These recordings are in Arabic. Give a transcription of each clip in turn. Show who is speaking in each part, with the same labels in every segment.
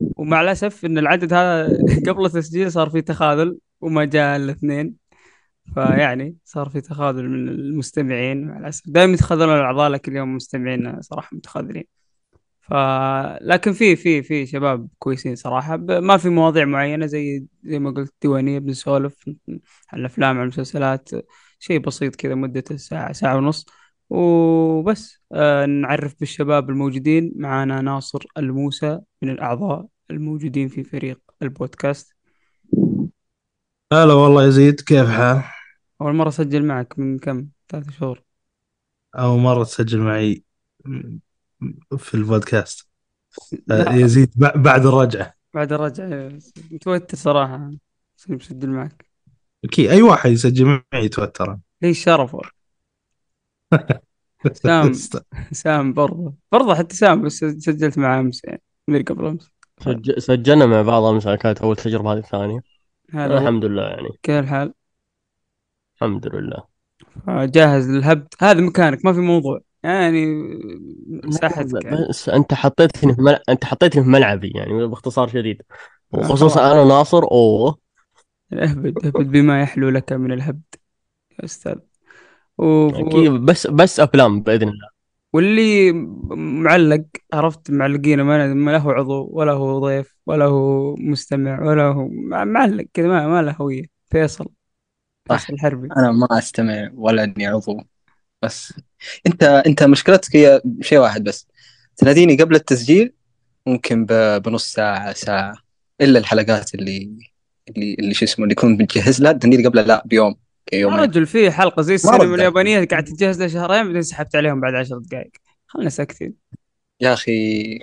Speaker 1: ومع الأسف إن العدد هذا قبل التسجيل صار في تخاذل وما جاء الاثنين فيعني صار في تخاذل من المستمعين مع الأسف. دائما يتخاذلون الأعضاء لكن اليوم المستمعين صراحة متخاذلين. ف لكن في في في شباب كويسين صراحة. ما في مواضيع معينة زي زي ما قلت ديوانية بنسولف عن الأفلام عن المسلسلات شيء بسيط كذا مدته ساعة ساعة ونص. وبس. آه نعرف بالشباب الموجودين. معنا ناصر الموسى من الأعضاء الموجودين في فريق البودكاست.
Speaker 2: هلا والله يزيد كيف حال؟
Speaker 1: أول مرة أسجل معك من كم؟ ثلاثة شهور.
Speaker 2: أول مرة تسجل معي في البودكاست.
Speaker 1: لا.
Speaker 2: آه، يزيد بع- بعد الرجعة.
Speaker 1: بعد الرجعة متوتر صراحة. بسجل معك.
Speaker 2: أكيد أي واحد يسجل معي يتوتر.
Speaker 1: لي الشرف سام سام برضه. برضه حتى سام بس سجلت معه أمس يعني من قبل
Speaker 3: سج... سجلنا مع بعض أمس كانت أول تجربة هذه
Speaker 1: الثانية.
Speaker 3: الحمد لله يعني.
Speaker 1: كيف الحال؟
Speaker 3: الحمد لله.
Speaker 1: جاهز للهبد. هذا مكانك ما في موضوع. يعني مساحتك يعني.
Speaker 3: بس أنت حطيتني في ملع... أنت حطيتني في ملعبي يعني باختصار شديد.
Speaker 1: آه،
Speaker 3: وخصوصا أنا ناصر أوه.
Speaker 1: اهبد اهبد بما يحلو لك من الهبد. يا أستاذ. و...
Speaker 3: أكيد بس بس أفلام بإذن الله.
Speaker 1: واللي معلق عرفت معلقين ما ما له عضو ولا هو ضيف ولا هو مستمع ولا هو مع- معلق كذا ما, ما له هوية. فيصل
Speaker 4: صح.
Speaker 1: فيصل الحربي.
Speaker 4: أنا ما أستمع ولا أني عضو. بس أنت أنت مشكلتك هي شيء واحد بس. تناديني قبل التسجيل؟ ممكن بنص ساعة ساعة. إلا الحلقات اللي اللي اللي شو اسمه اللي يكون بتجهز لها. تناديني قبلها؟ لا بيوم.
Speaker 1: يا
Speaker 4: يومين.
Speaker 1: رجل في حلقة زي
Speaker 4: ما
Speaker 1: السينما
Speaker 4: رد
Speaker 1: اليابانية قاعد تجهز لها شهرين بعدين سحبت عليهم بعد عشر دقائق خلنا ساكتين.
Speaker 4: يا أخي.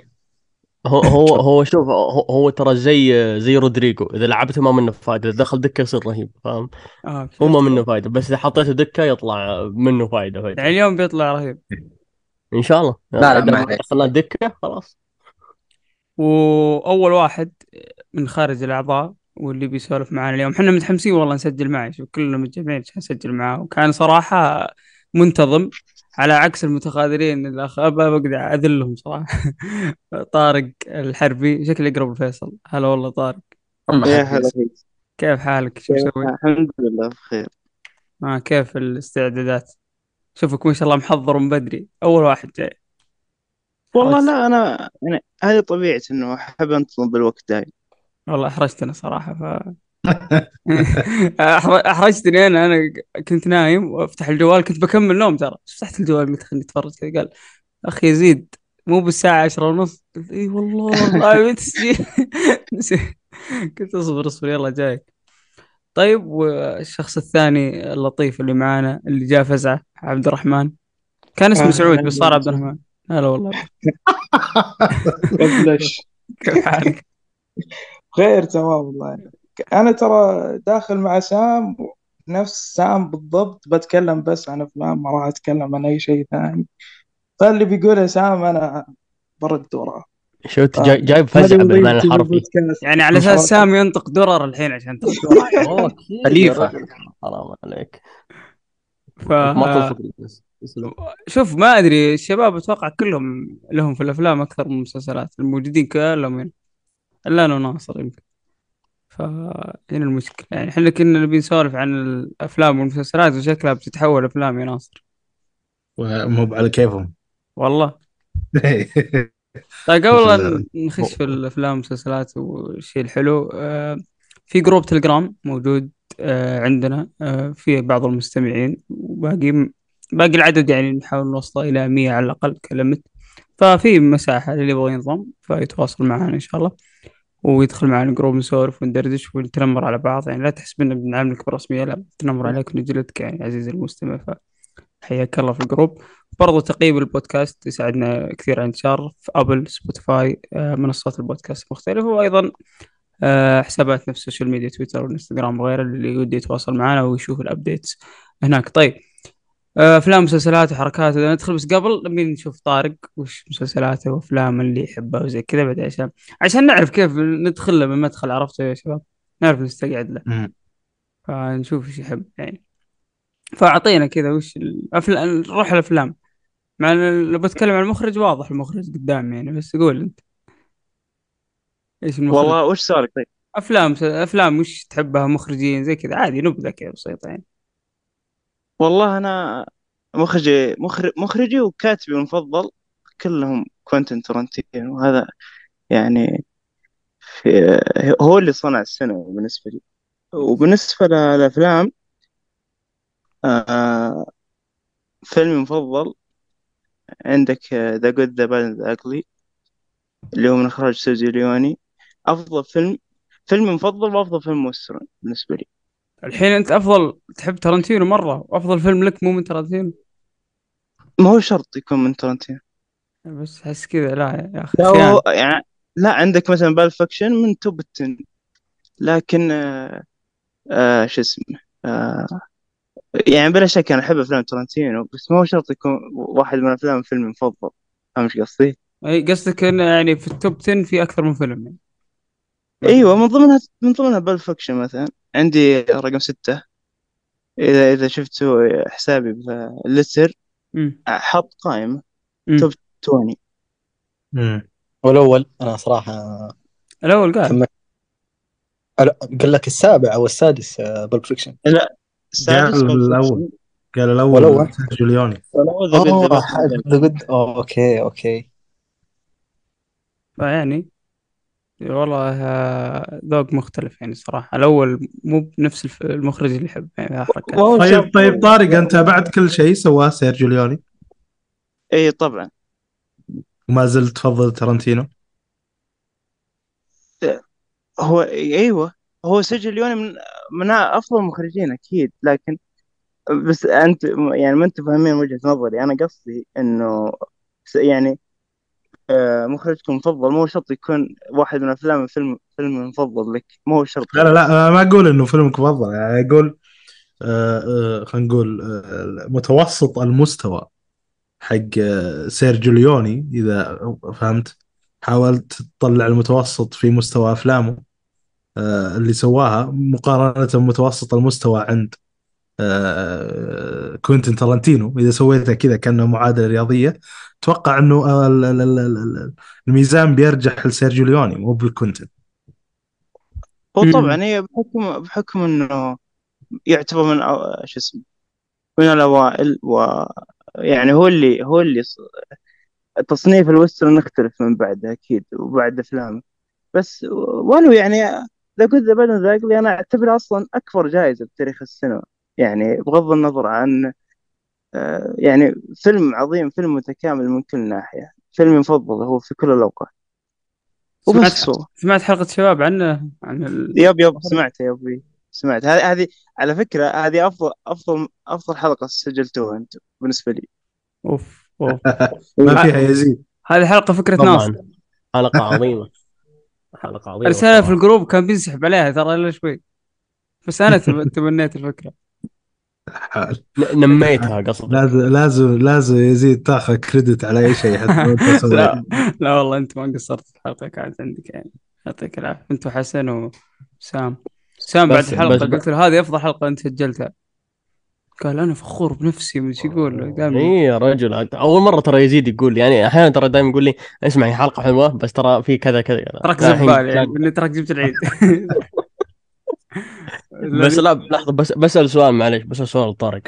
Speaker 3: هو هو هو شوف هو, ترى زي زي رودريجو. إذا لعبته ما منه فائده إذا دخل دكة يصير رهيب فاهم؟
Speaker 1: آه
Speaker 3: هو ما منه فائده بس إذا حطيته دكة يطلع منه فائده فائده
Speaker 1: يعني اليوم بيطلع رهيب.
Speaker 3: إن شاء الله.
Speaker 4: لا، لا،
Speaker 3: إذا
Speaker 4: ما عليك.
Speaker 3: دخلنا دكة خلاص.
Speaker 1: وأول واحد من خارج الأعضاء واللي بيسولف معنا اليوم. إحنا متحمسين والله نسجل معه. شوف كلنا متجمعين عشان نسجل معاه وكان صراحة منتظم على عكس المتخاذلين الاخ ابى بقدر أذلهم صراحة. طارق الحربي. شكله يقرب لفيصل هلا والله طارق.
Speaker 5: يا هلا
Speaker 1: كيف حالك؟ شو
Speaker 5: كيف-
Speaker 1: مسوي؟
Speaker 5: الحمد لله بخير.
Speaker 1: آه كيف الاستعدادات؟ شوفك ما شاء الله محضر من بدري. أول واحد جاي.
Speaker 5: والله. لا أنا يعني هذه طبيعتي إنه أحب أنتظم بالوقت دايم.
Speaker 1: والله أحرجتنا صراحة ف أحر- أحرجتني أنا أنا كنت نايم وأفتح الجوال كنت بكمل نوم ترى. فتحت الجوال قلت خليني أتفرج كذا قال أخي يزيد مو بالساعة عشرة ونص. قلت إي والله تسجيل قلت اصبر اصبر يلا جايك طيب والشخص الثاني اللطيف اللي معانا اللي جاء فزعة عبد الرحمن. كان اسمه سعود بس صار عبد الرحمن. هلا والله. كيف حالك؟
Speaker 5: خير تمام والله. أنا ترى داخل مع سام نفس سام بالضبط بتكلم بس عن أفلام ما راح أتكلم عن أي شيء ثاني. فاللي بيقوله سام أنا برد وراه.
Speaker 3: شفت؟ جاي جايب فزعه بالمعنى الحرفي.
Speaker 1: يعني على أساس سام ينطق درر الحين عشان
Speaker 3: رجل. حرام عليك.
Speaker 1: ف... شوف ما أدري الشباب أتوقع كلهم لهم في الأفلام أكثر من المسلسلات. الموجودين كلهم هنا الا أنا وناصر يمكن. فهنا المشكلة. يعني إحنا كنا نبي نسولف عن الأفلام والمسلسلات وشكلها بتتحول أفلام يا ناصر؟
Speaker 2: مو على كيفهم.
Speaker 1: والله. طيب قبل نخش في الأفلام والمسلسلات والشيء الحلو آه، في group Telegram موجود آه، عندنا آه، في بعض المستمعين وباقي باقي العدد يعني نحاول نوصله إلى 100 على الأقل كلمت ففي مساحة اللي يبغى ينضم فيتواصل معنا إن شاء الله. ويدخل معنا group نسولف وندردش ونتنمر على بعض. يعني لا تحسب ان بنعاملك برسمية لا نتنمر عليك ونجلدك يعني عزيزي المستمع. فحياك الله في ال group. برضو تقييم البودكاست يساعدنا كثير على انتشار في Apple Spotify آه، منصات البودكاست المختلفه وأيضا آه، حسابات نفس ال social media Twitter وال Instagram وغيره اللي ودي يتواصل معنا ويشوف ال updates هناك. طيب أفلام مسلسلات وحركات ندخل بس قبل نبي نشوف طارق وش مسلسلاته وأفلام اللي يحبها وزي كذا. بعد عشان عشان نعرف كيف ندخل له من مدخل عرفته يا شباب؟ نعرف نستقعد له. فنشوف إيش يحب يعني. فأعطينا كذا وش الافلام نروح الأفلام. مع لو بتكلم عن المخرج واضح المخرج قدام يعني. بس قول أنت. إيش المخرج؟
Speaker 6: والله وش سؤالك طيب؟
Speaker 1: أفلام أفلام وش تحبها؟ مخرجين زي كذا. عادي نبذة كذا بسيطة يعني.
Speaker 6: والله أنا مخرجي مخرج مخرجي وكاتبي المفضل كلهم كوينتين تارانتينو هذا يعني في هو اللي صنع السينما بالنسبة لي. وبالنسبة للأفلام آه فيلمي المفضل عندك The Good the Bad the Ugly اللي هو من إخراج سيرجيو ليوني. أفضل فيلم فيلمي المفضل وأفضل فيلم western بالنسبة لي.
Speaker 1: الحين انت افضل تحب تارانتينو مرة وافضل فيلم لك مو من تارانتينو
Speaker 6: ما هو شرط يكون من تارانتينو
Speaker 1: بس احس كذا لا يا أخي
Speaker 6: لا. هو يعني لا عندك مثلا Pulp Fiction من top ال ten لكن آه آه شو اسمه آه يعني بلا شك أنا أحب أفلام تارانتينو بس ما هو شرط يكون واحد من أفلام فيلم المفضل فاهم إيش قصدي؟
Speaker 1: أي قصدك إنه يعني في ال top 10 في أكثر من فيلم يعني.
Speaker 6: أيوه من ضمنها من ضمنها Pulp Fiction مثلا. عندي رقم ستة. إذا إذا شفتوا حسابي بال
Speaker 1: Letter.
Speaker 6: حط قائمة. top 20
Speaker 2: مم.
Speaker 4: والأول أنا صراحة
Speaker 1: الأول قال.
Speaker 4: كم ألا- قال لك السابع أو السادس Pulp Fiction
Speaker 6: السادس
Speaker 2: قال الأول. قال الأول
Speaker 4: والأول.
Speaker 2: سيرجيو ليوني
Speaker 6: والأول The
Speaker 4: اوه
Speaker 6: Good the
Speaker 4: ح- The Good- أوه، okay okay.
Speaker 1: فيعني والله آه، ذوق مختلف يعني صراحة. الأول مو بنفس المخرج اللي يحب يعني حركات.
Speaker 2: طيب طيب طارق أنت بعد كل شيء سواه سيرجيو ليوني؟
Speaker 6: إي طبعا.
Speaker 2: وما زلت تفضل تارانتينو؟
Speaker 6: هو أيوه هو سجل ليوني من من أفضل المخرجين أكيد لكن بس أنت يعني ما أنتم فاهمين وجهة نظري. أنا قصدي إنه س- يعني آه، مخرجكم المفضل مو شرط يكون واحد من أفلام فيلم فيلم المفضل لك مو شرط.
Speaker 2: لا لا لا ما أقول إنه فيلمك مفضل يعني أقول آه آه خلينا نقول متوسط المستوى حق سيرجيو ليوني إذا فهمت؟ حاولت تطلع المتوسط في مستوى أفلامه اللي سواها مقارنة بمتوسط المستوى عند كوينتين تارانتينو إذا سويتها كذا كأنه معادلة رياضية أتوقع إنه آه، ال- ال- ال- ال- الميزان بيرجح لسيرجيو ليوني مو بالكوينتين
Speaker 6: هو. طبعا هي بحكم بحكم إنه يعتبر من أو- شو اسمه من الأوائل و يعني هو اللي هو اللي تصنيف ال western يختلف من بعده أكيد وبعد أفلامه. بس ولو يعني The Good the Bad the أنا أعتبره أصلا أكبر جائزه بتاريخ السينما. يعني بغض النظر عن آه، يعني فيلم عظيم فيلم متكامل من كل ناحية. فيلمي المفضل هو في كل الأوقات.
Speaker 1: سمعت
Speaker 6: هو
Speaker 1: سمعت حلقة شباب عنه عن ال...
Speaker 6: yep yep سمعت يا أبوي سمعت. هذه هذه على فكرة هذه أفضل أفضل أفضل حلقة سجلتوها أنتم بالنسبة لي.
Speaker 1: أوف أوف.
Speaker 2: ما فيها يزيد.
Speaker 1: هذه حلقة فكرة ناصر.
Speaker 3: طبعا حلقة عظيمة. حلقة عظيمة
Speaker 1: أرسلها في. الجروب كان بينسحب عليها ترى الا شوي بس أنا تب- تبنيت
Speaker 3: الفكرة. نميتها قصدك.
Speaker 2: لازم لازم لازم يزيد تاخذ كريدت على أي شيء حتى.
Speaker 1: لا لا والله أنت ما قصرت في الحلقة كانت عندك يعني. يعطيك العافية. أنت وحسن وسام. سام بعد
Speaker 3: الحلقة
Speaker 1: قلت له هذه أفضل حلقة أنت سجلتها. قال أنا فخور بنفسي مش يقول
Speaker 3: اي يا رجل. أول مرة ترى يزيد يقول لي يعني أحيانا ترى دائما يقول لي اسمع هي حلقة حلوة بس ترى في كذا كذا. الحين
Speaker 1: زبال يعني تراك جبت العيد.
Speaker 3: بس لا لحظة بس بسأل سؤال معليش بسأل سؤال طارق.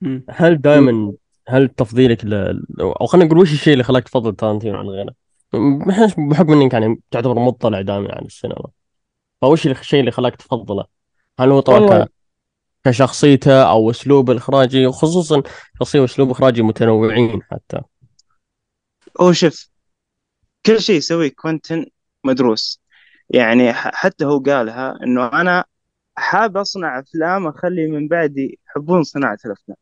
Speaker 1: مم.
Speaker 3: هل دائما هل تفضيلك ل... أو خلينا نقول وش الشيء اللي خلاك تفضل تارنتينو عن غيره؟ بحكم بحكم إنك يعني تعتبر مطلع دائما عن السينما. فوش الشيء اللي خلاك تفضله؟ هل هو طبعا ك... كشخصيته أو أسلوبه الإخراجي؟ وخصوصا شخصية وأسلوب إخراجي متنوعين حتى.
Speaker 6: هو شوف كل شيء يسويه كوينتن مدروس. يعني حتى هو قالها إنه أنا حاب أصنع أفلام أخلي من بعدي يحبون صناعة الأفلام.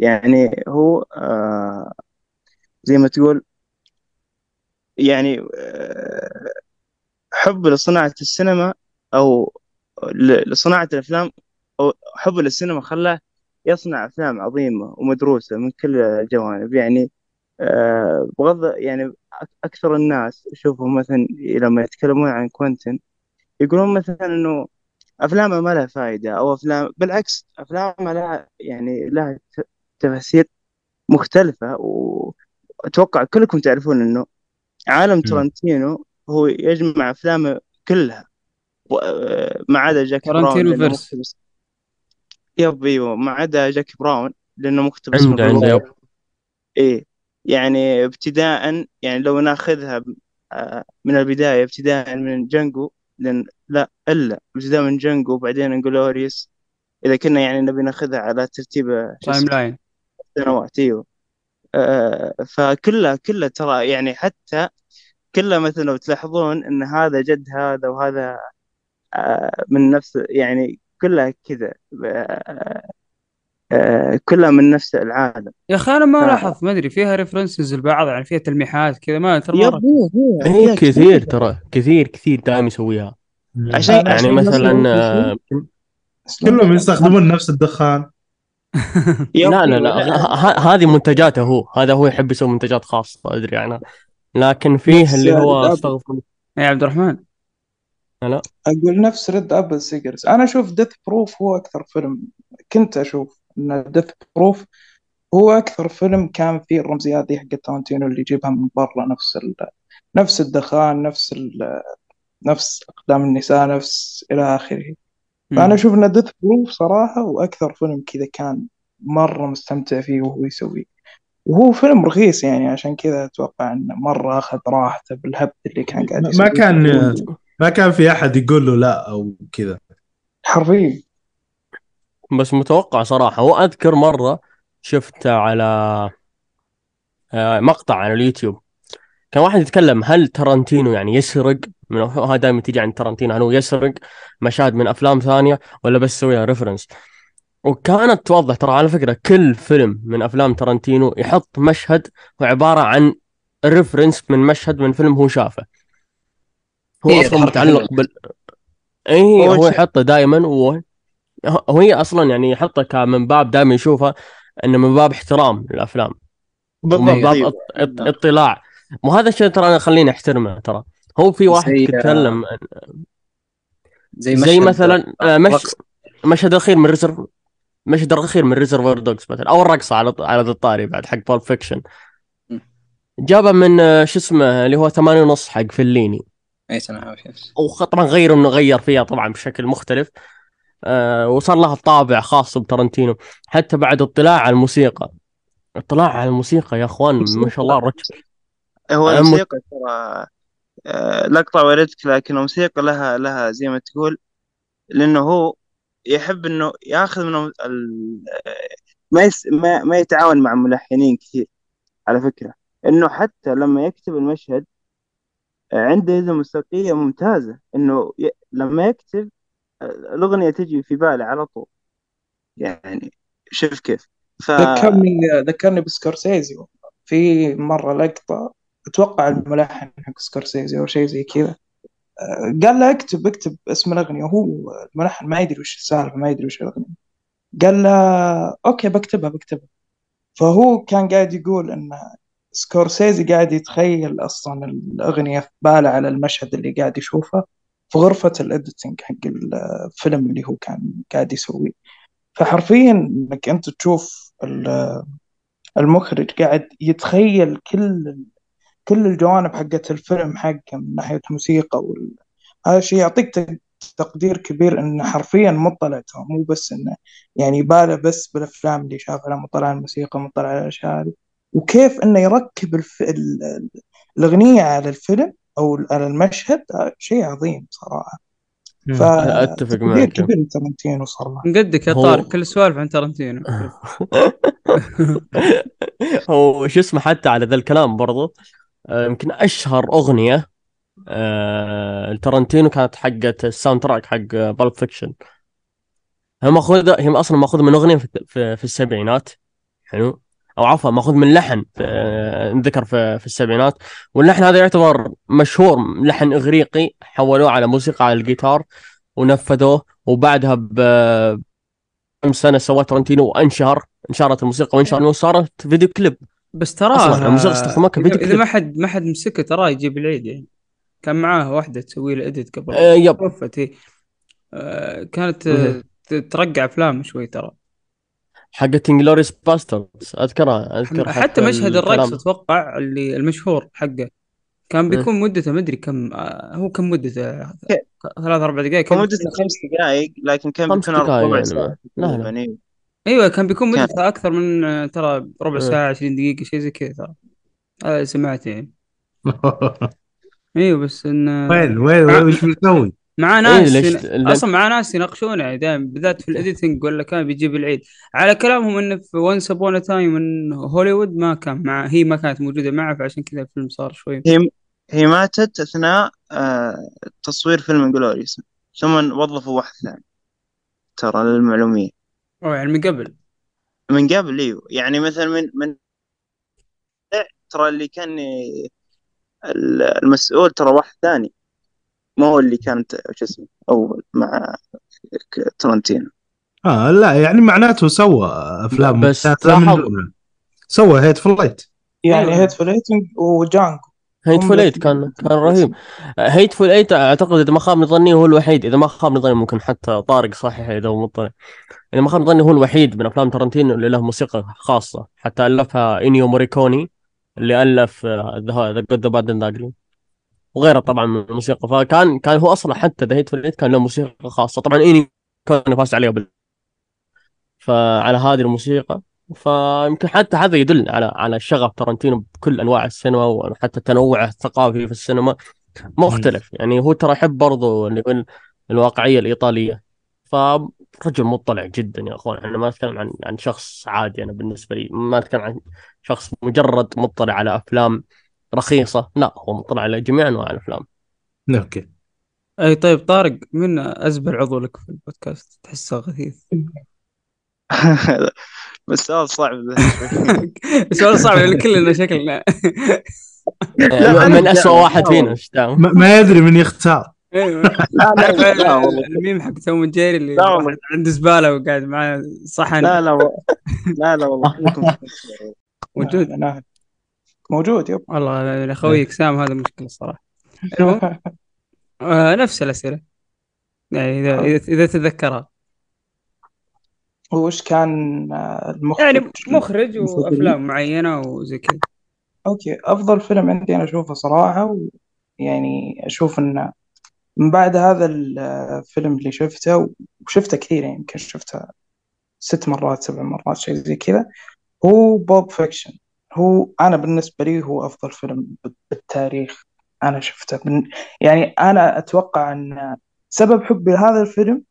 Speaker 6: يعني هو آه زي ما تقول يعني آه حب لصناعة السينما أو ل- لصناعة الأفلام أو حب للسينما خلاه يصنع أفلام عظيمة ومدروسة من كل الجوانب. يعني آه، بغض يعني أكثر الناس شوفوا مثلا لما يتكلمون عن كوينتن يقولون مثلا إنه أفلامه ما لها فائدة أو أفلام بالعكس أفلامه لها يعني لها تفاسير مختلفة وأتوقع كلكم تعرفون إنه عالم ترنتينو هو يجمع أفلامه كلها ما عدا جاكي براون universe. yep أيوه ما عدا جاكي براون لأنه مقتبس من
Speaker 3: عنده عنده.
Speaker 6: إيه يعني ابتداء يعني لو ناخذها آه، من البداية ابتداء من جانجو لأن لا إلا ابتداء من جانجو وبعدين Inglourious إذا كنا يعني نبي ناخذها على ترتيب
Speaker 1: timeline
Speaker 6: سنوات أيوه. آه، فكلها كلها ترى يعني حتى كلها مثلا لو تلاحظون إن هذا جد هذا وهذا آه، من نفس يعني كلها كذا آه، كلها من نفس العالم.
Speaker 1: يا أخي أنا ما لاحظت ما أدري فيها references لبعض يعني فيها تلميحات كذا ما ترى
Speaker 6: هي هي
Speaker 3: هي
Speaker 6: هي
Speaker 3: كثير ترى كثير كثير دائما يسويها.
Speaker 6: عشان
Speaker 5: أنا
Speaker 3: يعني
Speaker 5: أشوف
Speaker 3: مثلا آه،
Speaker 2: كلهم يستخدمون نفس الدخان.
Speaker 3: لا لا لا هذه منتجاته هو. هذا هو يحب يسوي منتجات خاصة أدري عنها لكن فيه اللي هو أستغفر
Speaker 1: يا عبد الرحمن.
Speaker 5: أقول نفس Red Apple cigarettes. أنا أشوف Death Proof هو أكثر فيلم كنت أشوف. Death Proof هو أكثر فيلم كان فيه الرمزيات دي حق تارانتينو اللي يجيبها من برا نفس ال... نفس الدخان نفس ال... نفس أقدام النساء نفس إلى آخره. فأنا أشوف إن ديث بروف صراحة وأكثر فيلم كذا كان مرة مستمتع فيه وهو يسويه. وهو فيلم رخيص يعني عشان كذا أتوقع انه مرة أخذ راحته بالهبد اللي كان قاعد
Speaker 2: ما
Speaker 5: يسويه.
Speaker 2: كان ما كان في أحد يقول له لا أو كذا.
Speaker 5: حرفيا.
Speaker 3: بس متوقع صراحة. وأذكر مرة شفته على آه، مقطع على اليوتيوب. كان واحد يتكلم هل ترنتينو يعني يسرق؟ من هذا دائما تيجي عند ترنتينو هل هو يسرق؟ مشاهد من أفلام ثانية ولا بس يسوي لها reference وكانت توضح ترى على فكرة كل فيلم من أفلام ترنتينو يحط مشهد هو عبارة عن reference من مشهد من فيلم هو شافه. هو أصلا
Speaker 4: الحركة
Speaker 3: متعلق. بال اي هو يحطه دائما و... وهي أصلا يعني يحطه ك- من باب دائما يشوفها إنه من باب احترام للأفلام.
Speaker 6: بالضبط.
Speaker 3: باب اط- اطلاع. وهذا الشيء ترى أنا خليني أحترمه ترى. هو في واحد
Speaker 4: زي-
Speaker 3: يتكلم
Speaker 4: زي,
Speaker 3: زي
Speaker 4: مشهد
Speaker 3: مثلا آه، مش
Speaker 4: رقص.
Speaker 3: المشهد الأخير من Reserv- المشهد الأخير من Reservoir Dogs مثلا أو الرقصه على على ذا الطاري بعد حق Pulp
Speaker 4: Fiction.
Speaker 3: جابه من آه، شو اسمه اللي هو ثمانية ونص حق فليني
Speaker 4: أي yes.
Speaker 3: وطبعا غير إنه غير فيها طبعا بشكل مختلف. آه وصار لها طابع خاص بترنتينو حتى بعد اطلاع على الموسيقى. اطلاع على الموسيقى يا أخوان ما شاء الله الرجل
Speaker 6: هو
Speaker 3: أنا
Speaker 6: الموسيقى ترى آه، لقطة وردتك لكن الموسيقى لها لها زي ما تقول لأنه هو يحب إنه يأخذ. آه، ما, يس... ما ما يتعاون مع ملحنين كثير على فكرة. إنه حتى لما يكتب المشهد آه، عنده يد موسيقية ممتازة. إنه ي... لما يكتب الأغنية تجي في باله على طول. يعني شوف كيف. ف...
Speaker 5: ذكرني ذكرني بسكورسيزي في مرة لقطة أتوقع الملحن حق سكورسيزي أو شيء زي كذا. آه، قال له اكتب اكتب اسم الأغنية. وهو الملحن ما يدري وش السالفة ما يدري وش الأغنية. قال له okay بكتبها بكتبها. فهو كان قاعد يقول إن سكورسيزي قاعد يتخيل أصلا الأغنية في باله على المشهد اللي قاعد يشوفه. في غرفة الإديتنج حق الفيلم اللي هو كان قاعد يسويه. فحرفيا إنك أنت تشوف ال- المخرج قاعد يتخيل كل كل الجوانب حقت الفيلم حقه من ناحية موسيقى وال... هذا الشيء يعطيك تقدير كبير انه حرفيا مطلع مو بس إنه يعني باله بس بالأفلام اللي شافها مطلع على الموسيقى مطلع على الأشياء وكيف إنه يركب الف... ال... ال- الأغنية على الفيلم أو على المشهد هذا شيء عظيم صراحة. ف أتفق
Speaker 3: معك.
Speaker 5: كبير من تارنتينو صراحة.
Speaker 1: من قدك يا
Speaker 3: هو-
Speaker 1: طارق كل السوالف عن تارنتينو.
Speaker 3: هو شو اسمه حتى على ذا الكلام برضو آه، يمكن أشهر أغنية آه، الترنتينو كانت حقت ال soundtrack حق Pulp Fiction هي ماخوذه هي أصلا ماخوذه من أغنية في, في, في السبعينات. حلو. أو عفوا مأخوذ من لحن انذكر في, في السبعينات. واللحن هذا يعتبر مشهور لحن إغريقي حولوه على موسيقى على الجيتار ونفذوه. وبعدها ب كم سنة سواه ترنتينو وانشهر انشهرت الموسيقى وانشهر وصارت video clip.
Speaker 1: بس تراه
Speaker 3: أصلاً الموسيقى استخدموها كفيديو
Speaker 1: إذا
Speaker 3: كليب.
Speaker 1: ما حد ما حد مسكه تراه يجيب العيد يعني. كان معاه واحدة تسوي له edit قبل.
Speaker 3: آه، yep.
Speaker 1: توفت آه، كانت آه، ترقع أفلام شوي ترى.
Speaker 3: حقت Inglourious Basterds اذكرها أذكر
Speaker 1: حتى مشهد
Speaker 3: الكلام.
Speaker 1: الرقص أتوقع اللي المشهور حقه كان
Speaker 3: إيه.
Speaker 1: بيكون مدته مدري كم آه، هو كم مدته؟ ثلاث أربع دقائق كم
Speaker 6: فمدته خمس دقائق لكن كان بيكون ربع
Speaker 3: يعني
Speaker 6: ساعة
Speaker 3: ما- لا، لا.
Speaker 6: إيه.
Speaker 1: أيوه كان بيكون
Speaker 6: كان-
Speaker 1: مدته أكثر من آه، ترى ربع
Speaker 3: إيه.
Speaker 1: ساعة 20 دقيقة شيء زي كذا ترى هذا سمعت يعني أيوه بس إن
Speaker 2: وين وين وين وش بيسوي؟
Speaker 1: مع
Speaker 3: إيه
Speaker 1: ناس
Speaker 3: ليش
Speaker 1: ين-
Speaker 3: لأن-
Speaker 1: أصلا مع ناس يناقشونه يعني دائما بالذات في ال editing ولا كان بيجيب العيد. على كلامهم انه في Once Upon a Time in Hollywood ما كان مع هي ما كانت موجودة معه فعشان كذا الفيلم صار شوي
Speaker 6: هي هي ماتت أثناء آه، تصوير فيلم Inglourious ثم وظفوا واحد ثاني. ترى للمعلومية.
Speaker 1: أو يعني من قبل.
Speaker 6: من قبل إيوه. يعني مثلا من من ترى اللي كان المسؤول ترى واحد ثاني. ما هو اللي كانت شو اسمه اول مع ترنتينو.
Speaker 2: آه لا يعني معناته سوى أفلام
Speaker 3: بس.
Speaker 2: سوى Hateful Eight
Speaker 5: يعني. هيت فليتنج وجانجو
Speaker 3: هيتفول ايت كان كان رهيب. Hateful Eight أعتقد إذا ما خاب ظني هو الوحيد. إذا ما خاب ظني ممكن حتى طارق صحيح إذا هو مطلع إذا ما خاب ظني هو الوحيد من أفلام ترنتينو اللي له موسيقى خاصة. حتى ألفها انيو موريكوني اللي ألف the The Good, the Bad and وغيره طبعا من الموسيقى. فكان كان هو أصلا حتى The Eight كان له موسيقى خاصة. طبعا انيو كان فاز عليها بال فعلى هذه الموسيقى. فيمكن حتى هذا يدل على على شغف ترنتينو بكل أنواع السينما وحتى تنوعه الثقافي في السينما. مختلف. يعني هو ترى يحب برضو اللي يقول الواقعية الإيطالية. فرجل مطلع جدا يا أخوان. إحنا ما نتكلم عن عن شخص عادي. أنا بالنسبة لي ما نتكلم عن شخص مجرد مطلع على أفلام. رخيصة. لا هو مطلع على جميع أنواع الأفلام.
Speaker 2: okay.
Speaker 1: أي طيب طارق من أزبل عضو لك في البودكاست؟ تحسه غثيث.
Speaker 6: بس سؤال صعب. ذا شوي.
Speaker 1: سؤال صعب لأن كلنا شكلنا.
Speaker 6: لا،
Speaker 3: من اسوء واحد فينا
Speaker 2: ما, يدري من يختار.
Speaker 1: أيوه
Speaker 6: لا لا لا,
Speaker 1: الميم حق توم جيري اللي عنده زبالة وقاعد معاه صحن.
Speaker 6: لا لا لا لا والله.
Speaker 1: موجود.
Speaker 5: نعم. موجود يب.
Speaker 1: والله أخويك سام هذا مشكلة الصراحه آه نفس الأسئلة. يعني إذا إذا, إذا تذكرها
Speaker 5: وش كان آه، المخرج؟
Speaker 1: يعني مخرج وأفلام معينة وزي كذا.
Speaker 5: أوكي أفضل فيلم عندي أنا أشوفه صراحة ويعني أشوف انه من بعد هذا الفيلم اللي شفته وشفته كثير يعني يمكن شفته ست مرات سبع مرات شيء زي كذا هو Pulp Fiction هو أنا بالنسبة لي هو أفضل فيلم بالتاريخ أنا شفته. من يعني أنا أتوقع أن سبب حبي لهذا الفيلم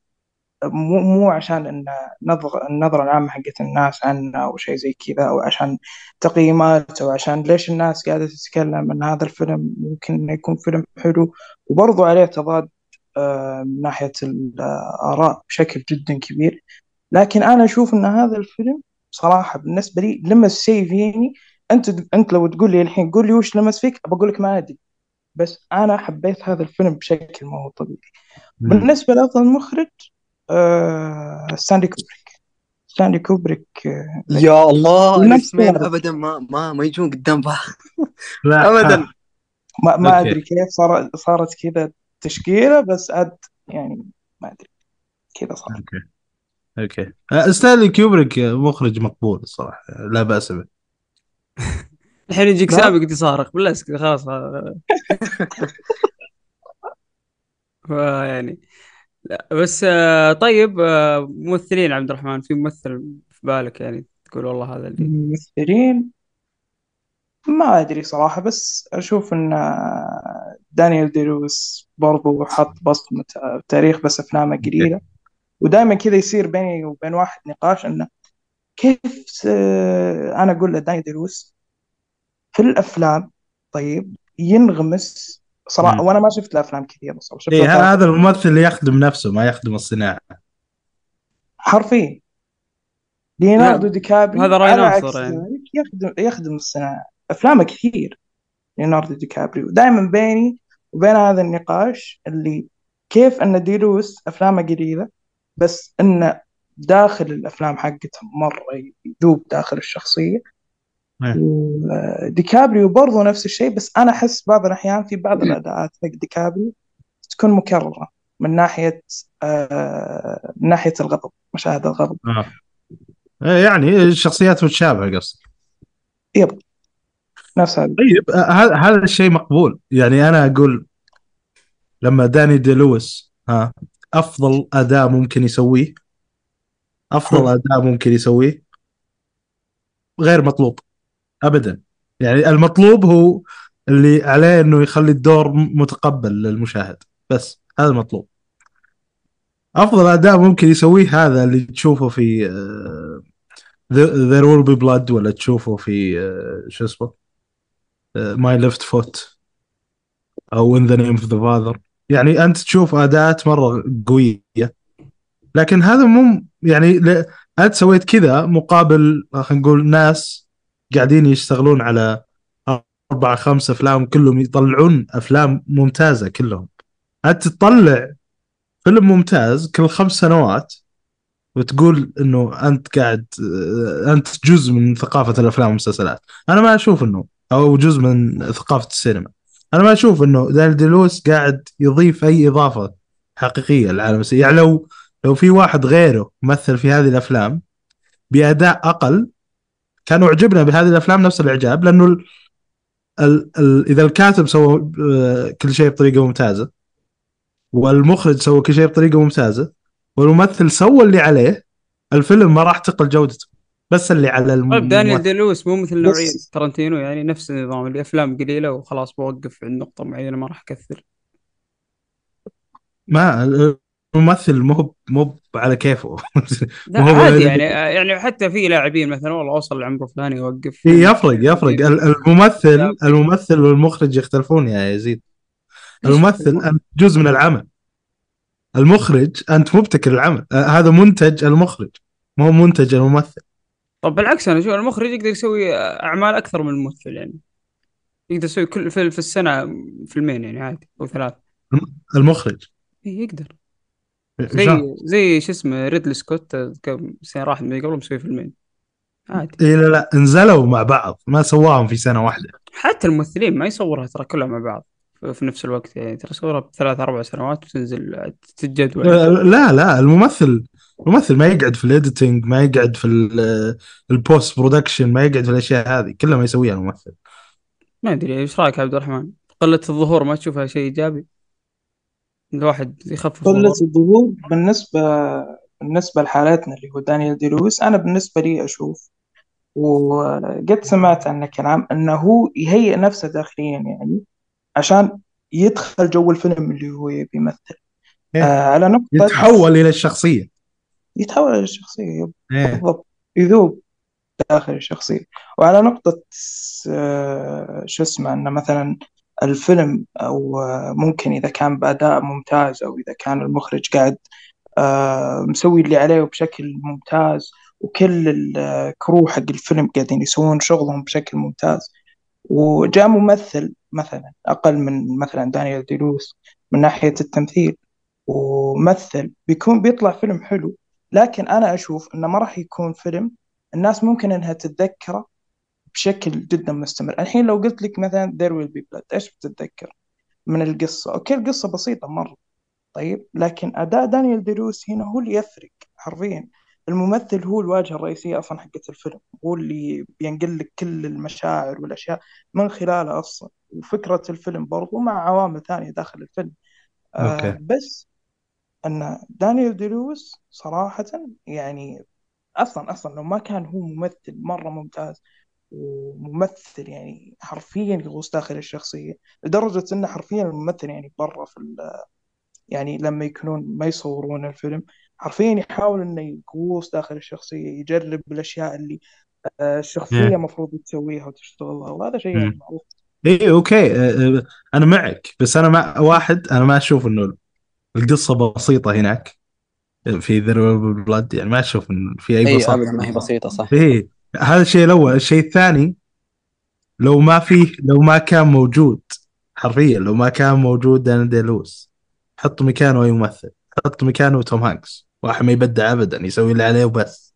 Speaker 5: مو مو عشان إن نظر النظرة العامة حقت الناس عنه أو شيء زي كذا أو عشان تقييمات أو عشان ليش الناس قاعدة تتكلم إن هذا الفيلم ممكن إنه يكون فيلم حلو. وبرضو عليه تضاد آه، من ناحية الآراء بشكل جدا كبير. لكن أنا أشوف أن هذا الفيلم صراحة بالنسبة لي لمس شيء فيني أنت أنت لو تقول لي الحين قول لي وش لمس فيك بقول لك ما أدري. بس أنا حبيت هذا الفيلم بشكل ما هو طبيعي. بالنسبة لأفضل مخرج آه ستانلي كوبريك. ستانلي كوبريك آه
Speaker 4: يا الله الاسمين. ابدا ما ما ما يجون قدام بعض.
Speaker 2: لا.
Speaker 4: ابدا.
Speaker 5: ما, ما. أدري كيف صار صارت كذا تشكيلة بس أد يعني ما أدري. كذا صار.
Speaker 2: okay. okay. آه، ستانلي كيوبريك مخرج مقبول الصراحة. لا بأس به.
Speaker 1: الحين يجيك يقعد يصارخ بالله اسكت خلاص يعني لا بس آه، طيب آه، ممثلين عبد الرحمن في ممثل في بالك يعني تقول والله هذا اللي
Speaker 5: ممثلين؟ ما أدري صراحة بس أشوف إن دانيال دي لويس برضو حط بصمة تاريخ بس أفلامه قليلة. ودائما كذا يصير بيني وبين واحد نقاش إنه كيف س- أنا أقول لدانيال دي لويس في الأفلام طيب ينغمس صراحة
Speaker 2: مم.
Speaker 5: وأنا ما شفت الأفلام كثيرة صراحة شفت
Speaker 2: إيه هذا الممثل اللي يخدم نفسه ما يخدم الصناعة
Speaker 5: حرفيا ليوناردو دي كابريو
Speaker 1: هذا
Speaker 5: على
Speaker 1: ناصر يعني.
Speaker 5: يخدم يخدم الصناعة أفلامه كثير ليوناردو دي كابريو دائما بيني وبين هذا النقاش اللي كيف أن داي لويس أفلامه قليلة بس أنه داخل الأفلام حقته مرة يذوب داخل الشخصية.
Speaker 2: إيه.
Speaker 5: وديكابريو برضو نفس الشيء بس أنا أحس بعض الأحيان في بعض الأداءات حق ديكابريو تكون مكررة من ناحية آه من ناحية الغضب مشاهد الغضب.
Speaker 2: آه. إيه يعني الشخصيات متشابهة قصدك.
Speaker 5: يب. نفس هذا.
Speaker 2: طيب آه، هذا هذا الشيء مقبول. يعني أنا أقول لما داني دي لويس ها أفضل أداء ممكن يسويه أفضل أداء ممكن يسويه غير مطلوب ابدا. يعني المطلوب هو اللي عليه إنه يخلي الدور متقبل للمشاهد بس هذا المطلوب. أفضل أداء ممكن يسويه هذا اللي تشوفه في There Will Be Blood ولا تشوفه في آه، شو اسمه؟ My Left Foot أو In the Name of the Father يعني أنت تشوف أداءات مرة قوية لكن هذا مو يعني. أنت سويت كذا مقابل خلينا نقول ناس قاعدين يشتغلون على أربع خمس أفلام كلهم يطلعون أفلام ممتازة كلهم. أنت تطلع فيلم ممتاز كل خمس سنوات وتقول إنه أنت قاعد آه، أنت جزء من ثقافة الأفلام والمسلسلات. أنا ما أشوف إنه أو جزء من ثقافة السينما. أنا ما أشوف إنه دانيال دي لويس قاعد يضيف أي إضافة حقيقية للعالم يعني لو لو في واحد غيره مثل في هذه الأفلام بأداء أقل كانوا عجبنا بهذه الأفلام نفس الإعجاب لأنه ال ال ال إذا الكاتب سوى آه، كل شيء بطريقة ممتازة والمخرج سوى كل شيء بطريقة ممتازة والممثل سوى اللي عليه الفيلم ما راح تقل جودته بس اللي على الم...
Speaker 1: طيب دانيال دي لويس مو مثل نوعية ترنتينو يعني نفس النظام اللي افلام قليلة وخلاص بوقف عند نقطة معينة ما راح أكثر.
Speaker 2: ما الممثل مو مو على كيفه.
Speaker 1: لا عادي
Speaker 2: يعني-
Speaker 1: يعني يعني حتى في لاعبين مثلا والله اوصل لعمره فلاني يوقف.
Speaker 2: يفرق يفرق. ال- الممثل الممثل والمخرج يختلفون يا يزيد. الممثل أنت جزء من العمل. المخرج أنت مبتكر العمل. آه، هذا منتج المخرج ما هو منتج الممثل.
Speaker 1: طب بالعكس أنا أشوف المخرج يقدر يسوي أعمال أكثر من الممثل يعني. يقدر يسوي كل في, في السنة فيلمين يعني عادي أو ثلاث.
Speaker 2: المخرج.
Speaker 1: إيه يقدر. زي زي شو اسمه ريدلي سكوت كم سنة راحت من قبل مسوي فيلمين. عادي.
Speaker 2: إيه لا لا نزلوا مع بعض. ما سواهم في سنة واحدة.
Speaker 1: حتى الممثلين ما يصورها ترى كلها مع بعض. في نفس الوقت يعني ترى صورها بثلاث أربع سنوات وتنزل تتجدول.
Speaker 2: لا لا الممثل الممثل ما يقعد في ال editing ما يقعد في ال- ال post production ما يقعد في الأشياء هذه. كلها ما يسويها الممثل.
Speaker 1: ما أدري إيش رأيك عبد الرحمن؟ قلة الظهور ما تشوفها شيء إيجابي؟ الواحد يخفف
Speaker 5: قلة
Speaker 1: الظهور
Speaker 5: بالنسبة بالنسبة لحالتنا اللي هو دانيال دي لويس أنا بالنسبة لي أشوف وقد سمعت عنه كلام أنه هو يهيئ نفسه داخليا يعني عشان يدخل جو الفيلم اللي هو يبي يمثل.
Speaker 2: إيه.
Speaker 5: آه على نقطة
Speaker 2: يتحول إلى الشخصية.
Speaker 5: يتحول إلى الشخصية
Speaker 2: إيه.
Speaker 5: بالضبط. يذوب داخل الشخصية. وعلى نقطة آه، شو اسمه أنه مثلا الفيلم أو آه، ممكن إذا كان بأداء ممتاز أو إذا كان المخرج قاعد آه، مسوي اللي عليه بشكل ممتاز وكل الكرو حق الفيلم قاعدين يسوون شغلهم بشكل ممتاز. وجاء ممثل مثلا أقل من مثلا دانيال دي لويس من ناحية التمثيل. ومثل بيكون بيطلع فيلم حلو. لكن أنا أشوف إنه ما راح يكون فيلم الناس ممكن إنها تتذكره بشكل جدا مستمر. الحين لو قلت لك مثلا There will be blood إيش بتتذكر؟ من القصة. أوكي القصة بسيطة مرة. طيب لكن أداء دانيال دي لويس هنا هو اللي يفرق حرفيا. الممثل هو الواجهة الرئيسية أصلا حقت الفيلم. هو اللي بينقل لك كل المشاعر والأشياء من خلاله أصلا. وفكرة الفيلم برضو مع عوامل ثانية داخل الفيلم. آه
Speaker 2: أوكي.
Speaker 5: بس أن دانيال دي لويس صراحة يعني أصلا أصلا لو ما كان هو ممثل مرة ممتاز وممثل يعني حرفيا يغوص داخل الشخصية لدرجة إنه حرفيا الممثل يعني برا في ال- يعني لما يكونون ما يصورون الفيلم حرفيا يحاول إنه يغوص داخل الشخصية يجرب الأشياء اللي آه، الشخصية
Speaker 2: Yeah.
Speaker 5: المفروض تسويها وتشتغلها وهذا شيء. يعني معروف.
Speaker 2: اي okay. آه، آه، أنا معك بس أنا مع واحد أنا ما أشوف إنه القصة بسيطة هناك في the Blood يعني ما أشوف انه في أي
Speaker 4: اي
Speaker 2: بساطه
Speaker 4: ابدا ما هي بسيطة صح.
Speaker 2: إيه. هذا الشيء الأول. الشيء الثاني لو ما فيه لو ما كان موجود حرفيا لو ما كان موجود دان داي لويس حط مكانه اي ممثل حط مكانه توم هانكس. واحد ما يبدع ابدا يسوي اللي عليه وبس.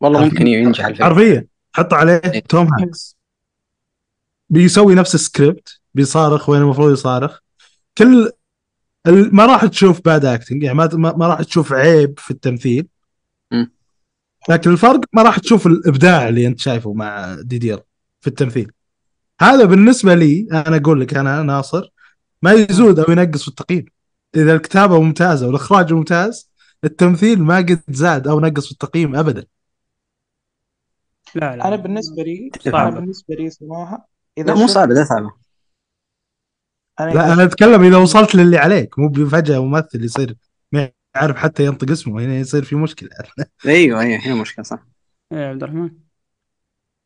Speaker 4: والله. ممكن ينجح الفيلم
Speaker 2: حرفيا. حط عليه
Speaker 4: إيه.
Speaker 2: توم هانكس. بيسوي نفس السكريبت بيصارخ وين المفروض يصارخ. كل ما راح تشوف bad acting يعني ما راح تشوف عيب في التمثيل. لكن الفرق ما راح تشوف الإبداع اللي أنت شايفه مع DDL في التمثيل. هذا بالنسبة لي أنا أقول لك أنا ناصر ما يزود أو ينقص في التقييم. إذا الكتابة ممتازة والإخراج ممتاز التمثيل ما قد زاد أو نقص في التقييم ابدا.
Speaker 1: لا لا.
Speaker 5: أنا بالنسبة لي. أنا بالنسبة لي صراحة إذا
Speaker 4: لا مو صعبه لا صعبه
Speaker 5: أنا
Speaker 2: لا
Speaker 5: إذا
Speaker 2: أنا أتكلم إذا وصلت للي عليك مو فجاه ممثل يصير ما يعرف حتى ينطق اسمه هنا يصير في مشكلة.
Speaker 4: أيوه أيوه هي مشكلة صح.
Speaker 1: إيه يا عبد الرحمن.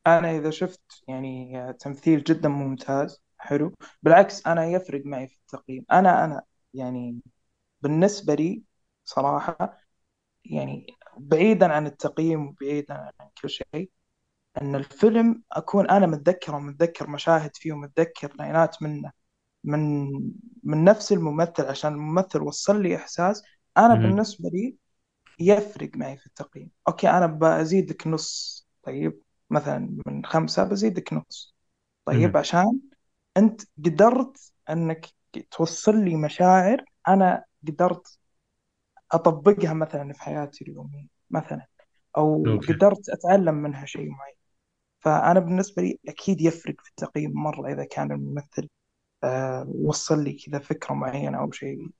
Speaker 5: أنا إذا شفت يعني تمثيل جدا ممتاز حلو بالعكس أنا يفرق معي في التقييم. أنا أنا يعني بالنسبة لي صراحة يعني بعيدا عن التقييم وبعيدا عن كل شيء إن الفيلم أكون أنا متذكر ومتذكر مشاهد فيه ومتذكر لاينات منه من من نفس الممثل عشان الممثل وصل لي إحساس أنا
Speaker 2: مم.
Speaker 5: بالنسبة لي يفرق معي في التقييم أوكي أنا بزيد لك نص طيب مثلا من خمسة بزيد لك نص طيب
Speaker 2: مم.
Speaker 5: عشان أنت قدرت أنك توصل لي مشاعر أنا قدرت أطبقها مثلا في حياتي اليومية مثلا أو
Speaker 2: okay.
Speaker 5: قدرت أتعلم منها شيء معين فأنا بالنسبة لي أكيد يفرق في التقييم مرة إذا كان الممثل آه وصل لي كذا فكرة معينة أو شيء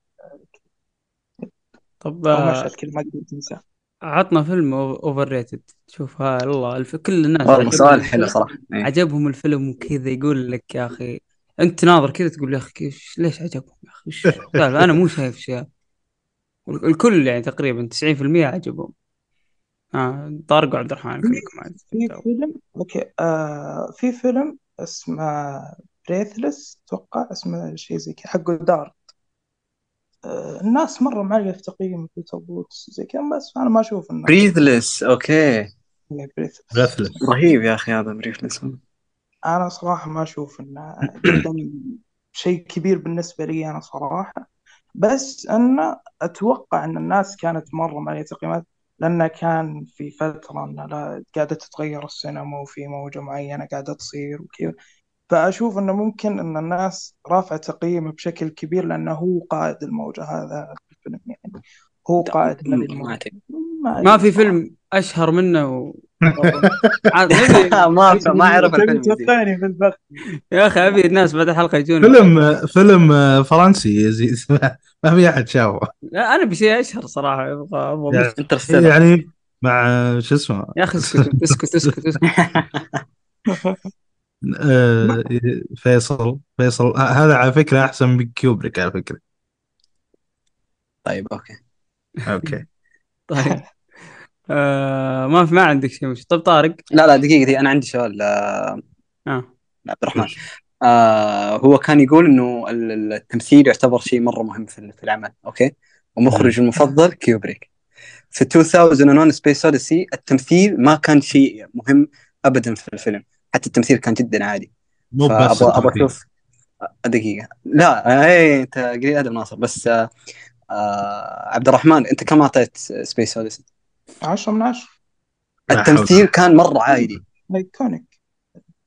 Speaker 1: طب
Speaker 5: أو
Speaker 1: آه،
Speaker 5: مشهد كذا ما قدرت تنساه
Speaker 1: عطنا فيلم overrated شوف ها الله الف... كل الناس
Speaker 4: والله
Speaker 1: عجبهم
Speaker 4: سؤال
Speaker 1: الفيلم.
Speaker 4: حلو صراحة إيه.
Speaker 1: عجبهم الفيلم وكذا يقول لك يا أخي أنت ناظر كذا تقول يا أخي كيف ليش عجبهم يا أخي وش السالفة؟ أنا مو شايف شيء وال- الكل يعني تقريبا 90% عجبهم آه طارق وعبد الرحمن كلكم عاد
Speaker 5: في فيلم okay آه في فيلم اسمه Breathless أتوقع اسمه شيء زي كذا حق جودار آه الناس مرة معلقه في تقييم في توبوت زي كذا بس أنا ما أشوف انه
Speaker 4: Breathless
Speaker 5: okay.
Speaker 2: Breathless
Speaker 4: رهيب يا أخي هذا بريثلس
Speaker 5: أنا صراحة ما أشوف إنه جدا شيء كبير بالنسبة لي أنا صراحة. بس انه أتوقع أن الناس كانت مرة معلقه تقييمات لأنه كان في فترة انه لا قاعدة تتغير السينما وفي موجة معينة قاعدة تصير وكذا. فأشوف إنه ممكن إن الناس رافعه تقييمه بشكل كبير لأنه هو قائد الموجة هذا الفيلم يعني. هو قائد
Speaker 4: ما
Speaker 5: الموجة.
Speaker 4: أعتقد.
Speaker 1: ما في فيلم أشهر منه.
Speaker 4: ما ما أعرف الفيلم
Speaker 5: في البخ
Speaker 1: يا أخي أبي الناس بعد الحلقة يجون.
Speaker 2: فيلم فيلم آه، فرنسي يزيد ما في أحد شافه.
Speaker 1: لا أنا بشيء أشهر صراحة. أبغى أبغى
Speaker 2: يعني- يعني مع شو اسمه؟
Speaker 1: يا أخي اسكت اسكت اسكت.
Speaker 2: آه، فيصل فيصل. آه، هذا على فكرة أحسن من كيوبريك على فكرة.
Speaker 4: طيب okay.
Speaker 2: Okay.
Speaker 1: طيب. آه ما في ما عندك شيء مش طيب طارق.
Speaker 4: لا لا دقيقة دي أنا عندي سؤال آه،
Speaker 1: آه.
Speaker 4: عبد الرحمن. آه هو كان يقول إنه ال- ال- التمثيل يعتبر شيء مرة مهم في العمل okay؟ ومخرج المفضل كيوبريك في 2001 Space Odyssey التمثيل ما كان شيء مهم ابدا في الفيلم. حتى التمثيل كان جدا عادي.
Speaker 2: مو بس
Speaker 4: أبغى
Speaker 2: التمثيل.
Speaker 4: أشوف دقيقة. لا اي أنت قليل ادب ناصر بس آه آه عبد الرحمن أنت كم أعطيت Space Odyssey
Speaker 5: 10 من 10
Speaker 2: لا
Speaker 4: التمثيل كان مرة عادي.
Speaker 5: iconic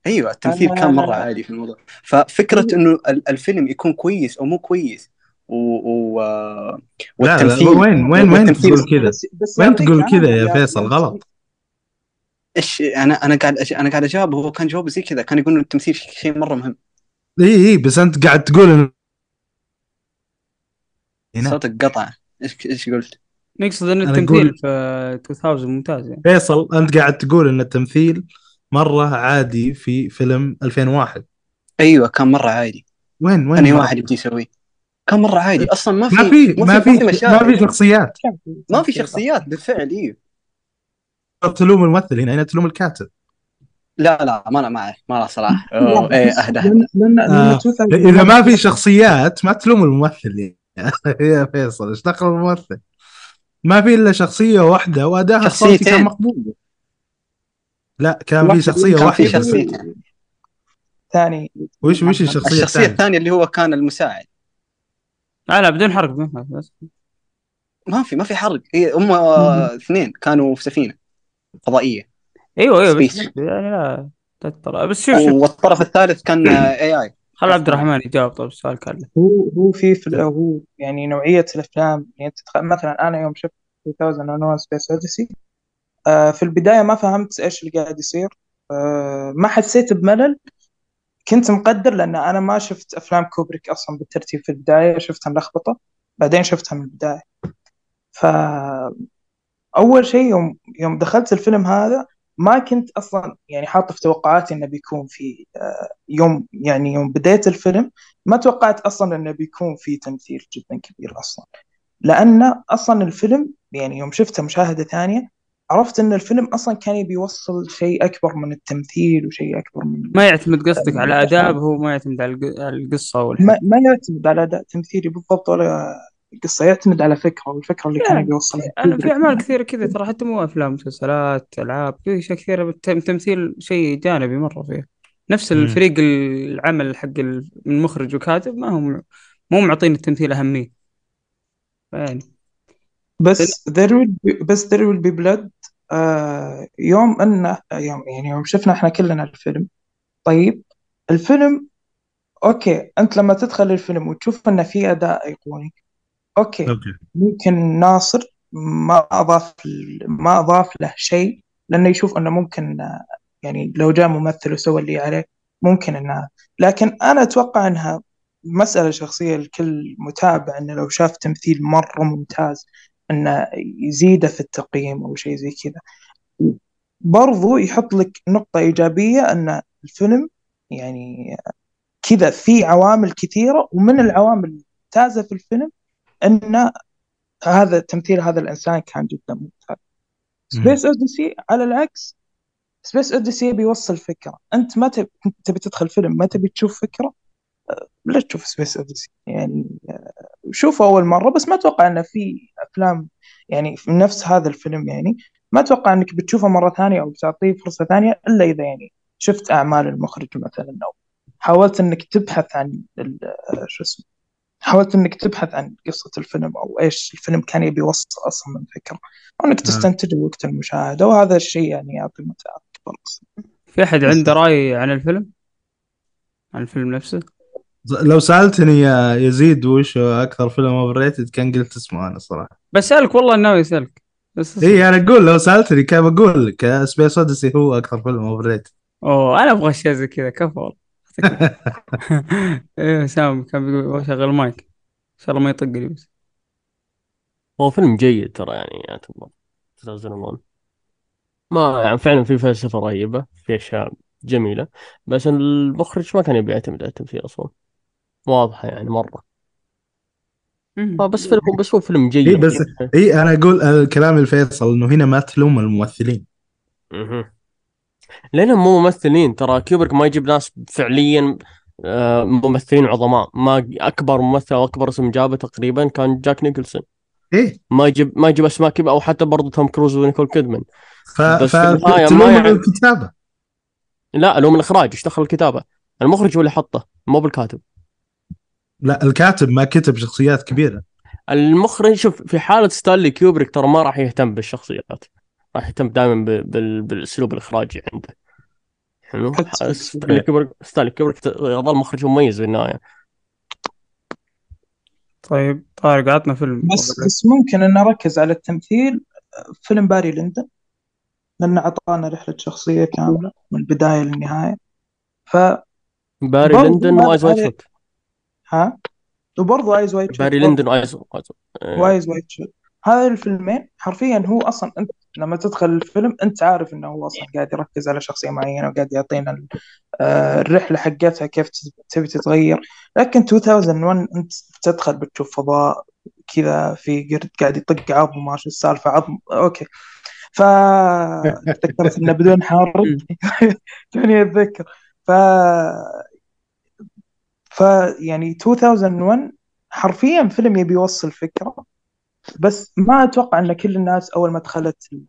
Speaker 4: أيوه التمثيل كان مرة عادي في الموضوع. ففكرة إنه ال- الفيلم يكون كويس أو مو كويس و... و...
Speaker 2: لا
Speaker 4: والتمثيل
Speaker 2: لا. وين وين وين
Speaker 4: والتمثيل-
Speaker 2: تقول كذا؟ وين تقول
Speaker 5: عامل
Speaker 2: كذا يا
Speaker 5: يا
Speaker 2: فيصل؟ غلط.
Speaker 4: إيش أنا أنا قاعد أش... أنا قاعد أجاوب هو كان جوابه زي كذا كان يقول انه التمثيل شيء مرة مهم.
Speaker 2: اي إي بس أنت قاعد تقول إن- هنا.
Speaker 4: صوتك قطع. إيش إيش قلت؟
Speaker 1: نقصد
Speaker 2: إن
Speaker 1: التمثيل
Speaker 2: أقول-
Speaker 1: في 2000 ممتاز يعني.
Speaker 2: فيصل أنت قاعد تقول إن التمثيل مرة عادي في فيلم 2001
Speaker 4: أيوه كان مرة عادي.
Speaker 2: وين وين مرة؟
Speaker 4: واحد يبدي يسويه؟ كان مرة عادي. أصلا ما في
Speaker 2: ما في ما في ما. في شخصيات.
Speaker 4: ما في. شخصيات بالفعل إيوه.
Speaker 2: تلوم الممثل هنا هنا تلوم الكاتب.
Speaker 4: لا لا ما أنا معه ما له صلاح أوه،
Speaker 5: إيه أهدى.
Speaker 2: آه.
Speaker 5: لأن 2000
Speaker 2: إذا ما في شخصيات ما تلوم الممثل. يا فيصل إيش دخل الممثل؟ ما في إلا شخصية واحدة واداها الصوتي. كان مقبول. لا كان في
Speaker 5: واحدة
Speaker 2: شخصية
Speaker 4: كان في
Speaker 2: واحدة. بس.
Speaker 4: شخصيتين.
Speaker 5: ثاني.
Speaker 2: وش وش الشخصية
Speaker 4: الشخصيه الثانية؟ اللي هو كان المساعد.
Speaker 1: لا لا بدون حرق بدون حرق بس.
Speaker 4: ما في ما في حرق. هي هم آه، اثنين كانوا في سفينة. فضائية.
Speaker 1: أيوه أيوه بس. يعني لا تترى بس شوف شوف.
Speaker 4: والطرف الثالث كان اي اي
Speaker 1: خل عبد الرحمن يجاوب. طيب السؤال كان. له
Speaker 5: هو هو في في هو يعني نوعية الأفلام يعني تتخ- مثلا أنا يوم شفت 2001 Space Odyssey في البداية ما فهمت إيش اللي قاعد يصير. آه، ما حسيت بملل. كنت مقدر لأن أنا ما شفت أفلام كوبريك أصلا بالترتيب في البداية. شفتها ملخبطة بعدين شفتها من البداية. ف أول شيء يوم يوم دخلت الفيلم هذا ما كنت أصلا يعني حاط في توقعاتي إنه بيكون في آه، يوم يعني يوم بديت الفيلم ما توقعت أصلا إنه بيكون في تمثيل جدا كبير أصلا. لأن أصلا الفيلم يعني يوم شفته مشاهدة ثانية عرفت إن الفيلم أصلا كان يبي يوصل شيء أكبر من التمثيل وشيء أكبر من
Speaker 1: ما يعتمد قصدك على اداء هو ما يعتمد على الق- على القصة والحب
Speaker 5: ما, ما يعتمد على أداء تمثيلي بالضبط ولا قصه يعتمد على فكرة والفكرة اللي كان
Speaker 1: لا،
Speaker 5: يبي يوصلها
Speaker 1: أنا في أعمال كثيرة كذا ترى حتى مو أفلام مسلسلات ألعاب في أشياء كثيرة التمثيل شيء جانبي مرة فيه نفس
Speaker 2: مم.
Speaker 1: الفريق العمل حق ال- من مخرج وكاتب ما هم مو معطين التمثيل أهمية. يعني.
Speaker 5: بس there will be بس there will be blood آه يوم انه يوم يعني يوم شفنا إحنا كلنا الفيلم. طيب الفيلم okay أنت لما تدخل الفيلم وتشوف انه في أداء ايقوني okay.
Speaker 2: Okay.
Speaker 5: ممكن ناصر ما أضاف ما أضاف له شيء لأنه يشوف إنه ممكن يعني لو جاء ممثل وسوى اللي عليه ممكن انها لكن أنا أتوقع إنها مسألة شخصية لكل متابع إنه لو شاف تمثيل مرة ممتاز إنه يزيده في التقييم أو شيء زي كذا. برضو يحط لك نقطة إيجابية أن الفيلم يعني كذا في عوامل كثيرة ومن العوامل الممتازة في الفيلم أن هذا تمثيل هذا الإنسان كان جدا ممتاز Space Odyssey على العكس Space Odyssey يبي يوصل فكرة. أنت ما تبي تدخل فيلم ما تبي تشوف فكرة؟ أه، لا تشوف Space Odyssey يعني أه، شوفه أول مرة بس ما أتوقع أنه في أفلام يعني في نفس هذا الفيلم يعني. ما أتوقع إنك بتشوفه مرة ثانية أو بتعطيه فرصة ثانية إلا إذا يعني شفت أعمال المخرج مثلا أو حاولت إنك تبحث عن ال- شو اسمه حاولت إنك تبحث عن قصة الفيلم أو إيش الفيلم كان يبي يوصل أصلا من فكرة. أو إنك تستنتج وقت المشاهدة وهذا الشيء يعني يعطي متعة أكبر.
Speaker 1: في أحد عنده رأي عن الفيلم؟ عن الفيلم نفسه؟
Speaker 2: لو سألتني يا يزيد وش أكثر فيلم overrated كان قلت اسمه أنا صراحة.
Speaker 1: بسالك والله ناوي اسالك بس
Speaker 2: اي أنا أقول لو سألتني كيف أقول لك؟ Space Odyssey هو أكثر فيلم overrated
Speaker 1: أوه أنا أبغى أشياء زي كذا كفو. والله إيه سام كان بيقول شغل المايك. إن شاء الله ما يطق لي بس.
Speaker 3: هو فيلم جيد ترى يعني يعتبر. 2001 ما يعني فعلا في فلسفة رهيبة في أشياء جميلة بس المخرج ما كان يبي يعتمد على التمثيل أصلا. واضحة يعني مرة. آه، بس فيلم بس هو فيلم جيد.
Speaker 2: اي بس اي أنا أقول الكلام الفيصل إنه هنا ما تلوم الممثلين.
Speaker 3: مهم. لأنهم مو ممثلين. ترى كيوبرك ما يجيب ناس فعليا آه، ممثلين عظماء. ما أكبر ممثل أو أكبر اسم جابه تقريبا كان جاك نيكلسون.
Speaker 2: إيه.
Speaker 3: ما يجيب ما يجيب أسماء كبيرة أو حتى برضه توم كروز ونيكول كيدمان.
Speaker 2: ف...
Speaker 3: بس
Speaker 2: فتلوم
Speaker 3: يعني-
Speaker 2: الكتابة.
Speaker 3: لا لو من الإخراج إيش دخل الكتابة؟ المخرج هو اللي حطه مو الكاتب.
Speaker 2: لا الكاتب ما كتب شخصيات كبيرة.
Speaker 3: المخرج شوف في حالة ستانلي كيوبريك ترى ما راح يهتم بالشخصيات. راح يهتم دائما. بالأسلوب الإخراجي عنده. حلو؟ ستانلي كيوبريك ستانلي يظل مخرج مميز بالنهاية.
Speaker 1: طيب طارق عطنا فيلم.
Speaker 5: بس بس ممكن إن نركز على التمثيل فيلم Barry Lyndon لأنه أعطانا رحلة شخصية كاملة من البداية للنهاية. ف
Speaker 3: Barry
Speaker 5: Lyndon
Speaker 3: و Eyes
Speaker 5: Wide
Speaker 3: Shut
Speaker 5: ها؟ وبرضه Eyes Wide
Speaker 3: Barry Lyndon و Eyes و
Speaker 5: Eyes Wide Shut هذا الفيلمين حرفيا هو أصلا أنت لما تدخل الفيلم أنت عارف إنه هو أصلا قاعد يركز على شخصية معينة وقاعد يعطينا آه، الرحلة حقتها كيف تبي تتغير. لكن 2001 أنت تدخل بتشوف فضاء كذا في قرد قاعد يطق عظم ما شو السالفة عظم أوكي. ف تذكرت إنه بدون حرب. توني أتذكر. ف ف يعني 2001 حرفيا فيلم يبي يوصل فكرة. بس ما أتوقع إن كل الناس أول ما دخلت ال-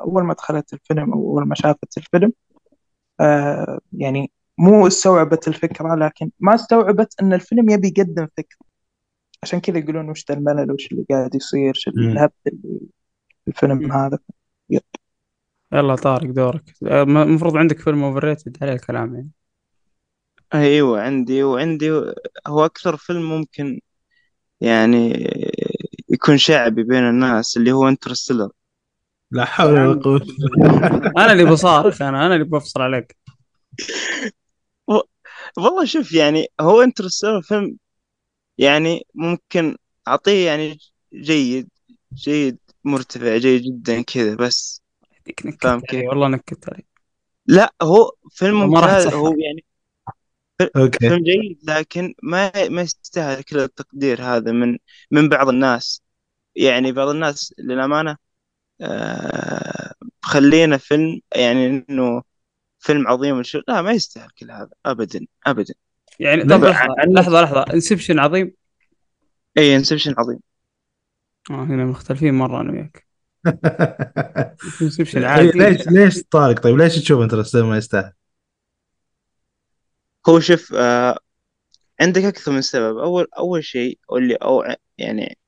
Speaker 5: أول ما دخلت الفيلم أو أول ما شافت الفيلم آه يعني مو استوعبت الفكرة لكن ما استوعبت إن الفيلم يبي يقدم فكرة. عشان كذا يقولون وش ذا الملل وش اللي قاعد يصير وش. الهبد اللي في الفيلم هذا.
Speaker 1: يلا طارق دورك. آه، م- المفروض عندك فيلم overrated عليه الكلام يعني.
Speaker 6: أيوه عندي وعندي هو أكثر فيلم ممكن يعني يكون شعبي بين الناس اللي هو Interstellar.
Speaker 2: لا حول ولا قوة
Speaker 1: أنا اللي بصارخ أنا أنا اللي بفصل عليك.
Speaker 6: والله شوف يعني هو Interstellar فيلم يعني ممكن أعطيه يعني جيد جيد مرتفع جيد جدا كذا بس. فاهم كيف؟
Speaker 1: والله نكت علي
Speaker 6: لا هو فيلم
Speaker 1: ما راح
Speaker 6: ممتاز. هو يعني
Speaker 2: okay.
Speaker 6: فيلم جيد لكن ما ما يستاهل كل التقدير هذا من من بعض الناس. يعني بعض الناس للأمانة آه خلينا فيلم يعني إنه فيلم عظيم والشو لا ما يستاهل كل هذا ابدا ابدا.
Speaker 1: يعني لحظة لحظة Inception عظيم؟
Speaker 6: اي Inception عظيم.
Speaker 1: آه هنا مختلفين مرة أنا وياك. Inception
Speaker 2: إيه،
Speaker 1: عادي.
Speaker 2: ليش ليش طارق؟ طيب ليش تشوف Interstellar ما يستاهل؟
Speaker 6: هو شوف آه عندك أكثر من سبب. أول أول شيء واللي أو يعني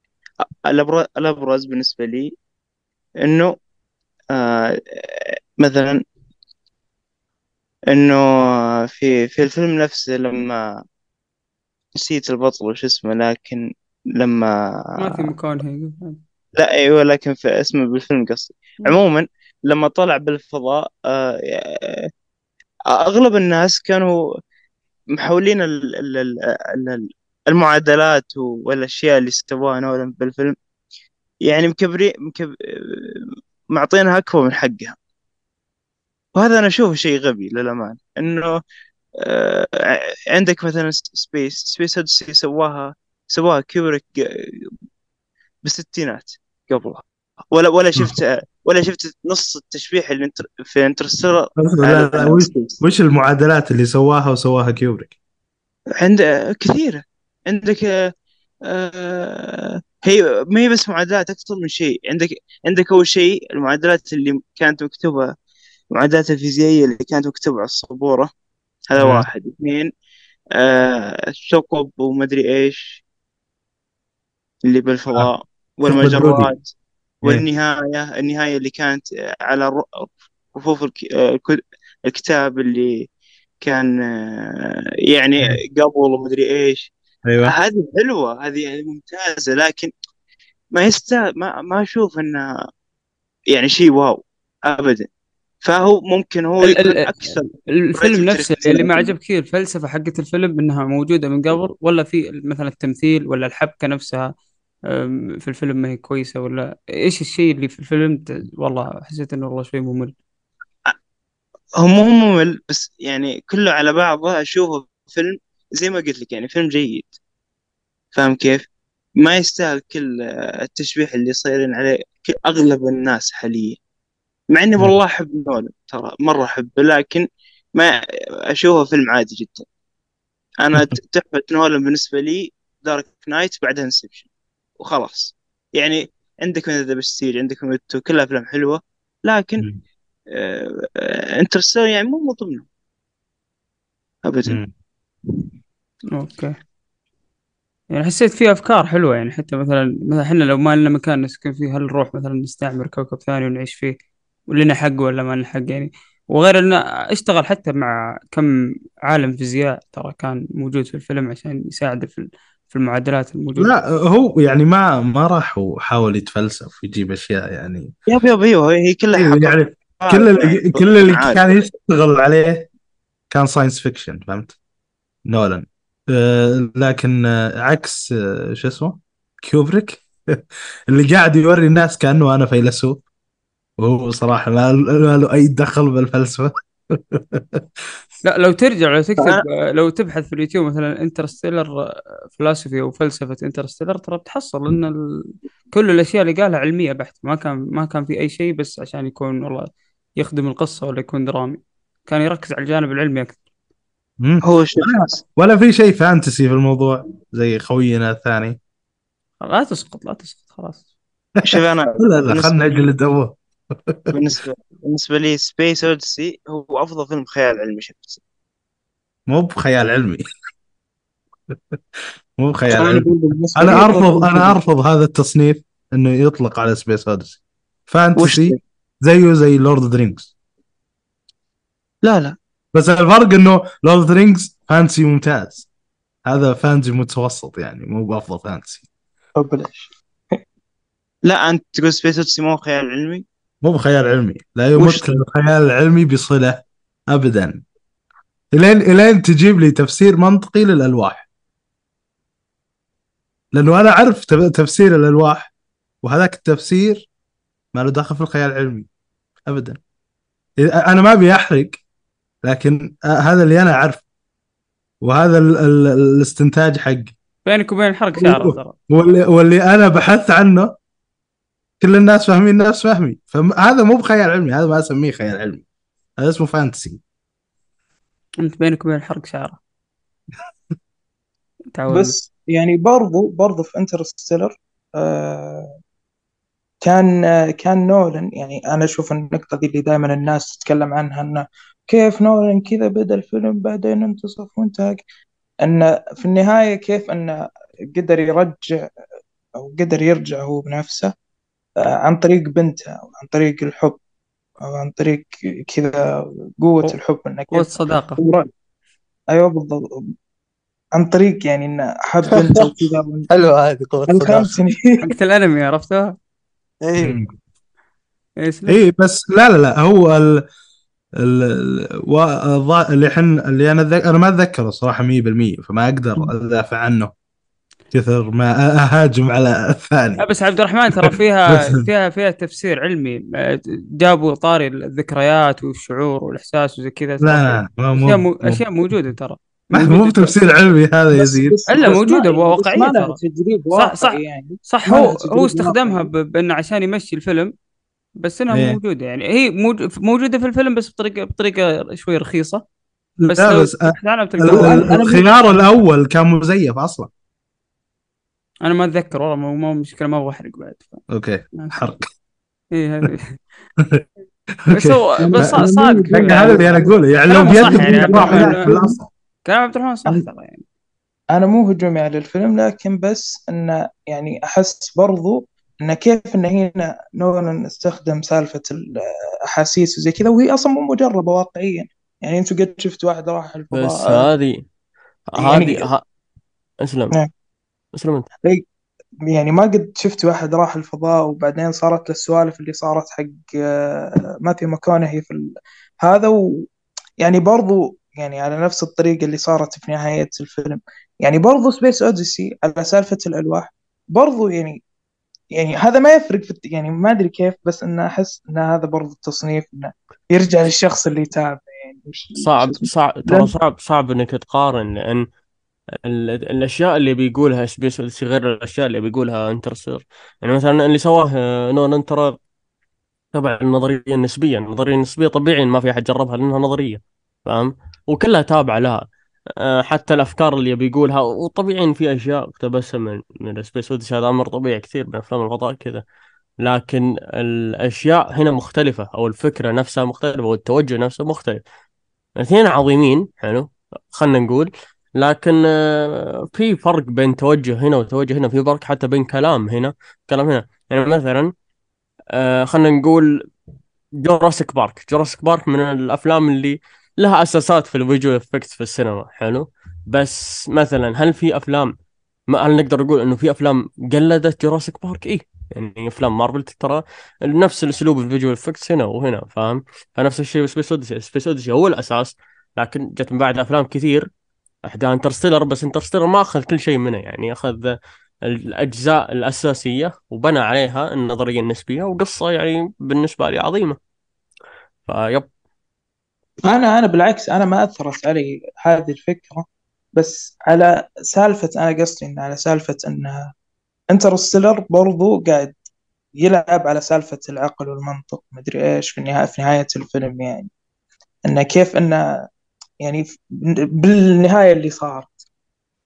Speaker 6: الابرز الأبرز بالنسبة لي إنه آه مثلا إنه في في الفيلم نفسه لما نسيت البطل وش اسمه لكن لما
Speaker 1: ما في مكان هيك.
Speaker 6: لا أيوه لكن في اسمه بالفيلم قصدي. عموما لما طلع بالفضاء آه، أغلب الناس كانوا محولين ال- ال- ال- ال- المعادلات والأشياء اللي سواها نولان بالفيلم يعني مكبرين مكب... معطينها أكبر من حقها. وهذا أنا أشوفه شيء غبي للامانه إنه آه، عندك مثلا Space Space Odyssey سواها سواها كيوبريك بالستينات قبلها. ولا ولا شفت ولا شفت نص التشبيح اللي انت في
Speaker 2: Interstellar وش, المعادلات اللي سواها وسواها كيوبريك؟
Speaker 6: عند كثيرة. عندك آه، آه، هي ما هي بس معادلات أكثر من شيء. عندك عندك أول شيء المعادلات اللي كانت مكتوبة المعادلات الفيزيائية اللي كانت مكتوبة على السبورة. هذا
Speaker 2: مم.
Speaker 6: واحد. اثنين آه، الثقب ومدري إيش اللي بالفضاء والمجرات. والنهاية النهاية اللي كانت على رفوف الك- الك- الكتاب اللي كان يعني قبل ومدري إيش.
Speaker 2: أيوه.
Speaker 6: هذه حلوة هذه ممتازة لكن ما يستاهل ما ما أشوف إنها يعني شيء واو أبدا. فهو ممكن هو يكون
Speaker 1: ال-
Speaker 6: أكثر
Speaker 1: الفيلم نفسه اللي ما عجبك فيه الفلسفة حقت الفيلم إنها موجودة من قبل ولا في مثلا التمثيل ولا الحبكة نفسها؟ في الفيلم ما هي كويسة ولا؟ إيش الشيء اللي في الفيلم ت- والله حسيت إنه والله شوي ممل.
Speaker 6: هو مو ممل بس يعني كله على بعضه أشوفه فيلم زي ما قلت لك يعني فيلم جيد. فاهم كيف؟ ما يستاهل كل آه، التشبيح اللي صايرين عليه أغلب الناس حاليا. مع إني. والله أحب نولان ترى مرة أحبه لكن ما أشوفه فيلم عادي جدا. أنا تحفة نولان بالنسبة لي Dark Knight بعدها Inception وخلاص. يعني عندك من The Prestige عندك Memento كلها أفلام حلوة لكن. آه، آه، Interstellar يعني مو من ضمنهم أبدا.
Speaker 2: مم.
Speaker 1: أوكي. يعني حسيت فيه أفكار حلوة يعني حتى مثلا مثلا إحنا لو ما لنا مكان نسكن فيه هل نروح مثلا نستعمر كوكب ثاني ونعيش فيه؟ ولنا حق ولا ما لنا حق يعني؟ وغير إنه اشتغل حتى مع كم عالم فيزياء ترى كان موجود في الفيلم عشان يساعد في في المعادلات الموجودة.
Speaker 2: لا هو يعني ما ما راح وحاول يتفلسف ويجيب أشياء يعني.
Speaker 6: yep yep أيوه هي كلها
Speaker 2: أيوة
Speaker 6: حقائق
Speaker 2: يعني كل اللي
Speaker 6: يعني
Speaker 2: كل اللي. كان يشتغل عليه كان science fiction فهمت؟ نولان. آه، لكن آه، عكس آه، شو اسمه؟ كيوبريك. اللي قاعد يوري الناس كأنه أنا فيلسوف. وهو صراحة ما ما له أي دخل بالفلسفة.
Speaker 1: لا لو ترجع لو تكتب لو تبحث في اليوتيوب مثلا Interstellar فلسفي أو فلسفه Interstellar ترى بتحصل إن ال... كل الأشياء اللي قالها علمية بحت. ما كان ما كان في أي شيء بس عشان يكون والله يخدم القصة ولا يكون درامي. كان يركز على الجانب العلمي
Speaker 2: أكثر.
Speaker 6: هو شوف
Speaker 2: ولا في شيء fantasy في الموضوع زي خوينا الثاني؟
Speaker 1: لا تسقط لا تسقط خلاص.
Speaker 6: شوف أنا
Speaker 2: لا لا خلنا نجلد أبوه.
Speaker 6: بالنسبة بالنسبة لي Space Odyssey هو أفضل فيلم خيال علمي شفته.
Speaker 2: مو بخيال علمي. مو بخيال علمي.
Speaker 5: أنا
Speaker 2: ارفض. أنا أرفض هذا التصنيف إنه يطلق على Space
Speaker 6: Odyssey
Speaker 2: fantasy زيه زي Lord of Rings
Speaker 6: لا لا.
Speaker 2: بس الفرق إنه Lord of Rings fantasy ممتاز. هذا fantasy متوسط يعني مو بأفضل fantasy
Speaker 5: طب ليش؟
Speaker 6: لا أنت تقول Space Odyssey مو خيال علمي؟
Speaker 2: مو بخيال علمي لا يمت الخيال العلمي بصلة ابدا. إلين إلين تجيب لي تفسير منطقي للألواح. لأنه أنا أعرف تف- تفسير الألواح وهذاك التفسير ما له دخل في الخيال العلمي ابدا. أنا ما أبي أحرق لكن هذا اللي أنا أعرفه وهذا ال ال الاستنتاج حقي.
Speaker 1: بينك وبين الحرق شعره ترى.
Speaker 2: واللي, واللي أنا بحثت عنه كل الناس فاهمين نفس فهمي فهذا مو بخيال علمي هذا ما أسميه خيال علمي. هذا اسمه fantasy
Speaker 1: أنت بينك وبين الحرق شعرة.
Speaker 5: بس يعني برضو برضو في Interstellar آه كان آه كان نولن يعني أنا أشوف النقطة دي اللي دائما الناس تتكلم عنها إنه كيف نولن كذا بدأ الفيلم بعدين انتصف وانتهى إن في النهاية كيف إنه قدر يرجع أو قدر يرجع هو بنفسه. عن طريق بنته أو عن طريق الحب أو عن طريق كذا قوة
Speaker 1: قوة-
Speaker 5: الحب انه
Speaker 1: قوة الصداقة
Speaker 5: أيوه بالضبط. عن طريق يعني انه حب بنته وكذا
Speaker 4: حلوة هذه قوة الصداقه
Speaker 5: الخمسني
Speaker 1: حقت الأنمي عرفتوها؟
Speaker 4: إيه.
Speaker 1: اي
Speaker 2: اي بس لا لا لا هو ال ال اللي حن اللي أنا. أنا ما أتذكره صراحة 100% فما أقدر أدافع عنه. كثر ما أهاجم على
Speaker 1: لا
Speaker 2: الثاني
Speaker 1: بس عبد الرحمن ترى فيها فيها فيها تفسير علمي آه، جابوا طاري الذكريات والشعور والإحساس وزي كذا
Speaker 2: لا مو
Speaker 1: أشياء مو... أشياء موجودة ترى.
Speaker 2: مو بتفسير علمي هذا يزيد
Speaker 1: واقعية
Speaker 5: ما لها
Speaker 1: ترى.
Speaker 5: تجريب
Speaker 1: صح-
Speaker 5: واقعي
Speaker 1: صح.
Speaker 5: يعني
Speaker 1: صح هو هو استخدمها. بأنه عشان يمشي الفيلم بس إنها
Speaker 2: إيه.
Speaker 1: موجودة يعني هي موج... موجودة في الفيلم بس بطريقه بطريقة شوي رخيصة بس
Speaker 2: لا بس الخيار الأول كان مزيف أصلا
Speaker 1: أنا ما أتذكر والله مو مشكلة ما أبغى أحرق بعد. ف...
Speaker 2: أوكي حرق.
Speaker 1: إيه هذه. بس هو بس صادق.
Speaker 2: هذا اللي أنا أقوله يعني لو
Speaker 1: كلامه صح.
Speaker 2: بيد
Speaker 1: يعني كلام عبد الرحمن صح ترى يعني.
Speaker 5: أنا مو هجومي على الفيلم لكن بس إنه يعني أحس برضو إنه كيف انه هنا نولان استخدم سالفة الاحاسيس وزي كذا وهي أصلا مو مجربة واقعيا. يعني أنتم قد شفت واحد راح الفضاء.
Speaker 3: بس هذه
Speaker 5: يعني-
Speaker 3: هذه ها...
Speaker 5: أسلم.
Speaker 3: اسلم انت
Speaker 5: يعني ما قد شفت واحد راح الفضاء وبعدين صارت له السوالف اللي صارت حق آه، ماثيو ماكونهي في ال... هذا و... يعني برضو يعني على نفس الطريقة اللي صارت في نهاية الفيلم يعني برضو Space Odyssey على سالفة الألواح برضو يعني يعني هذا ما يفرق في يعني ما أدري كيف بس إنه أحس إن هذا برضو التصنيف إنه يرجع للشخص اللي يتابع يعني مش
Speaker 3: صعب. صعب ترى صعب صعب إنك تقارن لأن الأشياء اللي بيقولها Space Odyssey غير الأشياء اللي بيقولها Interstellar. يعني مثلا اللي سواه آه، نولان ترى تبع النظرية النسبية. النظرية النسبية طبيعي ما في أحد جربها لأنها نظرية فاهم؟ وكلها تابعة لها. آه، حتى الأفكار اللي بيقولها. وطبيعي إن في أشياء اقتبسها من من Space Odyssey هذا أمر طبيعي كثير من أفلام الفضاء كذا. لكن الأشياء هنا مختلفة أو الفكرة نفسها مختلفة والتوجه نفسه مختلف. الاثنين عظيمين حلو؟ خلينا نقول. لكن آه، في فرق بين توجه هنا وتوجه هنا. في فرق حتى بين كلام هنا كلام هنا. يعني مثلا آه، خلينا نقول Jurassic Park Jurassic Park من الأفلام اللي لها أساسات في ال visual effects في السينما. حلو؟ بس مثلا هل في أفلام ما هل نقدر نقول إنه في أفلام قلدت Jurassic Park إيه. يعني أفلام مارفل ترى نفس الأسلوب ال visual effects هنا وهنا فاهم؟ فنفس الشيء Space Odyssey Space Odyssey هو الأساس لكن جت من بعد أفلام كثير احدى Interstellar بس Interstellar ما أخذ كل شيء منه يعني أخذ الأجزاء الأساسية وبنى عليها النظرية النسبية وقصة يعني بالنسبة لي عظيمة. ف yep.
Speaker 5: أنا أنا بالعكس أنا ما أثرت علي هذه الفكرة بس على سالفة أنا قصدي إن على سالفة إن Interstellar برضو قاعد يلعب على سالفة العقل والمنطق مدري إيش في النهاية في نهاية الفيلم يعني. إنه كيف إنه يعني بالنهاية اللي صارت.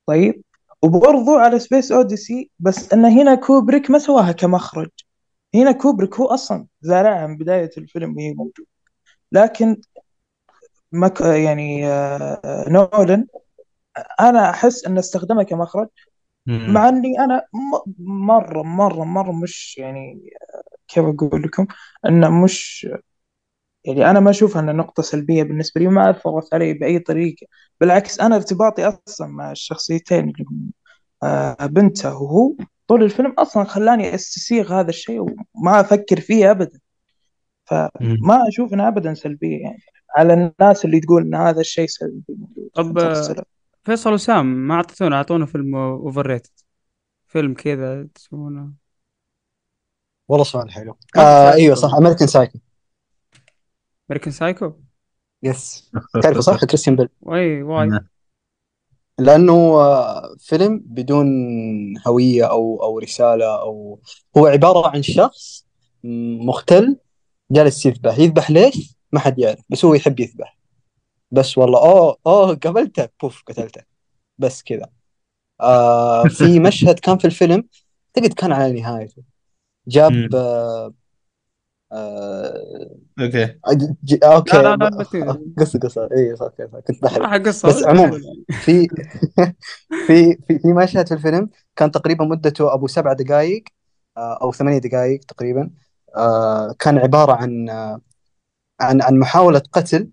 Speaker 5: طيب؟ وبرضو على Space Odyssey بس إنه هنا كوبريك ما سواها كمخرج. هنا كوبريك هو أصلا زارعها من بداية الفيلم وهي موجودة. لكن مك يعني آه، نولن أنا أحس إنه استخدمها كمخرج. مع إني أنا مرة مرة مرة مش يعني آه، كيف أقول لكم؟ إنه مش يعني أنا ما اشوفها انها نقطه سلبية بالنسبة لي وما اثرت علي بأي طريقة. بالعكس أنا ارتباطي أصلا مع الشخصيتين اللي هم آه، بنته وهو طول الفيلم أصلا خلاني أستسيغ هذا الشيء وما أفكر فيه ابدا. فما أشوف إنها ابدا سلبية يعني على الناس اللي تقول إن هذا الشيء سلبي.
Speaker 1: طب. فيصل وسام ما أعطيتونا أعطونا فيلم overrated فيلم كذا تسوونه.
Speaker 7: والله سؤال حلو. آه
Speaker 1: في
Speaker 7: أيوه
Speaker 1: سؤال.
Speaker 7: صح American Psycho
Speaker 1: American Psycho
Speaker 7: yes تعرفه صح؟ كريستيان بيل
Speaker 1: why why.
Speaker 2: نعم.
Speaker 7: لأنه آه، فيلم بدون هوية أو أو رسالة أو هو عبارة عن شخص مختل جالس يذبح. يذبح ليش؟ ما حد يعرف بس هو يحب يذبح. بس والله اوه اوه قبلته بوف قتلته. بس كذا. آه في مشهد كان في الفيلم اعتقد كان على نهايته. جاب آه okay. okay.
Speaker 1: لا لا لا
Speaker 7: قصة قصة. اي صح كذا كنت بحرق.
Speaker 1: قصة
Speaker 7: بس عموما في في في في مشهد في الفيلم كان تقريبا مدته أبو سبع دقائق أو ثمانية دقائق تقريبا. آه، كان عبارة عن آه، عن عن محاولة قتل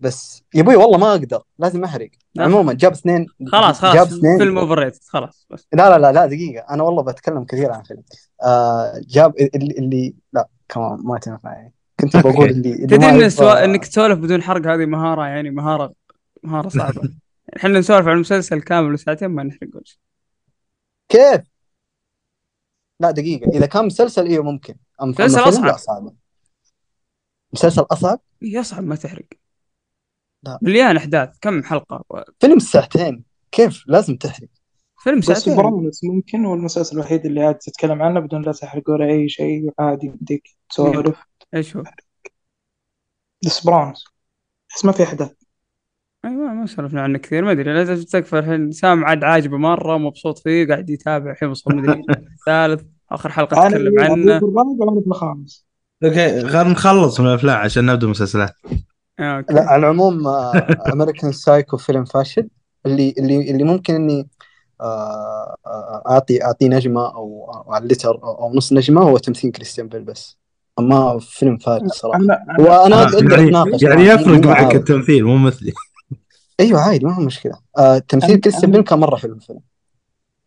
Speaker 7: بس يا أبوي والله ما أقدر. لازم
Speaker 1: أحرق.
Speaker 7: عموما جاب اثنين
Speaker 1: خلاص
Speaker 7: جاب
Speaker 1: خلاص
Speaker 7: اثنين.
Speaker 1: فيلم اوفر خلاص بس.
Speaker 7: لا لا لا لا دقيقة. أنا والله بتكلم كثير عن فيلم. آه، جاب اللي, اللي لا كمان ما تنفع يعني. كنت بقول. اللي, اللي
Speaker 1: تدري ان. إنك تسولف بدون حرق هذه مهارة يعني مهارة مهارة صعبة. إحنا نسولف عن المسلسل كامل ساعتين ما نحرق ولا شيء.
Speaker 7: كيف؟ لا دقيقة. إذا كان مسلسل إيه ممكن.
Speaker 1: مسلسل.
Speaker 7: لا صعب مسلسل أصعب؟
Speaker 1: يصعب ما تحرق.
Speaker 7: لا.
Speaker 1: مليان أحداث. كم حلقة؟ و-
Speaker 7: فيلم ساعتين. كيف؟ لازم تحرق.
Speaker 1: فيلم
Speaker 5: بس
Speaker 1: ساعتين.
Speaker 5: برامس ممكن هو المسلسل الوحيد اللي عاد تتكلم عنه بدون لا تحرق ولا اي شيء عادي يمديك تسولف.
Speaker 1: إيش هو؟
Speaker 5: ديسبرانس بس ما في أحداث.
Speaker 1: أيوه ما سولفنا عنه كثير ما أدري لازم تكفى الحين سام عاد عاجبه مرة مبسوط فيه قاعد يتابع الحين وصل مدري الثالث آخر حلقة
Speaker 5: أنا
Speaker 1: تكلم عنه.
Speaker 5: الرابع الخامس
Speaker 2: okay خلينا نخلص من الأفلام عشان نبدأ مسلسلات
Speaker 1: آه، okay.
Speaker 7: لا على العموم American Psycho فيلم فاشل اللي اللي اللي ممكن إني آه، آه، أعطي أعطيه نجمة أو أو على ال Letterboxd أو أو نص نجمة هو تمثيل كريستيان بيل بس. أما فيلم فاشل صراحة.
Speaker 5: أنا
Speaker 7: وأنا
Speaker 2: آه،
Speaker 7: أقدر
Speaker 2: يعني,
Speaker 7: أتناقش
Speaker 2: يعني يفرق معك. التمثيل مو مثلي.
Speaker 7: أيوه عادي ما هو مشكلة. آه، تمثيل
Speaker 5: أنا-
Speaker 7: كريستيان
Speaker 5: أنا-
Speaker 7: بيل كان مرة حلو الفيلم.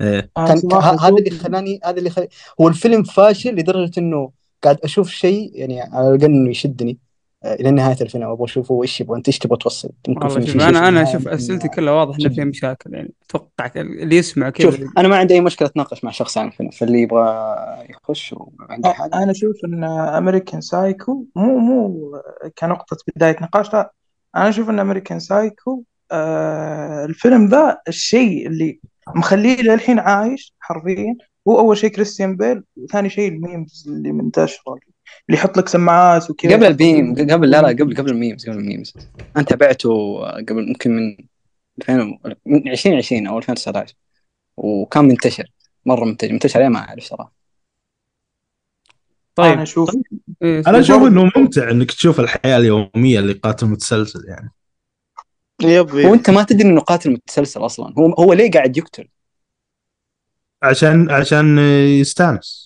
Speaker 2: إيه.
Speaker 5: أنا
Speaker 7: هذا اللي خلاني هذا اللي خلاني هو الفيلم فاشل لدرجة إنه قاعد أشوف شيء يعني على الأقل إنه يشدني. آه، إلى نهاية الفيلم. أبغى اشوفه إيش يبغى أنت إيش تبغى توصل؟ ممكن
Speaker 1: شوف أنا
Speaker 7: في أنا
Speaker 1: شوف
Speaker 7: ممكن-
Speaker 1: اسئلتي كلها واضح إنه فيها مشاكل يعني أتوقع اللي يسمع
Speaker 7: شوف
Speaker 1: كذا
Speaker 7: أنا ما عندي أي مشكلة اتناقش مع شخص عن الفيلم فاللي يبغى يخش وعنده حاجة.
Speaker 5: أنا أشوف إن American Psycho مو مو كنقطة بداية نقاش لا أنا أشوف إن American Psycho آه الفيلم ذا الشيء اللي مخليه للحين عايش حرفيا هو أول شيء كريستيان بيل وثاني شيء الميمز اللي منتشرة. اللي يحط لك سماعات وكذا.
Speaker 4: قبل البيم قبل لا لا قبل قبل ال memes قبل ال memes. أنا تابعته قبل ممكن من 2000 من 2020 أو 2019 وكان منتشر مرة منتشر منتشر عليه ما أعرف صراحة.
Speaker 1: طيب.
Speaker 5: أنا أشوف
Speaker 1: إيه،
Speaker 2: أنا
Speaker 5: أشوف
Speaker 2: إنه ممتع إنك تشوف الحياة اليومية لقاتل متسلسل يعني.
Speaker 6: yep
Speaker 4: هو
Speaker 6: yep
Speaker 4: انت ما تدري إنه قاتل متسلسل أصلا. هو هو ليه قاعد يقتل؟
Speaker 2: عشان عشان يستانس.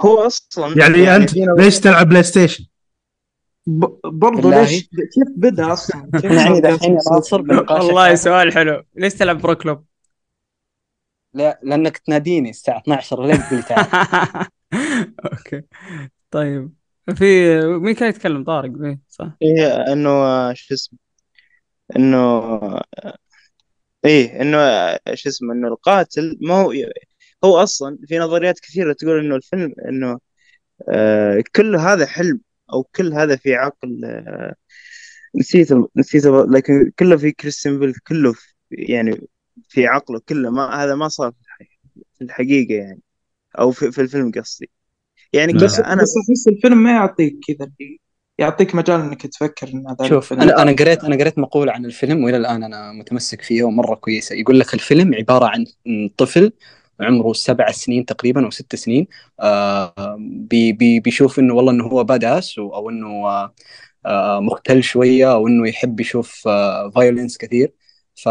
Speaker 6: هو أصلا
Speaker 2: يعني أنت
Speaker 6: في نوع-
Speaker 2: ليش تلعب
Speaker 5: PlayStation؟ برضه. ليش كيف بدأ أصلا كيف
Speaker 4: يعني
Speaker 5: بدأ
Speaker 4: دحين؟ ناصر
Speaker 1: والله؟ سؤال حلو ليش تلعب برو كلوب؟
Speaker 4: لا لأنك تناديني الساعة 12 الليل تقول لي تعال
Speaker 1: okay طيب في مين كان يتكلم طارق إيه، صح
Speaker 6: إيه إنه شو اسمه إنه إيه إنه شو اسمه إنه القاتل ما هو هو أصلا في نظريات كثيرة تقول إنه الفيلم إنه آه كل هذا حلم أو كل هذا في عقل آه نسيت نسيت لكن كله في كريستيان بيل كله في يعني في عقله كله ما هذا ما صار في الحقيقة يعني أو في, في الفيلم قصدي. يعني.
Speaker 5: بس
Speaker 6: أنا
Speaker 5: بس أحس الفيلم ما يعطيك كذا يعطيك مجال إنك تفكر إن هذا
Speaker 4: شوف أنا أنا قريت أنا قريت مقوله عن الفيلم وإلى الآن أنا متمسك فيها ومرة كويسة. يقول لك الفيلم عبارة عن طفل عمره سبع سنين تقريبا أو ست سنين. آه بي بي بيشوف إنه والله إنه هو badass أو إنه آه آه مختل شوية أو إنه يحب يشوف violence كثير. ف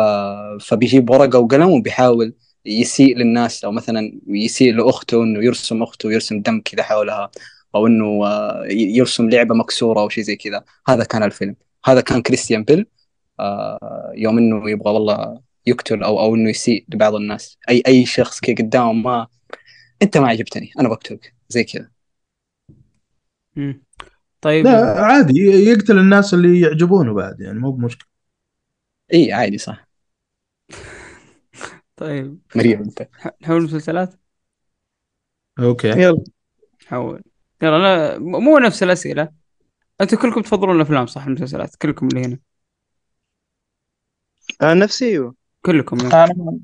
Speaker 4: فبيجيب ورقة وقلم وبيحاول يسيء للناس أو مثلا يسيء لأخته إنه يرسم أخته ويرسم دم كذا حولها أو إنه آه، يرسم لعبة مكسورة أو شيء زي كذا. هذا كان الفيلم. هذا كان كريستيان بيل آه، يوم إنه يبغى والله يقتل أو أو إنه يسيء لبعض الناس. اي أي شخص كذا قدامه ما أنت ما عجبتني أنا بقتلك. زي كذا.
Speaker 1: طيب
Speaker 2: لا عادي يقتل الناس اللي يعجبونه بعد يعني مو بمشكلة.
Speaker 4: إي عادي صح.
Speaker 1: طيب.
Speaker 4: مريض
Speaker 1: أنت. نحول المسلسلات
Speaker 2: أوكي.
Speaker 5: يلا.
Speaker 1: نحول يلا أنا مو نفس الأسئلة. أنتم كلكم تفضلون الأفلام صح المسلسلات كلكم اللي هنا.
Speaker 6: آه نفسي أيوه.
Speaker 1: كلكم يعني.
Speaker 5: أنا ما.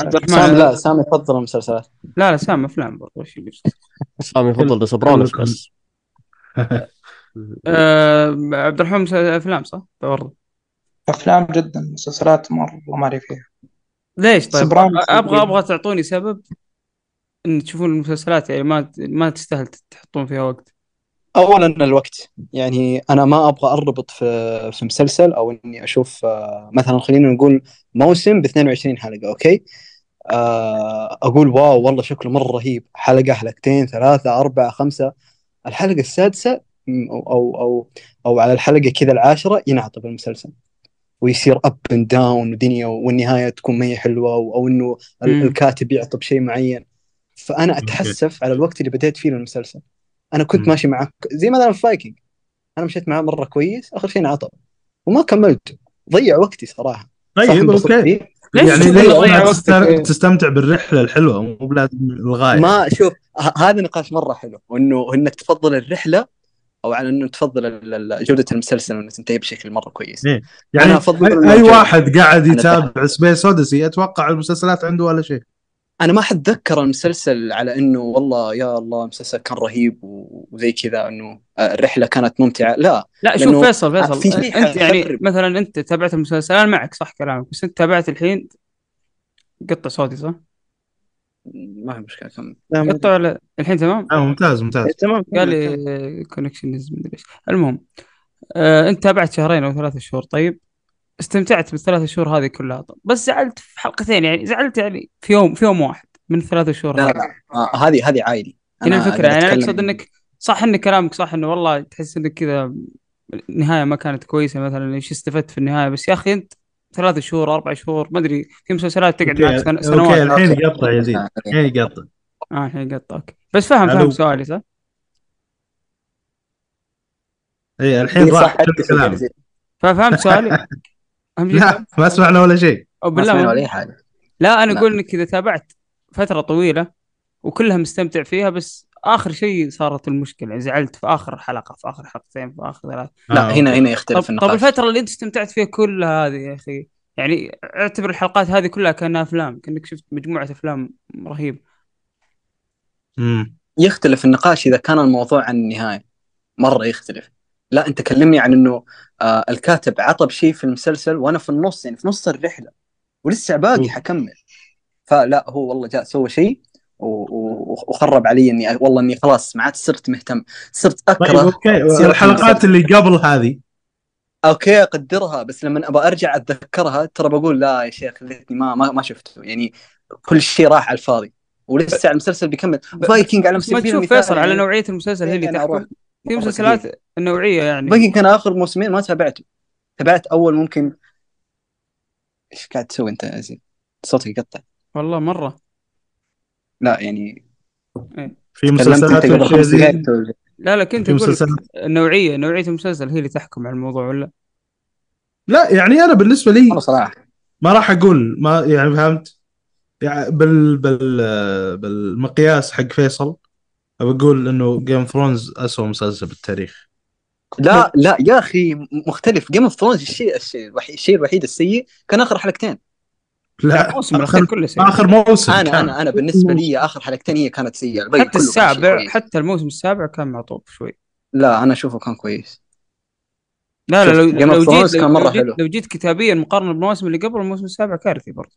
Speaker 1: عبد الرحمن
Speaker 7: لا سام يفضل المسلسلات
Speaker 1: لا لا سام أفلام برضو وش؟
Speaker 3: سامي يفضل سوبرانوس. بس
Speaker 1: آه عبد الرحمن أفلام صح؟ برضو
Speaker 5: أفلام جدا مسلسلات مرة ما لي فيها
Speaker 1: ليش طيب؟
Speaker 5: أبغى.
Speaker 1: أبغى تعطوني سبب إن تشوفون المسلسلات يعني ما ما تستاهل تحطون فيها وقت
Speaker 7: اولا الوقت. يعني أنا ما أبغى أربط في في مسلسل أو إني أشوف آه، مثلا خلينا نقول موسم ب 22 حلقة okay؟ آه، أقول wow والله شكله مرة رهيب. حلقة حلقتين ثلاثة أربعة خمسة. الحلقة السادسة أو أو أو, أو على الحلقة كذا العاشرة ينعطب المسلسل. ويصير up and down ودنيا والنهاية تكون ما هي حلوة أو أو
Speaker 1: إنه.
Speaker 7: الكاتب يعطب شيء معين.
Speaker 2: فأنا.
Speaker 7: أتحسف على الوقت اللي بديت فيه المسلسل أنا كنت
Speaker 2: مم.
Speaker 7: ماشي معك. زي مثلا في Vikings. أنا مشيت معاه مرة كويس آخر شيء انعطب وما كملت. ضيع وقتي صراحة.
Speaker 2: طيب
Speaker 1: okay.
Speaker 2: يعني ليش
Speaker 1: وقتك؟
Speaker 2: تستمتع بالرحلة الحلوة؟ مو بلازم الغاية.
Speaker 7: ما شوف ه- هذا نقاش مرة حلو. وإنه انك تفضل الرحلة أو على إنه تفضل جودة المسلسل وانه تنتهي بشكل مرة كويس.
Speaker 2: إيه. يعني
Speaker 7: أنا أفضل
Speaker 2: أي
Speaker 7: أي.
Speaker 2: واحد قاعد يتابع Space Odyssey أتوقع المسلسلات عنده ولا شيء.
Speaker 7: أنا ما حتذكر المسلسل على إنه والله يا الله المسلسل كان رهيب وزي كذا إنه الرحلة كانت ممتعة لا
Speaker 1: لا شوف فيصل فيصل
Speaker 7: في شيء
Speaker 1: أنت يعني
Speaker 7: حيخرب.
Speaker 1: مثلا أنت تابعت المسلسل أنا معك صح كلامك بس أنت تابعت الحين قطع صوتي صح؟
Speaker 7: ما في مشكلة كمل
Speaker 6: ما-
Speaker 1: قطع ولا الحين تمام؟
Speaker 2: آه ممتاز ممتاز
Speaker 6: تمام
Speaker 1: قال. لي كونكشن المهم آه أنت تابعت شهرين أو ثلاثة شهور طيب استمتعت بالثلاث شهور هذه كلها. طب. بس زعلت في حلقتين يعني زعلت يعني في يوم في يوم واحد من الثلاث شهور
Speaker 7: لا
Speaker 1: هذه.
Speaker 7: لا آه، هذه هذه عادي
Speaker 1: هنا
Speaker 7: أنا
Speaker 1: يعني
Speaker 7: أنا
Speaker 1: أقصد إنك صح إن كلامك صح إنه والله تحس إنك كذا النهاية ما كانت كويسة مثلا إيش استفدت في النهاية. بس يا أخي أنت ثلاث شهور أربع شهور ما أدري في مسلسلات تقعد معك سن-
Speaker 2: okay
Speaker 1: سنوات.
Speaker 2: الحين يقطع يزيد الحين يقطع.
Speaker 1: آه الحين قطع okay. بس فاهم فاهم. سؤالي صح؟
Speaker 2: اي الحين
Speaker 7: إيه،
Speaker 2: راح.
Speaker 1: ففهمت سؤالي؟ اهم شيء
Speaker 2: لا ما سمعنا ولا شيء.
Speaker 1: أو
Speaker 4: ما
Speaker 1: بالله
Speaker 4: سمعنا
Speaker 1: ما-
Speaker 4: ولا أي حاجة.
Speaker 1: لا
Speaker 4: أنا.
Speaker 1: أقول إنك إذا تابعت فترة طويلة وكلها مستمتع فيها بس آخر شيء صارت المشكلة يعني زعلت في آخر حلقة في آخر حلقتين في آخر ثلاث
Speaker 4: لا
Speaker 2: آه،
Speaker 4: هنا. هنا
Speaker 1: طب,
Speaker 4: يختلف
Speaker 1: طب
Speaker 4: النقاش.
Speaker 1: الفترة اللي أنت استمتعت فيها كلها هذه يا أخي؟ يعني اعتبر الحلقات هذه كلها كأنها أفلام كأنك شفت مجموعة أفلام رهيبة.
Speaker 2: مم.
Speaker 4: يختلف النقاش إذا كان الموضوع عن النهاية. مرة يختلف. لا انت كلمني عن انه آه الكاتب عطب شيء في المسلسل وأنا في النص يعني في نص الرحلة ولسه باقي. حكمل. فلا هو والله جاء سوى شيء وخرب علي إني والله إني خلاص ما عاد صرت مهتم صرت
Speaker 2: طيب
Speaker 4: أكره
Speaker 2: okay
Speaker 4: سيرة
Speaker 2: الحلقات اللي قبل هذه؟
Speaker 4: okay أقدرها بس لما أبغى أرجع أتذكرها ترى بقول لا يا شيخ ليتني ما ما, ما شفته. يعني كل شيء راح على الفاضي ولسه المسلسل بيكمل. Vikings على
Speaker 1: بس ما
Speaker 4: سبيل
Speaker 1: تشوف
Speaker 4: المثال
Speaker 1: فيصل على
Speaker 4: يعني
Speaker 1: نوعية المسلسل هي اللي
Speaker 4: أروح
Speaker 1: تحكم؟ في مسلسلات النوعيه يعني.
Speaker 4: Vikings كان آخر موسمين ما تابعته تابعت أول ممكن. إيش قاعد تسوي أنت يا زين؟ صوتك يقطع.
Speaker 1: والله مرة.
Speaker 4: لا يعني.
Speaker 2: في
Speaker 4: تكلمت
Speaker 2: مسلسلات
Speaker 1: لا لا كنت
Speaker 2: في أقول
Speaker 1: النوعيه نوعية المسلسل هي اللي تحكم على الموضوع ولا؟
Speaker 2: لا يعني أنا بالنسبة لي
Speaker 4: والله صراحة.
Speaker 2: ما راح أقول ما يعني فهمت؟ يعني بال بال بالمقياس حق فيصل. بقول إنه جيم ثرونز اسوء مسلسل بالتاريخ.
Speaker 4: لا لا يا أخي مختلف. Game of Thrones الشيء الشيء الوحيد الشيء الوحيد السيء كان آخر حلقتين.
Speaker 2: لا
Speaker 1: الموسم الاخير
Speaker 2: آخر
Speaker 1: كله سيء.
Speaker 2: آخر موسم
Speaker 4: أنا
Speaker 2: كان.
Speaker 4: أنا أنا بالنسبة لي آخر حلقتين هي كانت سيئة.
Speaker 1: حتى السابع. حتى الموسم السابع كان معطوب شوي.
Speaker 4: لا أنا أشوفه كان كويس.
Speaker 1: لا لا لو
Speaker 4: Game of Thrones لو
Speaker 1: جيت
Speaker 4: كان مرة
Speaker 1: لو, جيت
Speaker 4: حلو.
Speaker 1: لو جيت كتابيا مقارنة بالمواسم اللي قبل الموسم السابع كارثي برضه.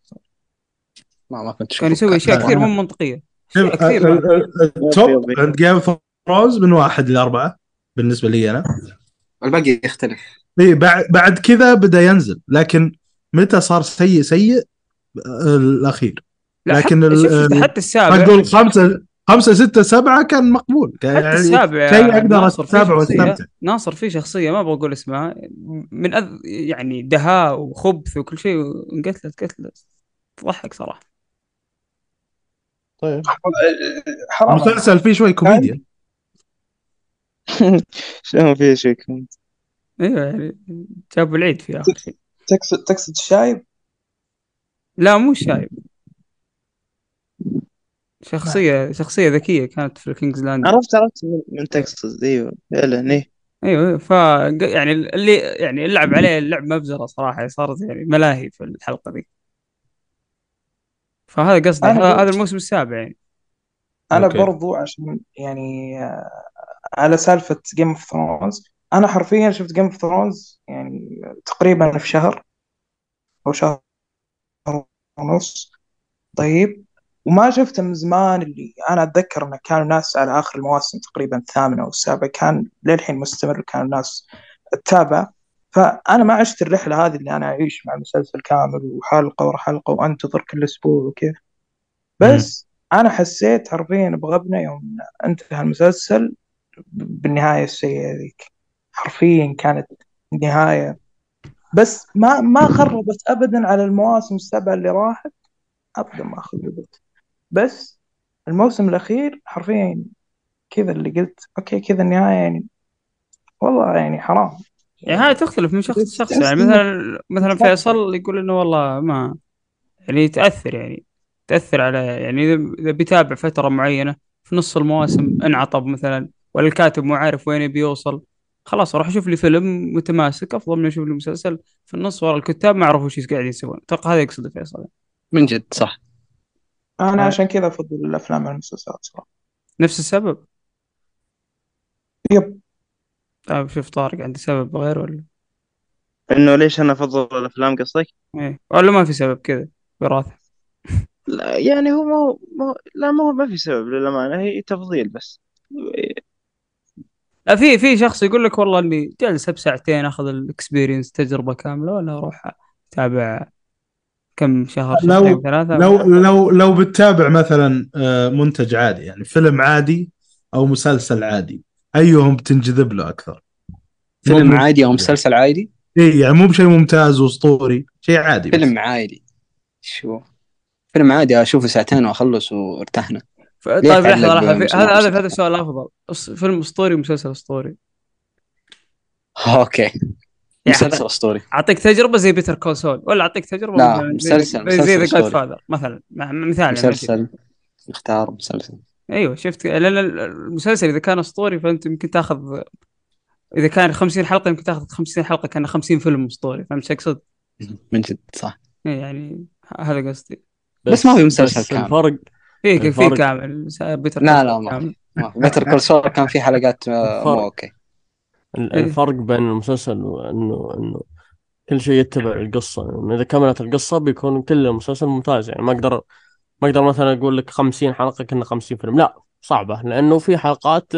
Speaker 4: ما ما كنت
Speaker 1: كان يسوي أشياء كثير
Speaker 2: مو منطقية. التوب عند جيم ثرونز من واحد لاربعه بالنسبة لي أنا.
Speaker 4: الباقي يختلف.
Speaker 2: إيه بعد بعد كذا بدأ ينزل لكن متى صار سيء سيء الأخير.
Speaker 1: لا
Speaker 2: لكن
Speaker 1: حتى, حتى السابع.
Speaker 2: أقول خمسة خمسة ستة سبعة كان مقبول. كان
Speaker 1: حتى
Speaker 2: يعني
Speaker 1: السابع
Speaker 2: شيء أقدر
Speaker 1: ناصر في
Speaker 2: اتابعه
Speaker 1: شخصية-
Speaker 2: وأستمتع.
Speaker 1: ناصر في شخصية ما أبغى أقول اسمها. من أذ... يعني دهاء وخبث وكل شيء انقتلت قتلت. تضحك صراحة.
Speaker 2: طيب.
Speaker 5: حرام.
Speaker 2: المسلسل فيه شوي كوميديا.
Speaker 6: شلون فيها شيء كوميدي
Speaker 1: أيوه يعني جابوا العيد في اخر شيء
Speaker 5: تقصد تقصد الشايب
Speaker 1: لا مو شايب. شخصية شخصية ذكية كانت في كينجز لاند
Speaker 6: عرفت عرفت من- تقصد أيوه. فعلا إيه
Speaker 1: أيوه ف يعني اللي يعني اللي لعب عليه اللعب مبزرة صراحة صارت يعني ملاهي في الحلقة ذي. فهذا قصدي هذا الموسم السابع يعني.
Speaker 5: أنا
Speaker 2: أوكي.
Speaker 5: برضو عشان يعني آه، على سالفة Game of Thrones أنا حرفيا شفت Game of Thrones يعني تقريبا في شهر أو شهر ونص. طيب وما شفته من زمان اللي أنا أتذكر إنه كانوا ناس على آخر المواسم تقريبا الثامنة أو السابعة كان للحين مستمر كانوا الناس تتابع. فأنا ما عشت الرحلة هذه اللي أنا أعيش مع المسلسل كامل وحلقة ورا حلقة وأنتظر كل أسبوع وكذا. بس أنا حسيت حرفيا بغبنة يوم انتهى المسلسل بالنهاية السيئة ذيك. حرفيا كانت نهاية. بس ما ما خربت ابدا على المواسم السبعة اللي راحت. ابدا ما خربت. بس الموسم الأخير حرفيا كذا اللي قلت أوكي كذا النهاية يعني والله يعني حرام.
Speaker 1: يعني هاي تختلف من شخص لشخص. يعني مثلا مثلا. فيصل يقول إنه والله ما يعني تأثر يعني. تأثر على يعني اذا إذا بيتابع فترة معينة في نص المواسم انعطب مثلا ولا الكاتب مو عارف وين يبي يوصل خلاص أروح أشوف لي فيلم متماسك أفضل من أشوف لي مسلسل في النص ورا الكتاب ما عرفوا إيش قاعدين يسوون. أتوقع هذا يقصد فيصل.
Speaker 4: من جد صح.
Speaker 5: أنا
Speaker 1: هاي.
Speaker 5: عشان كذا أفضل الأفلام على المسلسلات صراحة.
Speaker 1: نفس السبب؟
Speaker 5: يب.
Speaker 1: شوف طارق عندي سبب غير ولا؟
Speaker 6: إنه ليش أنا أفضل الأفلام قصدك؟
Speaker 1: إيه. ولا ما في سبب كذا وراثه
Speaker 6: لا يعني هو ما هو ما هو- لا ما هو ما في سبب للأمانة هي تفضيل بس.
Speaker 1: لا في في شخص يقول لك والله إني جالس بساعتين أخذ الإكسبيرينس تجربة كاملة ولا أروح أتابع كم شهر
Speaker 2: لو-
Speaker 1: ثلاثة؟
Speaker 2: لو لو لو بتتابع مثلا آه، منتج عادي يعني فيلم عادي أو مسلسل عادي أيهم بتنجذب له أكثر.
Speaker 4: فيلم عادي أو مسلسل عادي؟
Speaker 2: اي يعني مو بشيء ممتاز وأسطوري شيء عادي بس.
Speaker 4: فيلم عادي. شو؟ فيلم عادي أشوفه ساعتين وأخلص وارتحنا.
Speaker 1: ف... طيب لحظة
Speaker 4: لحظة؟
Speaker 1: هذا هذا هذا السؤال أفضل. أس... فيلم أسطوري ومسلسل أسطوري؟
Speaker 4: أوكي.
Speaker 1: يعني
Speaker 4: مسلسل أسطوري.
Speaker 1: أعطيك تجربة زي Better Call Saul ولا أعطيك تجربة
Speaker 4: لا،
Speaker 1: مثلاً
Speaker 4: مسلسل-
Speaker 1: زي, ذا Godfather مثلا. مثال يعني.
Speaker 4: مسلسل. اختار مسلسل.
Speaker 1: أيوه شفت. لأن المسلسل إذا كان أسطوري فأنت يمكن تأخذ إذا كان 50 حلقة يمكن تأخذ 50 حلقة كان 50 فيلم أسطوري فهمت إيش أقصد؟
Speaker 4: من جد صح.
Speaker 1: إيه يعني هذا قصدي.
Speaker 4: بس ما في مسلسل
Speaker 3: بس
Speaker 4: كامل.
Speaker 3: الفرق
Speaker 1: في في
Speaker 3: الفرق-
Speaker 1: كامل. Better
Speaker 4: لا لا ما في. Better Call Saul كان في حلقات آه،
Speaker 3: الفرق.
Speaker 4: مو
Speaker 3: أوكي.
Speaker 1: إيه.
Speaker 3: الفرق بين المسلسل وإنه إنه كل شيء يتبع القصة. يعني إذا كملت القصة بيكون كل المسلسل ممتاز. يعني ما أقدر ما أقدر مثلا أقول لك 50 حلقة كنا 50 فيلم. لا صعبة لأنه في حلقات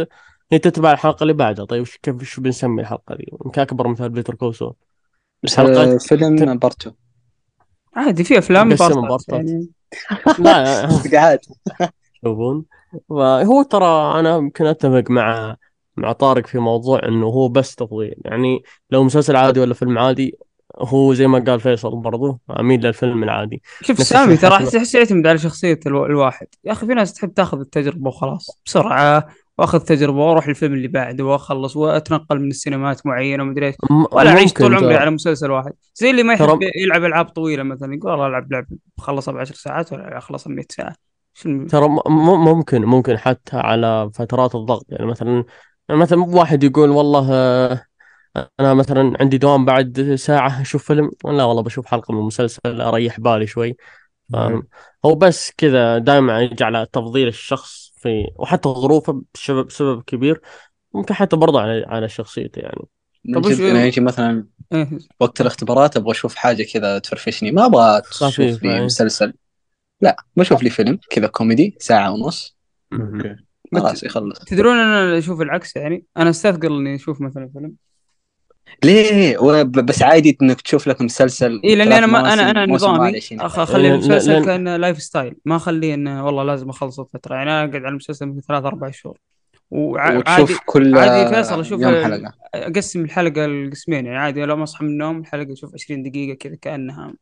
Speaker 3: هي تتبع الحلقة اللي بعدها. طيب وش كيف شو بنسمي الحلقة دي يمكن أكبر مثال Better Call
Speaker 4: بس
Speaker 3: حلقات
Speaker 4: آه، فيلم
Speaker 3: part
Speaker 4: two.
Speaker 1: عادي في
Speaker 3: أفلام
Speaker 1: بارتات. يعني
Speaker 3: لا
Speaker 4: قاعد.
Speaker 3: يشوفون فهو ترى أنا يمكن أتفق مع مع طارق في موضوع إنه هو بس تفضيل. يعني لو مسلسل عادي ولا فيلم عادي هو زي ما قال فيصل برضو اميل للفيلم العادي.
Speaker 1: شوف سامي ترى احس يعتمد على شخصية ألو... الواحد. يا أخي في ناس تحب تاخذ التجربة وخلاص بسرعة وأخذ تجربة وأروح الفيلم اللي بعده وأخلص وأتنقل من السينمات معينة ومدري
Speaker 3: إيش.
Speaker 1: ولا
Speaker 3: أعيش
Speaker 1: طول عمري. على مسلسل واحد. زي اللي ما يحب يلعب ألعاب طويلة مثلا يقول والله ألعب لعبه بخلصها ب 10 ساعات ولا اخلصها ب 100 ساعة.
Speaker 3: ترى ممكن ممكن حتى على فترات الضغط. يعني مثلا مثلا واحد يقول والله أنا مثلا عندي دوام بعد ساعة أشوف فيلم. لا والله بشوف حلقة من المسلسل أريح بالي شوي. هو بس كذا دائما يجي على تفضيل الشخص في وحتى ظروفه بسبب سبب كبير. ممكن حتى برضه على على شخصيته يعني.
Speaker 1: طب وش-
Speaker 4: أنا يجي مثلا
Speaker 1: إيه.
Speaker 4: وقت الاختبارات أبغى أشوف حاجة كذا تفرفشني. ما أبغى
Speaker 3: أشوف
Speaker 4: لي
Speaker 3: أي.
Speaker 4: مسلسل. لا بشوف لي فيلم كذا كوميدي ساعة ونص. خلاص يخلص.
Speaker 1: تدرون أنا أشوف العكس يعني؟ أنا أستثقل إني أشوف مثلا فيلم.
Speaker 4: ليه بس عادي إنك تشوف لك مسلسل
Speaker 1: اي لاني أنا ما أنا
Speaker 4: أنا
Speaker 1: نظامي.
Speaker 4: واحد 20
Speaker 1: أخ-
Speaker 4: حلقة.
Speaker 1: اخلي المسلسل كأنه lifestyle ما أخليه إنه والله لازم أخلصه فتره يعني أنا أقعد على المسلسل من ثلاث أربع شهور. وعادي
Speaker 4: وتشوف كل
Speaker 1: عادي فيصل أشوف
Speaker 4: يوم حلقة.
Speaker 1: أقسم الحلقة لقسمين يعني عادي لو ما أصحى من النوم الحلقة أشوف 20 دقيقة كذا كأنها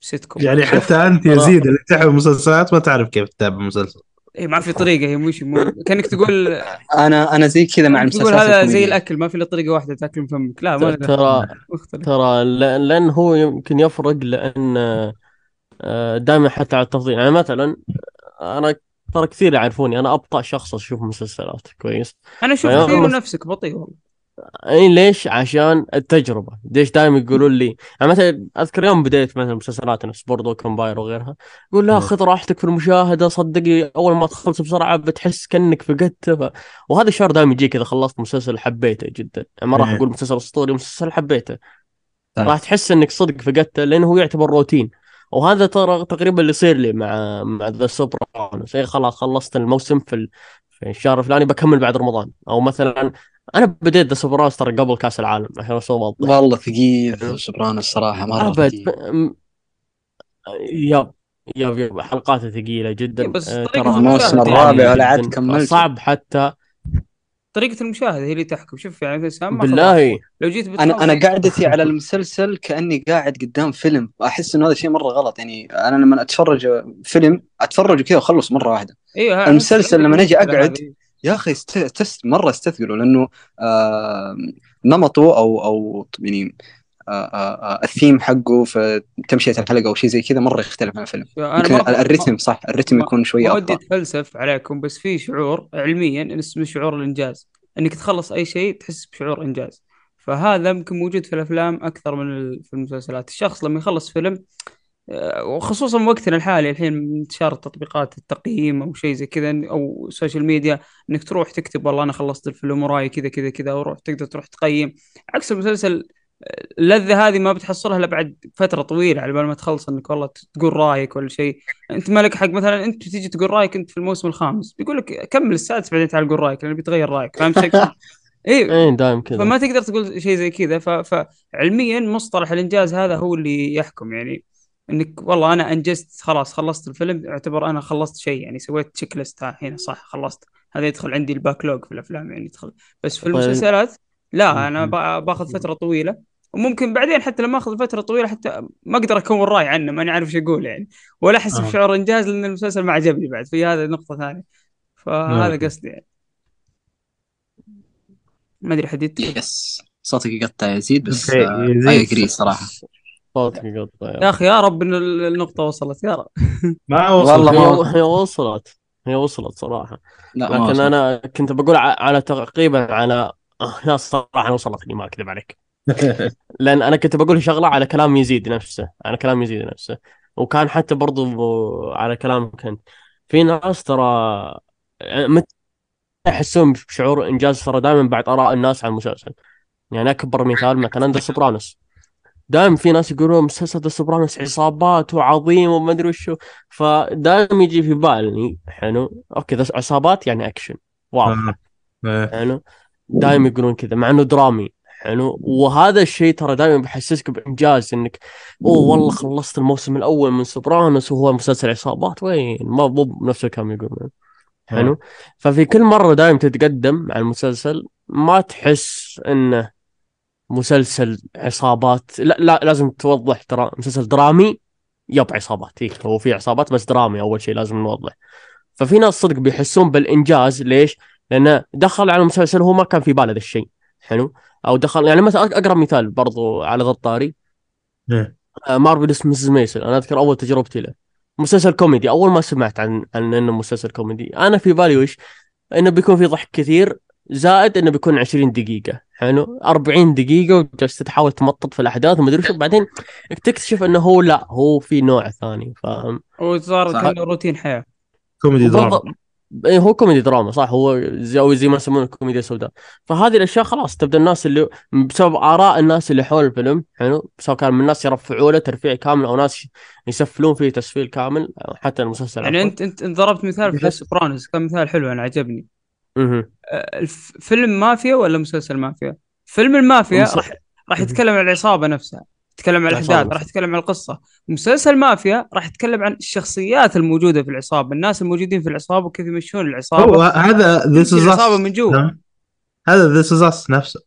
Speaker 1: سيت كوم
Speaker 2: يعني حتى أنت يا زيد اللي تحب المسلسلات ما تعرف كيف تتابع مسلسل.
Speaker 1: اي ما في طريقة هي مش مو كأنك تقول
Speaker 4: أنا أنا زي كذا مع
Speaker 1: كأنك تقول
Speaker 4: المسلسلات
Speaker 1: هذا زي. الأكل ما في إلا طريقة واحدة تأكل من فمك. لا ما
Speaker 3: ترى
Speaker 1: مختلف.
Speaker 3: ترى لأن هو يمكن يفرق لأن دائما حتى على التفضيل. يعني مثلا أنا ترى كثير يعرفوني أنا أبطأ شخص أشوف مسلسلات كويس؟
Speaker 1: أنا أشوف
Speaker 3: أيوة،
Speaker 1: كثير نفسك بطيء والله.
Speaker 3: إي ليش؟ عشان التجربة، ليش دائما يقولون لي يعني مثلا أذكر يوم بديت مثلا مسلسلات نفس Boardwalk Empire وغيرها يقول لا. خذ راحتك في المشاهدة صدقني أول ما تخلص بسرعة بتحس كأنك فقدته ف... وهذا الشعور دائما يجيك إذا خلصت مسلسل حبيته جدا، يعني ما راح
Speaker 2: إيه.
Speaker 3: أقول مسلسل أسطوري مسلسل حبيته
Speaker 4: صح.
Speaker 3: راح تحس إنك صدق فقدته لأنه هو يعتبر روتين وهذا ترى تقريبا اللي يصير لي مع مع The Sopranos إيه خلاص خلصت الموسم في ال... في الشهر الفلاني بكمل بعد رمضان أو مثلا أنا بديت The Sopranos ترى قبل كأس العالم عشان أسوي واضح
Speaker 4: والله ثقيل سوبرانو الصراحة مرة
Speaker 3: أبد
Speaker 4: ثقيل.
Speaker 3: م- يب يب يب حلقاته
Speaker 1: ثقيلة
Speaker 3: جدا.
Speaker 1: بس
Speaker 3: آه،
Speaker 1: طريقة
Speaker 3: ترى
Speaker 4: الموسم
Speaker 3: صعبة
Speaker 4: الرابع ولا عاد
Speaker 3: جداً.
Speaker 4: كملته.
Speaker 3: صعب حتى
Speaker 1: طريقة المشاهدة هي اللي تحكم. شوف يعني سام
Speaker 3: بالله.
Speaker 1: لو جيت
Speaker 4: أنا أنا
Speaker 1: بتخلص-
Speaker 4: قعدتي على المسلسل كأني قاعد قدام فيلم. أحس انه هذا شيء مرة غلط. يعني أنا لما أتفرج فيلم أتفرج كذا واخلص مرة واحدة.
Speaker 1: أيوه
Speaker 4: المسلسل لما أقعد
Speaker 1: هذه.
Speaker 4: يا أخي است... تست... مرة استثقلوا لأنه آه... نمطه أو أو يعني آه... آه... آه... الثيم حقه في تمشية الحلقة أو شيء زي كذا مرة يختلف عن الفيلم. يمكن
Speaker 1: ال
Speaker 4: rhythm صح ال rhythm
Speaker 1: ما-
Speaker 4: يكون شوية
Speaker 1: ما ودي أتفلسف عليكم بس في شعور علميا اسمه شعور الإنجاز. إنك تخلص أي شيء تحس بشعور إنجاز. فهذا يمكن موجود في الأفلام أكثر من في المسلسلات. الشخص لما يخلص فيلم وخصوصا وقتنا الحالي الحين انتشار تطبيقات التقييم أو شيء زي كذا أو ال social media إنك تروح تكتب والله أنا خلصت الفيلم وراي كذا كذا كذا وروح تقدر تروح تقيم عكس المسلسل اللذة هذه ما بتحصلها إلا بعد فترة طويلة على بال ما تخلص إنك والله تقول رأيك ولا شيء أنت مالك حق مثلا أنت تيجي تقول رأيك أنت في الموسم الخامس بيقول لك كمل السادس بعدين تعال قول رأيك لأنه بيتغير رأيك فهمت شيء؟ اي
Speaker 3: إيه دائما كذا
Speaker 1: فما تقدر تقول شيء زي كذا. فعلميا مصطلح الإنجاز هذا هو اللي يحكم يعني إنك والله أنا أنجزت خلاص خلصت الفيلم اعتبر أنا خلصت شيء يعني سويت تشيك ليست هنا صح خلصت. هذا يدخل عندي ال backlog في الأفلام يعني يدخل. بس في
Speaker 3: طيب.
Speaker 1: المسلسلات لا أنا باخذ فترة طويلة. وممكن بعدين حتى لما أخذ فترة طويلة حتى ما أقدر أكون راي عنه ماني عارف إيش أقول يعني. ولا أحس
Speaker 2: آه.
Speaker 1: بشعور إنجاز لأن المسلسل ما عجبني بعد في هذا نقطة ثانية. فهذا. قصدي يعني. ما أدري حد
Speaker 4: يس صوتك يقطع يا يزيد بس آه،. أي أجري صراحة.
Speaker 3: صوتك يقطع يا
Speaker 1: أخي يا رب إن ال- النقطة وصلت يا رب.
Speaker 2: ما وصل
Speaker 4: والله
Speaker 3: هي
Speaker 4: وصل.
Speaker 3: هي وصلت هي وصلت صراحة.
Speaker 4: لا ما
Speaker 3: لكن
Speaker 4: وصل.
Speaker 3: أنا كنت بقول على تقريبا على آه، لا صراحة وصلت لي ما أكذب عليك. لأن أنا كنت بقول شغلة على كلام يزيد نفسه على كلام يزيد نفسه. وكان حتى برضو على كلامك انت في ناس ترى متى يحسون بشعور إنجاز ترى دائما بعد آراء الناس عن المسلسل. يعني أكبر مثال مثلا ذا سوبرانوس دائما في ناس يقولون مسلسل The Sopranos عصابات وعظيم وما أدري وشو. فدائما يجي في بالي حلو. okay ذا عصابات يعني أكشن. واضح.
Speaker 2: إيه.
Speaker 3: حلو. دائما يقولون كذا مع إنه درامي. حلو. وهذا الشيء ترى دائما بيحسسك بإنجاز إنك أوه والله خلصت الموسم الأول من سوبرانوس وهو مسلسل عصابات. وين؟ ما مو بنفس الكلام يقولون. حلو. ففي كل مرة دائما تتقدم مع المسلسل ما تحس إنه مسلسل عصابات. لا لا لازم توضح ترى مسلسل درامي yep عصابات. إيه هو في عصابات بس درامي أول شيء لازم نوضح. ففي ناس صدق بيحسون بالإنجاز. ليش؟ لأنه دخل على المسلسل هو ما كان في باله ذا الشيء. حلو؟ أو دخل يعني مثلا اقرب مثال برضو على ذا الطاري. Marvelous Mrs. Maisel أنا أذكر أول تجربتي له. مسلسل كوميدي. أول ما سمعت عن عن إنه مسلسل كوميدي. أنا في بالي وش؟ إنه بيكون في ضحك كثير. زائد إنه بيكون 20 دقيقة. حلو؟ 40 دقيقة وجلست تحاول تمطط في الأحداث وما أدري شو. بعدين تكتشف إنه هو لا هو في نوع ثاني. فاهم
Speaker 1: وصار
Speaker 4: صح.
Speaker 1: كأنه روتين حياة.
Speaker 2: كوميدي دراما.
Speaker 3: إيه هو كوميدي دراما صح. هو زي أو زي ما يسمونه الكوميديا السوداء فهذه الأشياء خلاص تبدأ الناس اللي بسبب آراء الناس اللي حول الفيلم حلو؟ سواء كان من الناس يرفعوا له ترفيع كامل أو ناس يسفلون فيه تسفيل كامل حتى المسلسل
Speaker 1: يعني. انت انت ضربت مثال في سوبرانوس كان مثال حلو أنا عجبني. فيلم مافيا ولا مسلسل مافيا؟ فيلم المافيا راح راح يتكلم عن العصابة نفسها يتكلم عن
Speaker 3: الأحداث.
Speaker 1: راح يتكلم عن القصة. مسلسل مافيا راح يتكلم عن الشخصيات الموجودة في العصابة الناس الموجودين في العصابة وكيف يمشون
Speaker 2: هو
Speaker 1: العصابه
Speaker 2: هذا ذيس از
Speaker 1: العصابة من جوا.
Speaker 2: نعم. هذا ذيس از اس نفسه.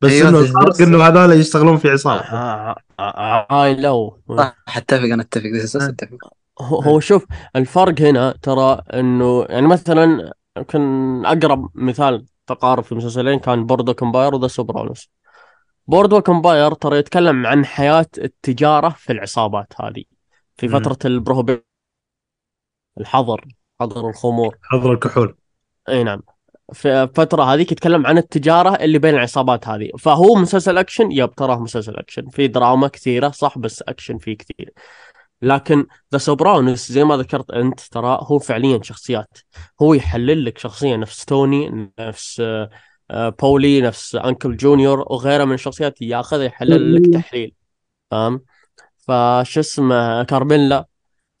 Speaker 2: بس
Speaker 4: أيوة،
Speaker 2: إنه
Speaker 4: This Is
Speaker 2: الفرق
Speaker 4: Us.
Speaker 2: إنه هذول يشتغلون في عصابة.
Speaker 3: آه، آه، آه، هاي لو
Speaker 4: صح أتفق أنا أتفق.
Speaker 2: آه.
Speaker 4: أساس أتفق.
Speaker 3: هو هو شوف الفرق هنا ترى إنه يعني مثلا كان أقرب مثال تقارب في المسلسلين كان Boardwalk Empire و The Sopranos. Boardwalk Empire ترى يتكلم عن حياة التجارة في العصابات هذه في
Speaker 2: مم.
Speaker 3: فترة ال prohibition الحظر حظر الخمور.
Speaker 2: حظر الكحول.
Speaker 3: إي نعم. في الفترة هذيك يتكلم عن التجارة اللي بين العصابات هذه. فهو مسلسل أكشن؟ yep تراه مسلسل أكشن. في دراما كثيرة صح بس أكشن فيه كثير. لكن The Sopranos زي ما ذكرت أنت ترى هو فعليا شخصيات. هو يحلل لك شخصية نفس توني نفس آه، آه، بولي نفس Uncle Junior وغيره من الشخصيات ياخذها يحلل لك تحليل. فاهم؟ فش اسمه كارميلا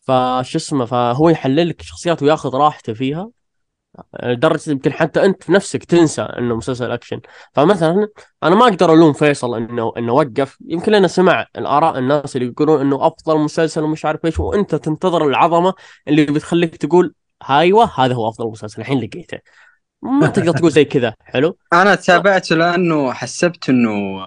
Speaker 3: فش اسمه فهو يحلل لك شخصيات وياخذ راحته فيها. لدرجة يمكن حتى أنت نفسك تنسى إنه مسلسل أكشن. فمثلا أنا ما أقدر ألوم فيصل إنه إنه وقف. يمكن لأنه سمع الآراء الناس اللي يقولون إنه أفضل مسلسل ومش عارف إيش وأنت تنتظر العظمة اللي بتخليك تقول أيوه هذا هو أفضل مسلسل الحين لقيته. ما تقدر تقول زي كذا. حلو؟
Speaker 4: أنا تابعته لأنه حسبت
Speaker 3: إنه.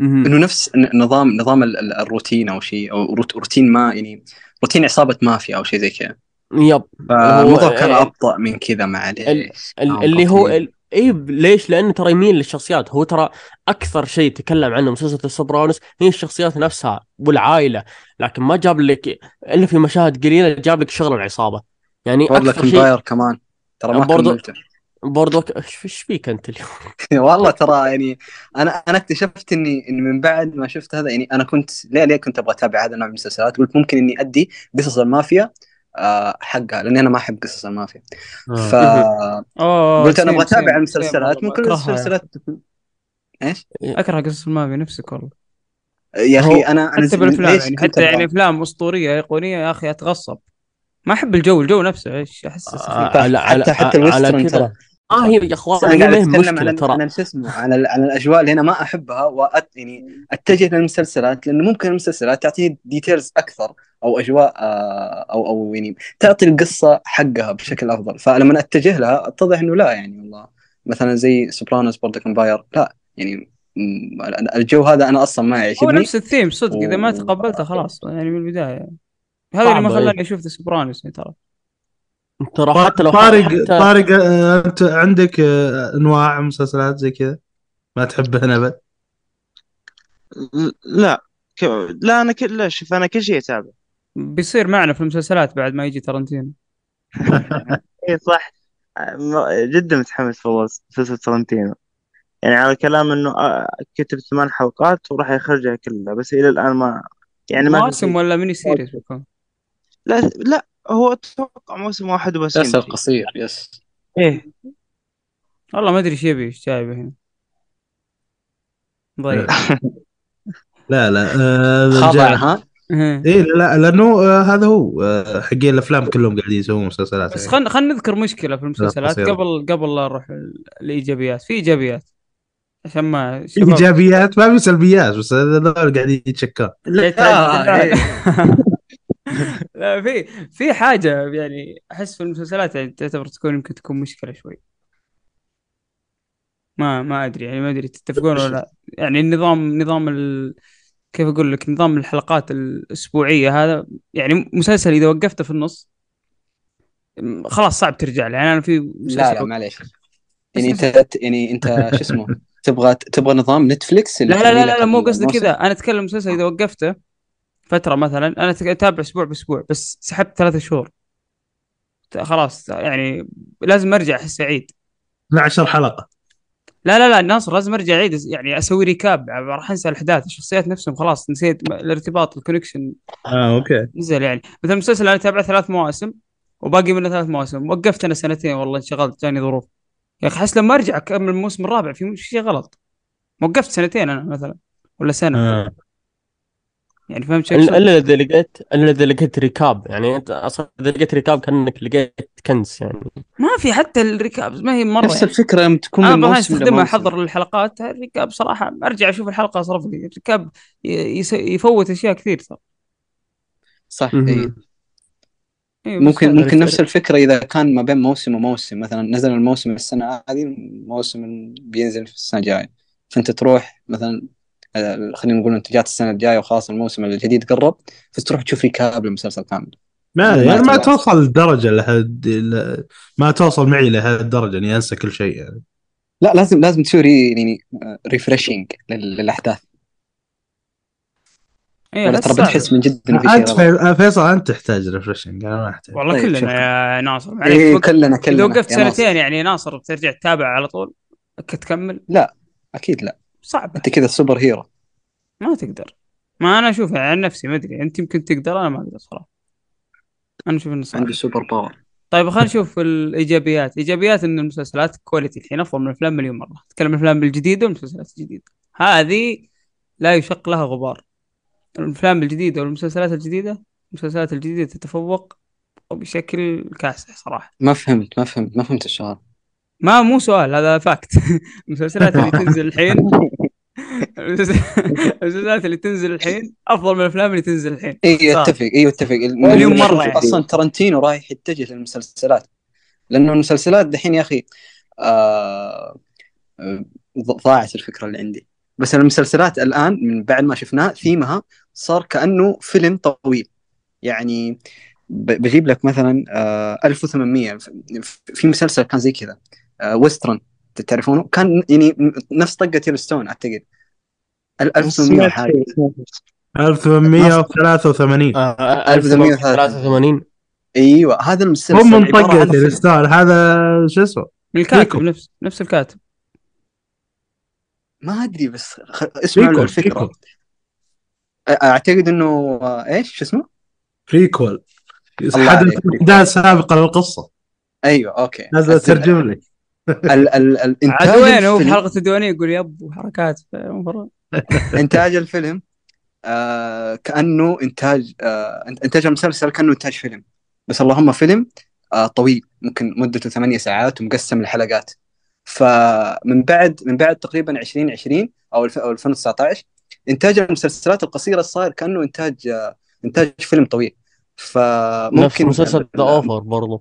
Speaker 4: إنه نفس نظام نظام ال- ال- الروتين أو شيء أو روت- روتين ما يعني روتين عصابة مافيا أو شيء زي كذا.
Speaker 3: yep
Speaker 4: فالموضوع كان
Speaker 3: إيه.
Speaker 4: أبطأ من كذا معليش
Speaker 3: ال- اللي هو. ال... اي ليش؟ لأنه ترى يميل للشخصيات هو ترى أكثر شيء تكلم عنه مسلسل السوبرانوس هي الشخصيات نفسها والعائلة لكن ما جاب لك إلا في مشاهد قليلة جاب لك شغل العصابة يعني أكثر شيء
Speaker 4: كمان ترى ما
Speaker 3: برضو-
Speaker 4: كملته
Speaker 3: برضو إيش فيك أنت اليوم؟
Speaker 4: والله ترى يعني أنا أنا اكتشفت اني إني من بعد ما شفت هذا يعني أنا كنت ليه ليه كنت أبغى أتابع هذا النوع من المسلسلات قلت ممكن إني أدي قصص المافيا حقها لأني أنا ما أحب قصص المافيا ف
Speaker 1: اوه
Speaker 4: قلت أنا أبغى
Speaker 1: أتابع
Speaker 4: المسلسلات ممكن. المسلسلات إيش؟
Speaker 1: أكره قصص المافيا نفسك والله
Speaker 4: يا أخي أنا أنا
Speaker 1: حتى
Speaker 4: بالأفلام
Speaker 1: يعني حتى يعني؟ أفلام أسطورية ايقونيه يا أخي أتغصب ما أحب الجو الجو نفسه إيش أحس.
Speaker 3: آه،
Speaker 4: حتى
Speaker 3: على- على-
Speaker 4: حتى
Speaker 3: على
Speaker 4: ال western
Speaker 3: كذا.
Speaker 4: ترى
Speaker 3: آه هي يا
Speaker 4: أخوان
Speaker 3: أنا
Speaker 4: قاعد
Speaker 3: ما أتكلم
Speaker 4: عن
Speaker 3: ترى.
Speaker 4: عن شو اسمه عن عن الأجواء اللي أنا ما أحبها وأت يعني أتجه للمسلسلات لأنه ممكن المسلسلات تعطيني details أكثر أو أجواء آه، أو أو يعني تعطي القصة حقها بشكل أفضل. فلما أتجه لها أتضح إنه لا يعني والله مثلا زي سوبرانوس Boardwalk Empire لا يعني الجو هذا أنا أصلا ما
Speaker 1: هو
Speaker 4: يعجبني
Speaker 1: نفس الثيم صدق إذا ما تقبلته خلاص يعني من البداية. هذا اللي ما
Speaker 3: صعبة،
Speaker 1: خلاني أشوف The Sopranos ترى.
Speaker 3: ترى حتى لو
Speaker 2: طارق
Speaker 3: حتى
Speaker 2: طارق آه، انت عندك آه، انواع مسلسلات زي كذا؟ ما تحبها ابد
Speaker 6: لا ك... لا أنا كل لا شوف أنا كل شيء أتابع.
Speaker 1: بيصير معنا في المسلسلات بعد ما يجي ترنتينو
Speaker 6: اي صح. جدا متحمس والله مسلسل ترنتينو يعني على كلام إنه آه، كتب ثمان حلقات وراح يخرجها كلها بس إلى الآن ما يعني ما في
Speaker 1: مواسم. ولا mini series بيكون
Speaker 6: لا لا هو أتوقع موسم واحد
Speaker 4: مسلسل
Speaker 6: يمشي.
Speaker 4: قصير yes
Speaker 6: إيه.
Speaker 1: والله ما أدري إيش يبي إيش جايبه هنا؟ ضيع.
Speaker 2: لا لا آه،
Speaker 4: خضع ها؟
Speaker 2: إيه. لا لأنه آه، هذا هو آه، حقين الأفلام كلهم قاعدين يسوون مسلسلات.
Speaker 1: بس. خلينا خلينا نذكر مشكلة في المسلسلات. قبل قبل لا نروح ال- الإيجابيات في إيجابيات. عشان ما شباب
Speaker 2: إيجابيات؟ ما في سلبيات بس هذول قاعدين يتشكون
Speaker 1: لا لا في في حاجة يعني أحس في المسلسلات يعني تعتبر تكون يمكن تكون مشكلة شوي. ما ما أدري يعني ما أدري تتفقون ولا لا. يعني النظام نظام ال... كيف أقول لك نظام الحلقات الأسبوعية هذا يعني مسلسل إذا وقفته في النص خلاص صعب ترجع له. يعني أنا في مسلسل
Speaker 4: لا لا معليش. يعني أنت يعني أنت شو اسمه تبغى تبغى نظام نتفلكس
Speaker 1: لا لا لا,
Speaker 4: لك
Speaker 1: لا مو قصدي؟ كذا. أنا أتكلم مسلسل إذا وقفته فترة مثلا أنا أتابع أسبوع بأسبوع بس سحبت ثلاثة شهور. خلاص يعني لازم أرجع أحس اعيد
Speaker 2: 12 حلقة.
Speaker 1: لا لا لا ناصر لازم أرجع أعيد يعني أسوي recap راح أنسى الأحداث الشخصيات نفسهم خلاص نسيت الارتباط ال
Speaker 2: connection آه okay.
Speaker 1: نزل يعني. مثلا مسلسل أنا تابعه ثلاث مواسم وباقي منه ثلاث مواسم. وقفت أنا سنتين والله انشغلت جاني ظروف. يا أخي أحس لما أرجع أكمل الموسم الرابع في شيء غلط. وقفت سنتين أنا مثلا ولا سنة.
Speaker 2: آه.
Speaker 1: يعني فهمت شو
Speaker 3: الا إذا لقيت إلا إذا لقيت recap يعني أنت أصلا إذا لقيت recap كأنك لقيت كنز يعني.
Speaker 1: ما في حتى الريكاب ما هي مرة
Speaker 4: نفس
Speaker 1: يعني.
Speaker 4: الفكرة لما تكون
Speaker 1: أنا
Speaker 4: من
Speaker 1: أبغى
Speaker 4: موسم.
Speaker 1: استخدمها. احضر الحلقات الريكاب صراحة أرجع أشوف الحلقة أصرف لي. يس- يفوت أشياء كثير ترى.
Speaker 4: صح
Speaker 3: مهم.
Speaker 4: اي
Speaker 1: إيه،
Speaker 4: ممكن ممكن. نفس الفكرة إذا كان ما بين موسم وموسم. مثلا نزل الموسم السنة هذه موسم بينزل في السنة الجاية. فأنت تروح مثلا آه، خلينا نقول انت جات السنة الجاية وخلاص الموسم الجديد قرب فتروح تشوف recap للمسلسل كامل.
Speaker 2: ما يعني ما. توصل لدرجه لهد ل- ما توصل معي لهالدرجه إني أنسى كل شيء يعني.
Speaker 4: لا لازم لازم تسوي يعني refreshing للأحداث.
Speaker 1: إيه،
Speaker 4: ترى. بتحس من جد إنه في شيء
Speaker 2: أنت فيصل أنت تحتاج refreshing أنا ما أحتاج.
Speaker 1: والله
Speaker 4: طيب،
Speaker 1: كلنا
Speaker 4: شكراً.
Speaker 1: يا ناصر. معليش
Speaker 4: إيه
Speaker 1: وقف-
Speaker 4: كلنا
Speaker 1: إذا
Speaker 4: كلنا.
Speaker 1: وقفت
Speaker 4: يا ناصر.
Speaker 1: سنتين يعني ناصر بترجع تتابع على طول؟ تكمل.
Speaker 4: أكيد لا.
Speaker 1: صعبة.
Speaker 4: أنت كذا ال super hero
Speaker 1: ما تقدر. ما أنا أشوف عن نفسي ما أدري. أنت يمكن تقدر أنا ما أقدر صراحة. أنا أشوف إنه صعب.
Speaker 4: عندي super power
Speaker 1: طيب خلينا نشوف الإيجابيات. إيجابيات إن المسلسلات quality الحين أفضل من الأفلام مليون مرة. أتكلم عن الأفلام الجديدة والمسلسلات الجديدة. هذه لا يشق لها غبار. الأفلام الجديدة والمسلسلات الجديدة المسلسلات الجديدة تتفوق بشكل كاسح صراحة.
Speaker 4: ما فهمت ما فهمت ما فهمت السؤال.
Speaker 1: ما مو سؤال هذا fact المسلسلات اللي تنزل الحين المسلسلات اللي تنزل الحين أفضل من الأفلام اللي تنزل الحين.
Speaker 4: اي
Speaker 1: صح.
Speaker 4: أتفق. اي أتفق.
Speaker 1: مليون مرة يعني.
Speaker 4: أصلا ترنتينو رايح يتجه للمسلسلات. لأنه المسلسلات دحين يا أخي آه آه، ضاعت الفكرة اللي عندي. بس المسلسلات الآن من بعد ما شفناه ثيمها صار كأنه فيلم طويل. يعني بجيب لك مثلا آه 1800 ف- في مسلسل كان زي كذا آه ويسترن تعرفونه؟ كان يعني نفس طقة يلستون أعتقد. ال- 1800
Speaker 6: سمعت
Speaker 4: حاجة.
Speaker 6: شيء، سمعت شيء.
Speaker 2: 1883
Speaker 3: آه،
Speaker 4: 1883.
Speaker 3: 1883
Speaker 4: أيوه هذا المسلسل
Speaker 2: هم من
Speaker 4: طقة.
Speaker 2: الستار هذا شو اسمه؟
Speaker 1: من الكاتب. نفس نفس الكاتب.
Speaker 4: ما أدري بس خ... اسمع الفكرة. أعتقد إنه آه، إيش شو اسمه؟ prequel
Speaker 2: حدث. احداث سابقه
Speaker 4: للقصة. أيوه
Speaker 2: أوكي.
Speaker 4: بس
Speaker 2: ترجم لي
Speaker 4: ال... ال... الانتاج
Speaker 1: عاد وين؟ هو في
Speaker 4: الفيلم-
Speaker 1: حلقه الديوانية يقول yep وحركات
Speaker 4: إنتاج الفيلم آه كأنه إنتاج آه إنتاج المسلسل كأنه إنتاج فيلم. بس اللهم فيلم آه طويل ممكن مدته ثمانية ساعات ومقسم لحلقات. فمن بعد من بعد تقريبا 2020 أو الف- أو 2019 إنتاج المسلسلات القصيرة صار كأنه إنتاج آه إنتاج فيلم طويل.
Speaker 3: نفس
Speaker 4: فممكن
Speaker 3: مسلسل
Speaker 4: The
Speaker 3: Offer برضو.
Speaker 4: م-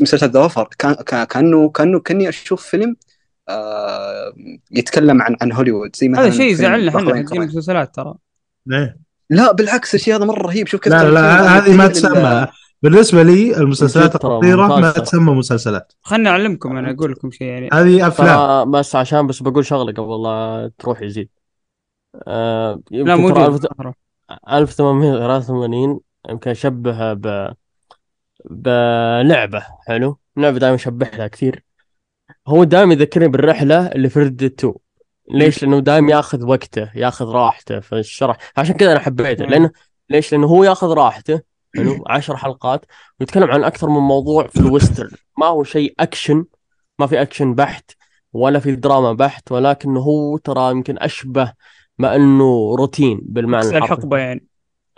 Speaker 4: مسلسل The Offer كان كان- كانه كأنه كأني أشوف فيلم آه يتكلم عن عن هوليوود. زي مثلا
Speaker 1: هذا شيء يزعلنا
Speaker 4: إحنا
Speaker 1: حقين. المسلسلات ترى.
Speaker 4: لا بالعكس الشيء هذا مرة رهيب. شوف كيف
Speaker 2: لا لا, هذه ما تسمى. بالنسبة لي المسلسلات القصيرة ما. تسمى مسلسلات.
Speaker 1: خلنا أعلمكم أنا أقول لكم شيء يعني.
Speaker 2: هذه
Speaker 3: أفلام. بس عشان بس بقول شغلة قبل لا تروح يزيد. آه
Speaker 1: لا موجود
Speaker 3: ترى 1883 يمكن أشبهها ب بلعبة حلو؟ لعبة دائما اشبه لها كثير. هو دائما يذكرني بالرحلة اللي في ريد 2 ليش؟ لأنه دائما ياخذ وقته ياخذ راحته في الشرح. عشان كذا أنا حبيته. لأنه ليش؟ لأنه هو ياخذ راحته حلو؟ 10 حلقات. ويتكلم عن أكثر من موضوع في ال western ما هو شيء أكشن ما في أكشن بحت ولا في دراما بحت ولكنه هو ترى يمكن أشبه ما إنه روتين بالمعنى
Speaker 1: الحقبه يعني.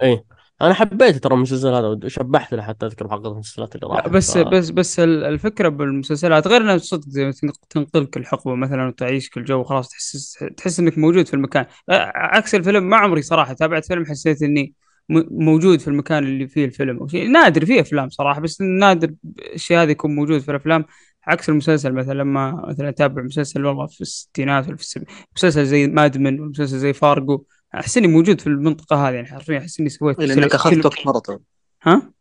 Speaker 3: إيه. أنا حبيت ترى المسلسل هذا شبحت له حتى أذكر حلقه المسلسلات اللي راحت
Speaker 1: بس
Speaker 3: ف...
Speaker 1: بس بس ال- الفكرة بالمسلسلات غير انها صدق زي ما تنق- تنقلك الحقبة مثلا وتعيشك الجو خلاص تحس تحس إنك موجود في المكان. عكس الفيلم ما عمري صراحة تابعت فيلم حسيت إني موجود في المكان اللي فيه الفيلم أو شيء. نادر فيه أفلام صراحة بس نادر الشيء هذا يكون موجود في الأفلام. عكس المسلسل مثلا لما مثلا أتابع مسلسل والله في الستينات ولا في السب... مسلسل زي مادمن ومسلسل زي فارجو أحس إني موجود في المنطقة هذه يعني حرفيا أحس إني سويت
Speaker 4: لأنك
Speaker 1: شيء- أخذت
Speaker 4: وقت مرة طويل.
Speaker 1: ها؟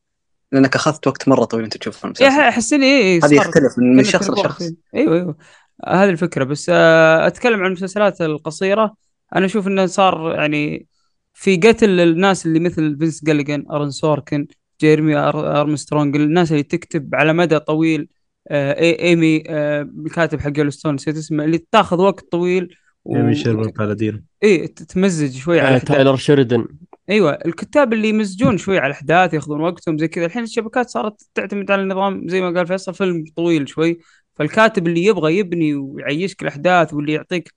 Speaker 4: لأنك أخذت وقت مرة طويل أنت تشوف المسلسل
Speaker 1: أحس إني إيه
Speaker 4: هذا يختلف من شخص لشخص.
Speaker 1: أيوه أيوه. هذه الفكرة. بس آه، أتكلم عن المسلسلات القصيرة. أنا أشوف إنه صار يعني في قتل الناس اللي مثل فينس جاليجان أرن سوركن جيرمي أرمسترونج الناس اللي تكتب على مدى طويل آه، إيمي آه، الكاتب حق يellowstone نسيت اسمه اللي تاخذ وقت طويل و...
Speaker 2: يمي شيربن بالادين
Speaker 1: اي تتمزج شوي على
Speaker 3: آه. تايلر شيردن.
Speaker 1: أيوه الكتاب اللي يمزجون شوي على الأحداث ياخذون وقتهم زي كذا. الحين الشبكات صارت تعتمد على النظام زي ما قال فيصل فيلم طويل شوي. فالكاتب اللي يبغى يبني ويعيشك الأحداث واللي يعطيك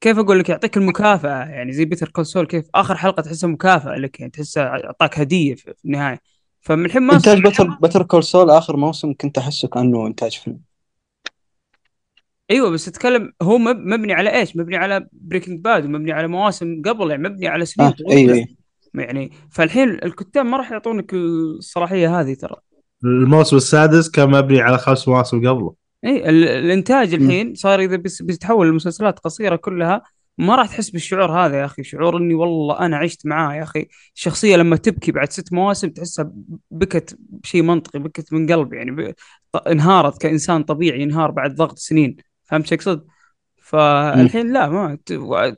Speaker 1: كيف أقول لك؟ يعطيك المكافأة. يعني زي Better Call Saul كيف آخر حلقة تحسها مكافأة لك يعني تحسها أعطاك هدية في في النهاية. فمن الحين ما
Speaker 4: إنتاج Better Better Call Saul آخر موسم كنت أحسه كأنه إنتاج فيلم.
Speaker 1: أيوه بس اتكلم هو مب- مبني على إيش؟ مبني على Breaking Bad ومبني على مواسم قبل يعني مبني على سنين
Speaker 4: آه أيوه أيوه.
Speaker 1: يعني فالحين الكتاب ما راح يعطونك الصلاحية هذه ترى.
Speaker 2: الموسم السادس كان مبني على خمس مواسم قبله.
Speaker 1: اي ال- الإنتاج الحين صار إذا بس بتتحول لمسلسلات قصيرة كلها ما راح تحس بالشعور هذا يا أخي. شعور إني والله أنا عشت معاه يا أخي. الشخصيه لما تبكي بعد ست مواسم تحسها بكت بشيء منطقي بكت من قلب يعني ب... انهارت كإنسان طبيعي ينهار بعد ضغط سنين. فهمت شو أقصد؟ فالحين لا ما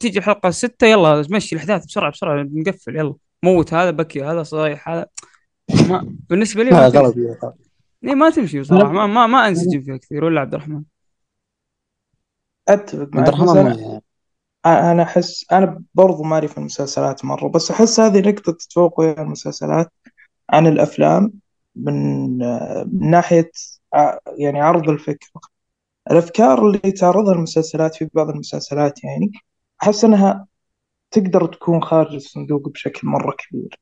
Speaker 1: تيجي الحلقة ستة يلا مشي الأحداث بسرعة بسرعة نقفل يلا موت هذا بكي هذا صايح هذا ما بالنسبة لي ما
Speaker 7: لا
Speaker 1: تمشي.
Speaker 7: غلط.
Speaker 1: إيه ما تمشي بصراحة ما ما, ما أنسجم فيها كثير ولا عبد الرحمن
Speaker 5: أتفق
Speaker 7: عبد
Speaker 5: معك
Speaker 7: الرحمن
Speaker 5: أنا أحس أنا برضو مالي في المسلسلات مرة بس أحس هذه نقطة تفوق ويا المسلسلات عن الأفلام من من ناحية يعني عرض الفكرة الأفكار اللي تعرضها المسلسلات في بعض المسلسلات يعني أحس إنها تقدر تكون خارج الصندوق بشكل مرة كبير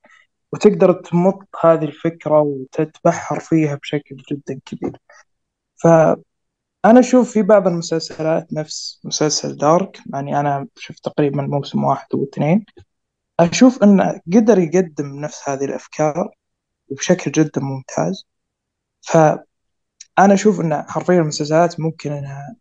Speaker 5: وتقدر تمط هذه الفكرة وتتبحر فيها بشكل جدا كبير. فأنا أشوف في بعض المسلسلات نفس مسلسل دارك يعني أنا شفت تقريبا موسم واحد واثنين أشوف أنه قدر يقدم نفس هذه الأفكار بشكل جدا ممتاز. فأنا أشوف أن حرفيا المسلسلات ممكن أنها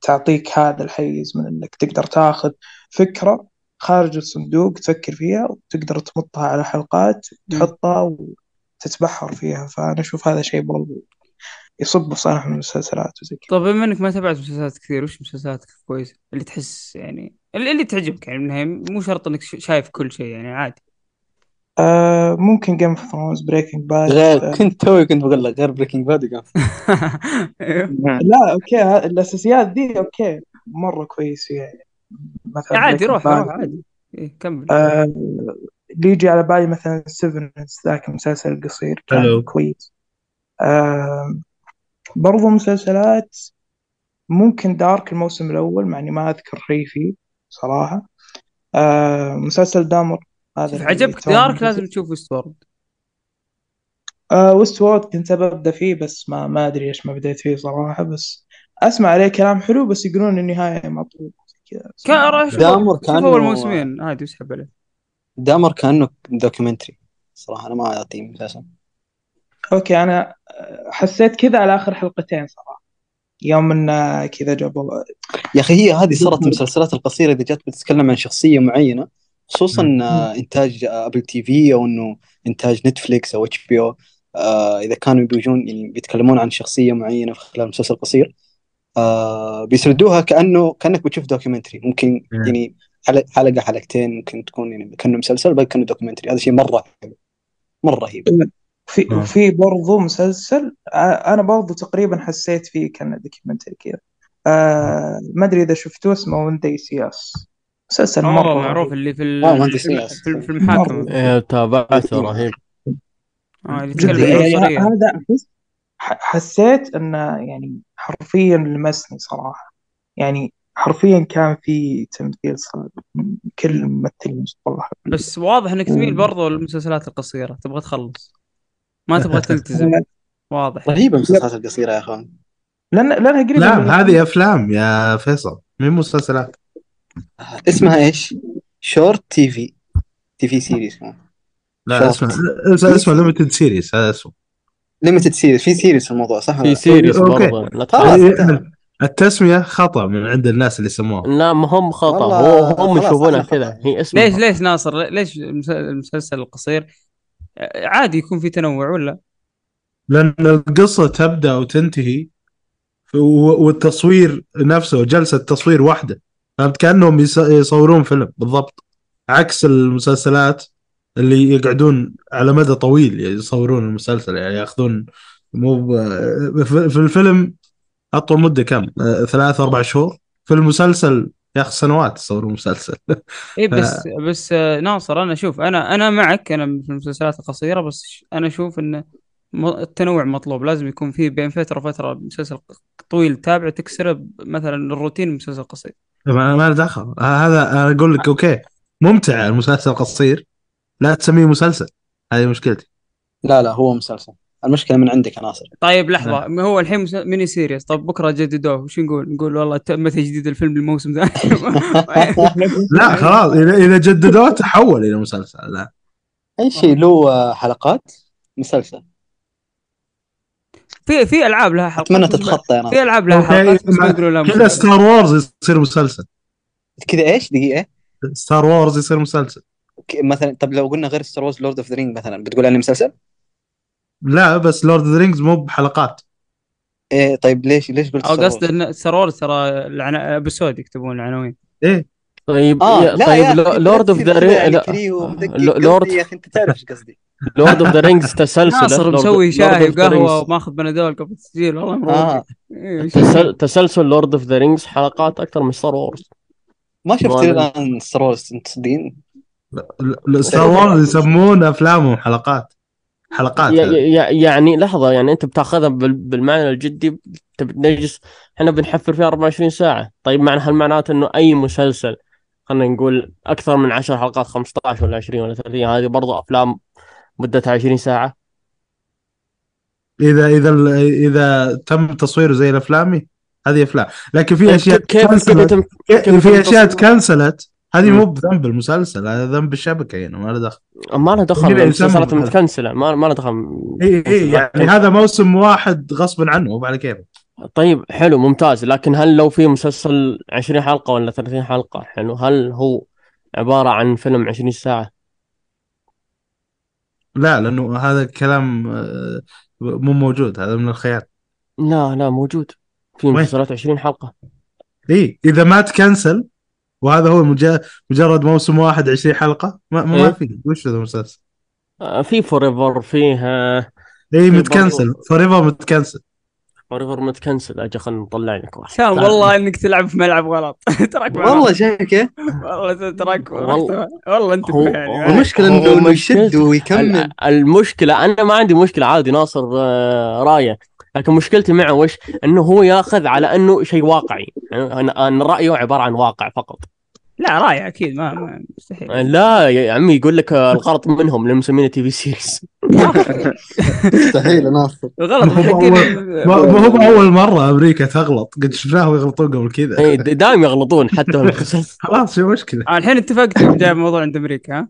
Speaker 5: تعطيك هذا الحيز من أنك تقدر تاخذ فكرة خارج الصندوق تفكر فيها وتقدر تمطها على حلقات تحطها وتتبحر فيها. فأنا أشوف هذا شيء برضو يصب في صالح المسلسلات وزي كذا.
Speaker 1: طيب بما إنك ما تابعت مسلسلات كثير وش مسلسلاتك كويسه اللي تحس يعني اللي, اللي تعجبك يعني بالنهايه مو شرط إنك شايف كل شيء يعني عادي.
Speaker 5: آه ممكن Game of Thrones Breaking Bad
Speaker 7: غير كنت توي كنت بقول لك غير Breaking
Speaker 1: Bad
Speaker 5: لا أوكي الأساسيات دي أوكي مرة كويس فيها مثلا
Speaker 1: عادي
Speaker 5: Breaking Bad.
Speaker 1: روح روح عادي. إيه كمل.
Speaker 5: آه اللي يجي على بالي مثلا Severance ذاك المسلسل القصير كان. كويس. آه برضو مسلسلات ممكن Dark الموسم الأول مع إني ما أذكر شيء فيه صراحة. آه مسلسل دامر هذا
Speaker 1: عجبك
Speaker 5: Dark.
Speaker 1: لازم تشوف Westworld
Speaker 5: آه Westworld كنت ببدأ فيه بس ما ما أدري إيش ما بديت فيه صراحة. بس أسمع عليه كلام حلو بس يقولون النهاية مضروبة كذا.
Speaker 1: كان
Speaker 7: دامر كأنه-
Speaker 1: أول موسمين. عادي واسحب عليه
Speaker 7: دامر كأنه documentary صراحة أنا ما أعطيه مسلسل
Speaker 5: أوكي أنا آه، حسيت كذا على آخر حلقتين صراحة. يوم إن كذا جابوا
Speaker 7: يا أخي هي هذه صارت المسلسلات القصيرة اذا جات بتتكلم عن شخصية معينة. خصوصا آه، إنتاج Apple TV أو إنه إنتاج Netflix أو HBO إذا كانوا بيجون يعني بيتكلمون عن شخصية معينة في خلال مسلسل قصير آه، بيسردوها كأنه كأنك بتشوف documentary. ممكن
Speaker 2: مم.
Speaker 7: يعني حلقة حلقتين ممكن تكون يعني كأنه مسلسل بل كأنه documentary. هذا شيء مرة حلو. مرة رهيب
Speaker 5: في
Speaker 2: آه.
Speaker 5: وفي برضو مسلسل آه، أنا برضو تقريبا حسيت فيه كان documentary كذا. آه ما أدري إذا شفتوه اسمه When They See Us مسلسل مرة
Speaker 1: اوه معروف. اللي في ال-
Speaker 7: آه،
Speaker 1: في الم-
Speaker 7: سياس.
Speaker 1: في في المحاكمة.
Speaker 5: مرة.
Speaker 3: إيه تابعته رهيب.
Speaker 1: آه
Speaker 5: يعني هذا حسيت انه يعني حرفيا لمسني صراحة. يعني حرفيا كان في تمثيل كل الممثلين صراحة
Speaker 1: بس واضح إنك تميل برضو للمسلسلات القصيرة. تبغى تخلص. ما تبغى تلتزم واضح.
Speaker 7: رهيبة المسلسلات القصيرة يا أخوان.
Speaker 5: لأن لأنها قريبة
Speaker 2: لا هذه أفلام يا فيصل. مين مسلسلات.
Speaker 7: اسمها إيش؟ short TV TV series
Speaker 2: لا
Speaker 7: شورت.
Speaker 2: اسمه اسمه اسمه limited series هذا اسمه
Speaker 7: limited series في series في الموضوع صح؟
Speaker 3: في series
Speaker 2: أوكي.
Speaker 3: برضه
Speaker 7: خلاص.
Speaker 3: نتفق.
Speaker 2: التسمية خطأ من عند الناس اللي سموها
Speaker 3: لا ما هم هو هم يشوفونها كذا
Speaker 7: خطأ.
Speaker 3: هي اسمها
Speaker 1: ليش ليش ناصر ليش المس- المسلسل القصير عادي يكون في تنوع ولا
Speaker 2: لأن القصة تبدأ وتنتهي والتصوير نفسه جلسة تصوير واحدة فهمت كأنهم يص- يصورون فيلم بالضبط. عكس المسلسلات اللي يقعدون على مدى طويل يصورون المسلسل يعني ياخذون مو في في الفيلم أطول مدة كم؟ آه، ثلاث أربع شهور. في المسلسل ياخذ سنوات يصورون مسلسل.
Speaker 1: اي بس بس آه، ناصر أنا شوف أنا أنا معك أنا في المسلسلات القصيرة بس أنا أشوف إن التنوع مطلوب. لازم يكون في بين فترة وفترة مسلسل طويل تابعه تكسره مثلا الروتين مسلسل قصير.
Speaker 2: ما ما له دخل. هذا أنا أقول لك okay. ممتع المسلسل قصير. لا تسميه مسلسل. هذه مشكلتي.
Speaker 7: لا لا هو مسلسل. المشكلة من عندك يا ناصر.
Speaker 1: طيب لحظة. ما هو الحين mini series. طب بكرة جددوه. وش نقول؟ نقول والله تم تجديد الفيلم للموسم ثاني
Speaker 2: لا خلاص. إذا جددوه تحول إلى مسلسل. لا.
Speaker 7: أي شيء له آه، حلقات؟ مسلسل.
Speaker 1: في في ألعاب لها حلقات أتمنى
Speaker 7: تتخطى يا
Speaker 1: في ألعاب لها لها
Speaker 2: كذا ستار وورز يصير مسلسل.
Speaker 4: كذا إيش؟ دقيقة.
Speaker 2: Star Wars يصير مسلسل.
Speaker 4: مثلا طب لو قلنا غير Star Wars Lord of the Ring مثلا بتقول انه مسلسل؟
Speaker 2: لا بس Lord of Rings مو بحلقات.
Speaker 4: إيه طيب ليش ليش قلت
Speaker 1: أو
Speaker 4: ستار
Speaker 1: قصد
Speaker 4: وورز؟
Speaker 1: إن سرور ترى العنا... episode يكتبون العناوين.
Speaker 2: إيه.
Speaker 3: طيب آه
Speaker 4: لا
Speaker 3: طيب
Speaker 4: يا أخي، Lord
Speaker 3: of
Speaker 4: the يعني
Speaker 3: Ring
Speaker 4: Lord يا أخي أنت تعرف إيش قصدي.
Speaker 3: Lord of the Rings تسلسل
Speaker 1: ناصر مسوي شاي وقهوه وماخذ بنادول قبل التسجيل والله مروق
Speaker 4: آه.
Speaker 1: إيه،
Speaker 3: تسل... تسلسل Lord of the Rings حلقات أكثر من Star Wars
Speaker 4: ما شفت. الآن Star Wars أنت تصدقين؟
Speaker 2: Star Wars يسمون أفلامهم حلقات. حلقات
Speaker 3: ي-
Speaker 2: هذه.
Speaker 3: ي- يعني لحظة يعني أنت بتاخذها بال- بالمعنى الجدي تب- نجلس إحنا بنحفر فيها 24 ساعة. طيب معنى هل معناته إنه أي مسلسل خلينا نقول أكثر من 10 حلقات 15 ولا 20 ولا 30 هذه برضو أفلام مدتها 20 ساعة.
Speaker 2: إذا إذا إذا تم تصويره زي الأفلامي هذه أفلام. لكن في أشياء
Speaker 3: طيب كيف
Speaker 2: تكنسلت
Speaker 3: تم كيف
Speaker 2: في
Speaker 3: أشياء؟
Speaker 2: تكنسلت هذه. مو بذنب المسلسل هذا ذنب الشبكة هنا ما له دخل.
Speaker 3: ما له دخل
Speaker 2: هنا
Speaker 3: المسلسلات. متكنسلة ما ما له دخل.
Speaker 2: إي إي يعني هذا موسم واحد غصبا عنه مو على كيفه.
Speaker 3: طيب حلو ممتاز. لكن هل لو في مسلسل 20 حلقة ولا 30 حلقة حلو هل هو عبارة عن فيلم 20 ساعة؟
Speaker 2: لا لأنه هذا كلام آه، مو موجود هذا من الخيال.
Speaker 3: لا لا موجود. في؟ مسلسلات 20 حلقة.
Speaker 2: إي إذا ما تكنسل وهذا هو مجرد موسم واحد 20 حلقة ما, ما
Speaker 3: إيه.
Speaker 2: في وش هذا المسلسل؟
Speaker 3: آه، في فور ايفر فيه آه،
Speaker 2: اي متكنسل فور ايفر متكنسل.
Speaker 3: فور ايفر متكنسل أجل خلينا نطلع لك واحد.
Speaker 1: كان والله إنك تلعب في ملعب غلط. تراك
Speaker 4: والله شايف كيف؟
Speaker 1: والله تراك
Speaker 3: والله-
Speaker 1: والله انت
Speaker 3: هو-
Speaker 1: يعني.
Speaker 4: المشكلة إنه يشد ويكمل.
Speaker 3: ال- المشكلة أنا ما عندي مشكلة عادي ناصر آه، راية. لكن مشكلتي معه وش؟ إنه هو ياخذ على إنه شيء واقعي. يعني ان أن رايه عبارة عن واقع فقط.
Speaker 1: لا راي أكيد ما, ما مستحيل.
Speaker 3: لا يا عمي يقول لك الغلط منهم اللي مسمينه TV series.
Speaker 4: مستحيل ناصر
Speaker 1: غلط
Speaker 2: ما هو بأول مرة أمريكا تغلط. قد شفناهم يغلطون قبل كذا؟
Speaker 3: إيه، دائما يغلطون حتى
Speaker 2: خلاص شو مشكلة؟
Speaker 1: آه، الحين اتفقتوا جايب موضوع عند أمريكا ها؟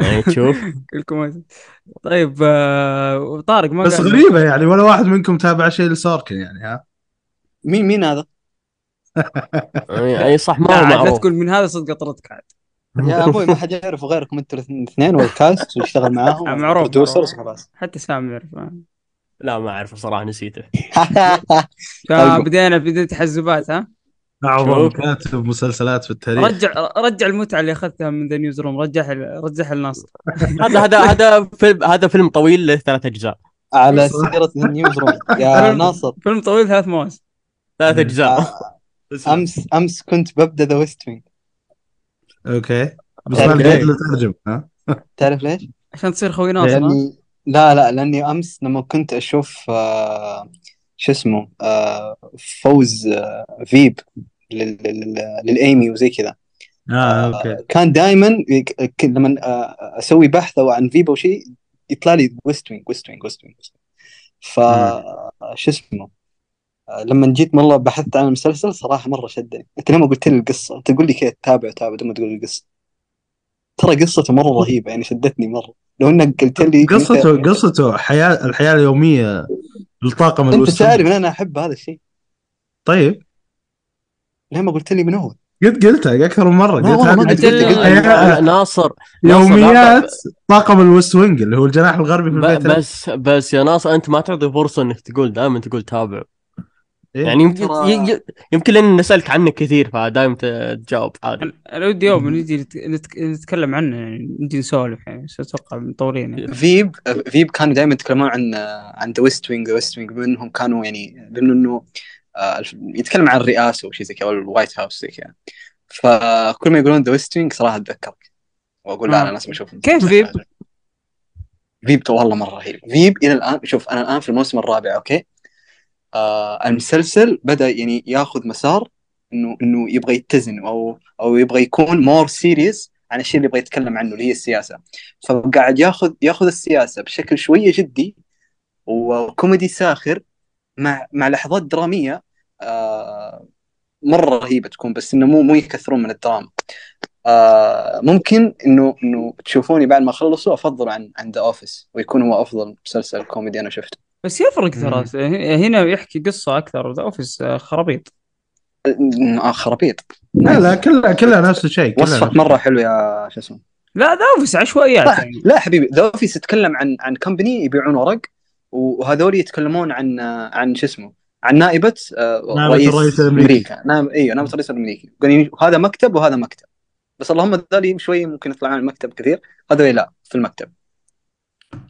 Speaker 3: إيه، تشوف
Speaker 1: كلكم طيب آه، طارق ما
Speaker 2: بس غريبة يعني ولا واحد منكم تابع شيء لسوركين يعني ها؟
Speaker 4: مين مين هذا؟
Speaker 3: أي إيه، صح ما هو
Speaker 1: عاد لا
Speaker 3: معروف.
Speaker 1: تقول من هذا صدق طردك عاد.
Speaker 4: يا أبوي ما حد يعرفه غيركم أنتوا الاثنين وال cast ويشتغل معاهم.
Speaker 1: معروف
Speaker 4: producers
Speaker 1: معروف.
Speaker 4: خلاص
Speaker 1: حتى سام يعرف.
Speaker 3: لا ما اعرف صراحة نسيته.
Speaker 1: فبدينا بدينا تحزبات ها؟
Speaker 3: شوف.
Speaker 2: كاتب مسلسلات في التاريخ.
Speaker 1: رجع رجع المتعة اللي أخذتها من The Newsroom رجعها رجعها لناصر
Speaker 3: هذا هذا هذا فيلم هذا فيلم طويل له ثلاث أجزاء.
Speaker 4: على سيرة ال Newsroom يا ناصر.
Speaker 1: فيلم طويل ثلاث مواسم.
Speaker 3: ثلاث أجزاء.
Speaker 4: آه، امس أمس كنت ببدأ The West Wing
Speaker 2: okay. بس
Speaker 4: تعرف
Speaker 2: ما لقيت؟ له ترجم ها؟
Speaker 4: تعرف ليش؟
Speaker 1: عشان تصير خوي ناصر ها؟
Speaker 4: لاني لا لا لأني أمس لما كنت أشوف آه، شو اسمه آه، فوز آه، Veep لل- لل- للايمي وزي كذا.
Speaker 2: آه okay.
Speaker 4: كان دائما لما آه، أسوي بحث أو عن Veep أو شيء يطلع لي West Wing West Wing West Wing ف شو اسمه؟ آه، لما جيت والله بحثت عن المسلسل صراحة مرة شدني. أنت لما قلت لي القصة تقول لي كيف تابع تابع لما تقول لي القصة؟ ترى قصته مرة رهيبة يعني شدتني مرة. لو إنك قلت لي
Speaker 2: قصته قصته حياة الحياة اليومية للطاقم أنت
Speaker 4: تعرف إن أنا أحب هذا الشيء.
Speaker 2: طيب.
Speaker 4: لما قلت لي من اول
Speaker 2: قد قلتها أكثر من مرة.
Speaker 4: لا
Speaker 2: قلت
Speaker 4: والله ما
Speaker 2: هذه
Speaker 4: قلت قلت قلت
Speaker 2: حياة-
Speaker 3: ناصر.
Speaker 2: يوميات طاقم ال West Wing اللي هو الجناح الغربي في البيت.
Speaker 3: بس بس يا ناصر أنت ما تعطي فرصة إنك تقول دائما تقول تابع؟ يعني يمكن
Speaker 4: ترى-
Speaker 3: يمكن لأن نسالك عنك كثير فدائما ت- تجاوب عادي.
Speaker 1: أنا ودي يوم نجي نت- نت- نتكلم عنه يعني نجي نسولف يعني بس أتوقع مطولين يعني.
Speaker 4: فيب فيب كانوا دائما يتكلمون عن عن The West Wing The West Wing منهم كانوا يعني بانه إنه آه، يتكلم عن الرئاسة وشي زي كذا أو ال White House زي كذا. فكل ما يقولون The West Wing صراحة أتذكرك. وأقول لا
Speaker 1: آه.
Speaker 4: أنا لازم أشوف
Speaker 1: كيف
Speaker 4: Veep؟ Veep والله مرة رهيب. Veep إلى الآن شوف أنا الآن في الموسم الرابع okay؟ آه المسلسل بدأ يعني ياخذ مسار إنه إنه يبغى يتزن أو أو يبغى يكون more serious عن الشيء اللي يبغى يتكلم عنه اللي هي السياسة. فقاعد ياخذ ياخذ السياسة بشكل شوية جدي وكوميدي ساخر مع مع لحظات درامية آه مرة رهيبة تكون بس إنه مو مو يكثرون من الدراما. آه ممكن انه إنه تشوفوني بعد ما أخلصه أفضل عن عن The Office ويكون هو أفضل مسلسل كوميدي أنا شفته.
Speaker 1: بس يفرق ترى. هنا يحكي قصة أكثر. The Office خرابيط.
Speaker 4: آه خرابيط.
Speaker 2: لا لا كلها كلها نفس الشيء
Speaker 4: وصفك
Speaker 2: نفس
Speaker 4: مرة حلو يا شو اسمه
Speaker 1: لا The Office عشوائيات
Speaker 4: لا,
Speaker 1: يعني.
Speaker 4: لا حبيبي The Office يتكلم عن عن company يبيعون ورق وهذول يتكلمون عن عن شو اسمه عن نائبة آه،
Speaker 2: نائبة
Speaker 4: رئيس,
Speaker 2: الرئيس الأمريكي.
Speaker 4: أمريكا. نائب إيوه نائبة الرئيس الأمريكي. قال هذا مكتب وهذا مكتب. بس اللهم ذولي شوي ممكن يطلعون المكتب كثير هذول لا في المكتب.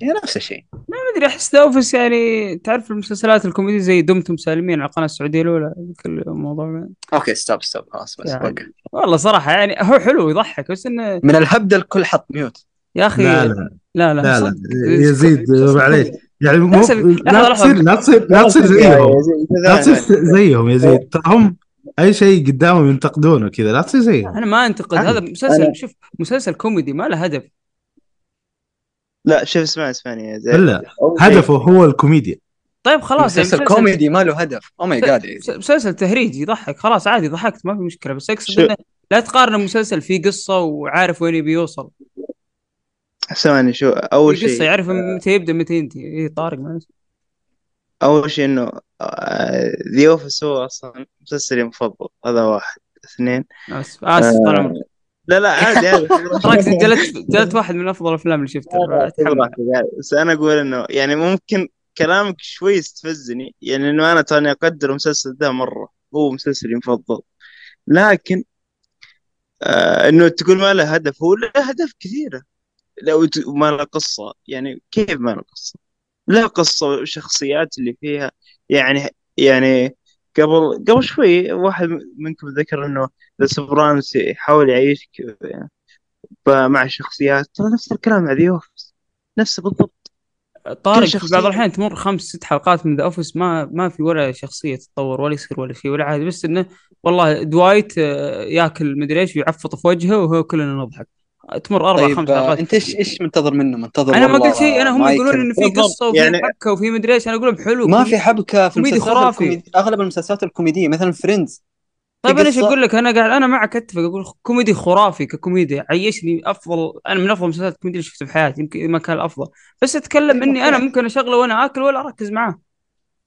Speaker 4: هي نفس الشيء
Speaker 1: ما أدري أحس The Office يعني تعرف المسلسلات الكوميدي زي دمتم سالمين على القناة السعودية الأولى كل الموضوع
Speaker 4: okay stop stop خلاص بس
Speaker 1: يعني.
Speaker 4: وقف
Speaker 1: والله صراحة يعني هو حلو يضحك بس إنه
Speaker 4: من الهبده الكل حط mute
Speaker 1: يا أخي
Speaker 2: لا
Speaker 1: لا
Speaker 2: لا
Speaker 1: لا
Speaker 2: لا لا. يزيد معليش. يعني مو لا تصير لا تصير لا تصير زيهم لا تصير زيهم يا زيد ترى هم أي شيء قدامهم ينتقدونه كذا لا تصير زيهم
Speaker 1: أنا ما
Speaker 2: أنتقد.
Speaker 1: هذا مسلسل شوف مسلسل كوميدي ما له هدف
Speaker 6: لا شوف اسمع اسمعني.
Speaker 2: لا
Speaker 6: شيء-
Speaker 2: هدفه هو الكوميديا.
Speaker 1: طيب خلاص يعني
Speaker 4: مسلسل كوميدي ما له هدف. oh my god
Speaker 1: مس- مسلسل تهريج يضحك. خلاص عادي ضحكت ما في مشكلة. بس
Speaker 6: أقصد
Speaker 1: إنه لا تقارن مسلسل فيه قصة وعارف وين يبي يوصل.
Speaker 6: ثواني شو أول
Speaker 1: في قصة
Speaker 6: شيء
Speaker 1: يعرف متى يبدأ متى ينتهي. اي طارق معلش
Speaker 6: أول شيء إنه The Office هو أصلا مسلسلي المفضل. هذا واحد. اثنين.
Speaker 1: آسف آسف طال عمرك.
Speaker 6: لا لا عادي عادي.
Speaker 1: جلت جلت واحد من أفضل الأفلام اللي شفتها.
Speaker 6: عادي. بس أنا أقول إنه يعني ممكن كلامك شوي يستفزني يعني إنه أنا تراني أقدر المسلسل ده مرة هو مسلسلي المفضل لكن آه إنه تقول ما له هدف هو له أهداف كثيرة. لو ما له قصة يعني كيف ما له قصة؟ له قصة والشخصيات اللي فيها يعني يعني قبل قبل شوي واحد منكم ذكر إنه السوبرانوس يحاول يعيشك مع الشخصيات ترى نفس الكلام مع The Office نفسه بالضبط.
Speaker 1: طارق في. بعض الأحيان تمر خمس ست حلقات من The Office ما ما في ولا شخصية تتطور ولا يصير ولا شيء ولا عادي. بس إنه والله Dwight آه، ياكل مدري إيش ويعفط في وجهه وهو كلنا نضحك. تمر أربع
Speaker 4: طيب
Speaker 1: خمس حلقات
Speaker 4: أنت إيش إيش منتظر منه منتظر
Speaker 1: أنا ما قلت شيء أنا هم. يقولون إنه في. قصة وفي
Speaker 6: يعني-
Speaker 1: حبكة وفي مدري إيش أنا أقول لهم حلو
Speaker 4: ما. في حبكة في
Speaker 1: كوميدي خرافي.
Speaker 4: الكوميدي أغلب المسلسلات الكوميدية مثلا Friends
Speaker 1: طيب أنا
Speaker 4: إيش
Speaker 1: أقول لك أنا قاعد أنا معك أتفق أقول كوميدي خرافي ككوميديا عيشني أفضل أنا من أفضل المسلسلات الكوميديا اللي شفتها في حياتي يمكن ما كان الأفضل بس أتكلم
Speaker 4: طيب،
Speaker 1: إني
Speaker 4: أنا.
Speaker 1: ممكن أشغله وأنا آكل ولا أركز معاه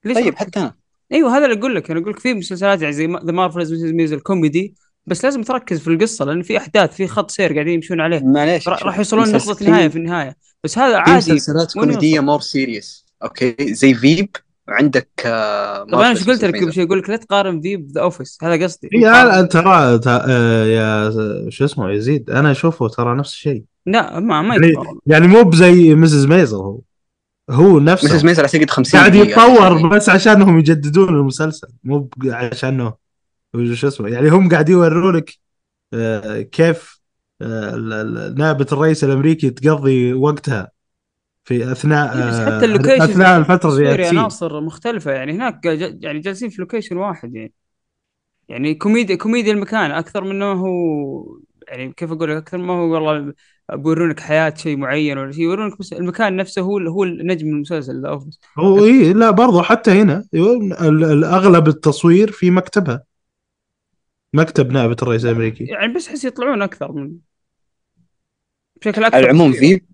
Speaker 1: ليش
Speaker 4: طيب؟ حتى أنا
Speaker 1: أيوه هذا اللي أقول لك أنا أقول لك في مسلسلات يعني زي The Marvelous Maisel كوميدي بس لازم تركز في القصة لأن في أحداث في خط سير قاعدين يمشون عليه.
Speaker 4: معليش.
Speaker 1: راح يوصلون
Speaker 4: مسلسل-
Speaker 1: نقطه نهاية في النهاية. بس هذا
Speaker 4: في
Speaker 1: عادي
Speaker 4: مسلسلات
Speaker 1: كوميدية؟
Speaker 4: more serious okay؟ زي Veep وعندك آه،
Speaker 1: طب أنا
Speaker 4: إيش
Speaker 1: قلت لك
Speaker 4: Mrs.
Speaker 1: قبل. شوي؟ أقول لك لا تقارن ذي بذا اوفيس هذا قصدي.
Speaker 2: إي، لا ترى ت- آه، يا شو اسمه يزيد أنا أشوفه ترى نفس الشيء.
Speaker 1: لا ما ما
Speaker 2: يعني يعني مو بزي مسز ميزل هو. هو
Speaker 4: مسز
Speaker 2: نفسه
Speaker 4: ميزل اعتقد 50
Speaker 2: قاعد. يتطور بس عشانهم يجددون المسلسل. مو عشانه. شو اسمه يعني هم قاعد يورونك آه، كيف آه، نائبة الرئيس الأمريكي تقضي وقتها في أثناء
Speaker 1: إيه، بس
Speaker 2: آه،
Speaker 1: حتى ال
Speaker 2: location أثناء الفترة
Speaker 1: تصوير يا
Speaker 2: الرئاسيه
Speaker 1: ناصر مختلفة يعني هناك يعني جالسين في location واحد يعني. يعني كوميديا كوميديا المكان أكثر من إنه هو يعني كيف أقول لك أكثر ما هو والله بيورونك حياة شيء معين ولا شيء يورونك بس المكان نفسه هو هو النجم المسلسل The Office.
Speaker 2: هو اي لا برضو حتى هنا أغلب التصوير في مكتبها. مكتب نائبة الرئيس الأمريكي.
Speaker 1: يعني بس احس يطلعون أكثر من بشكل أكثر
Speaker 4: على العموم. Veep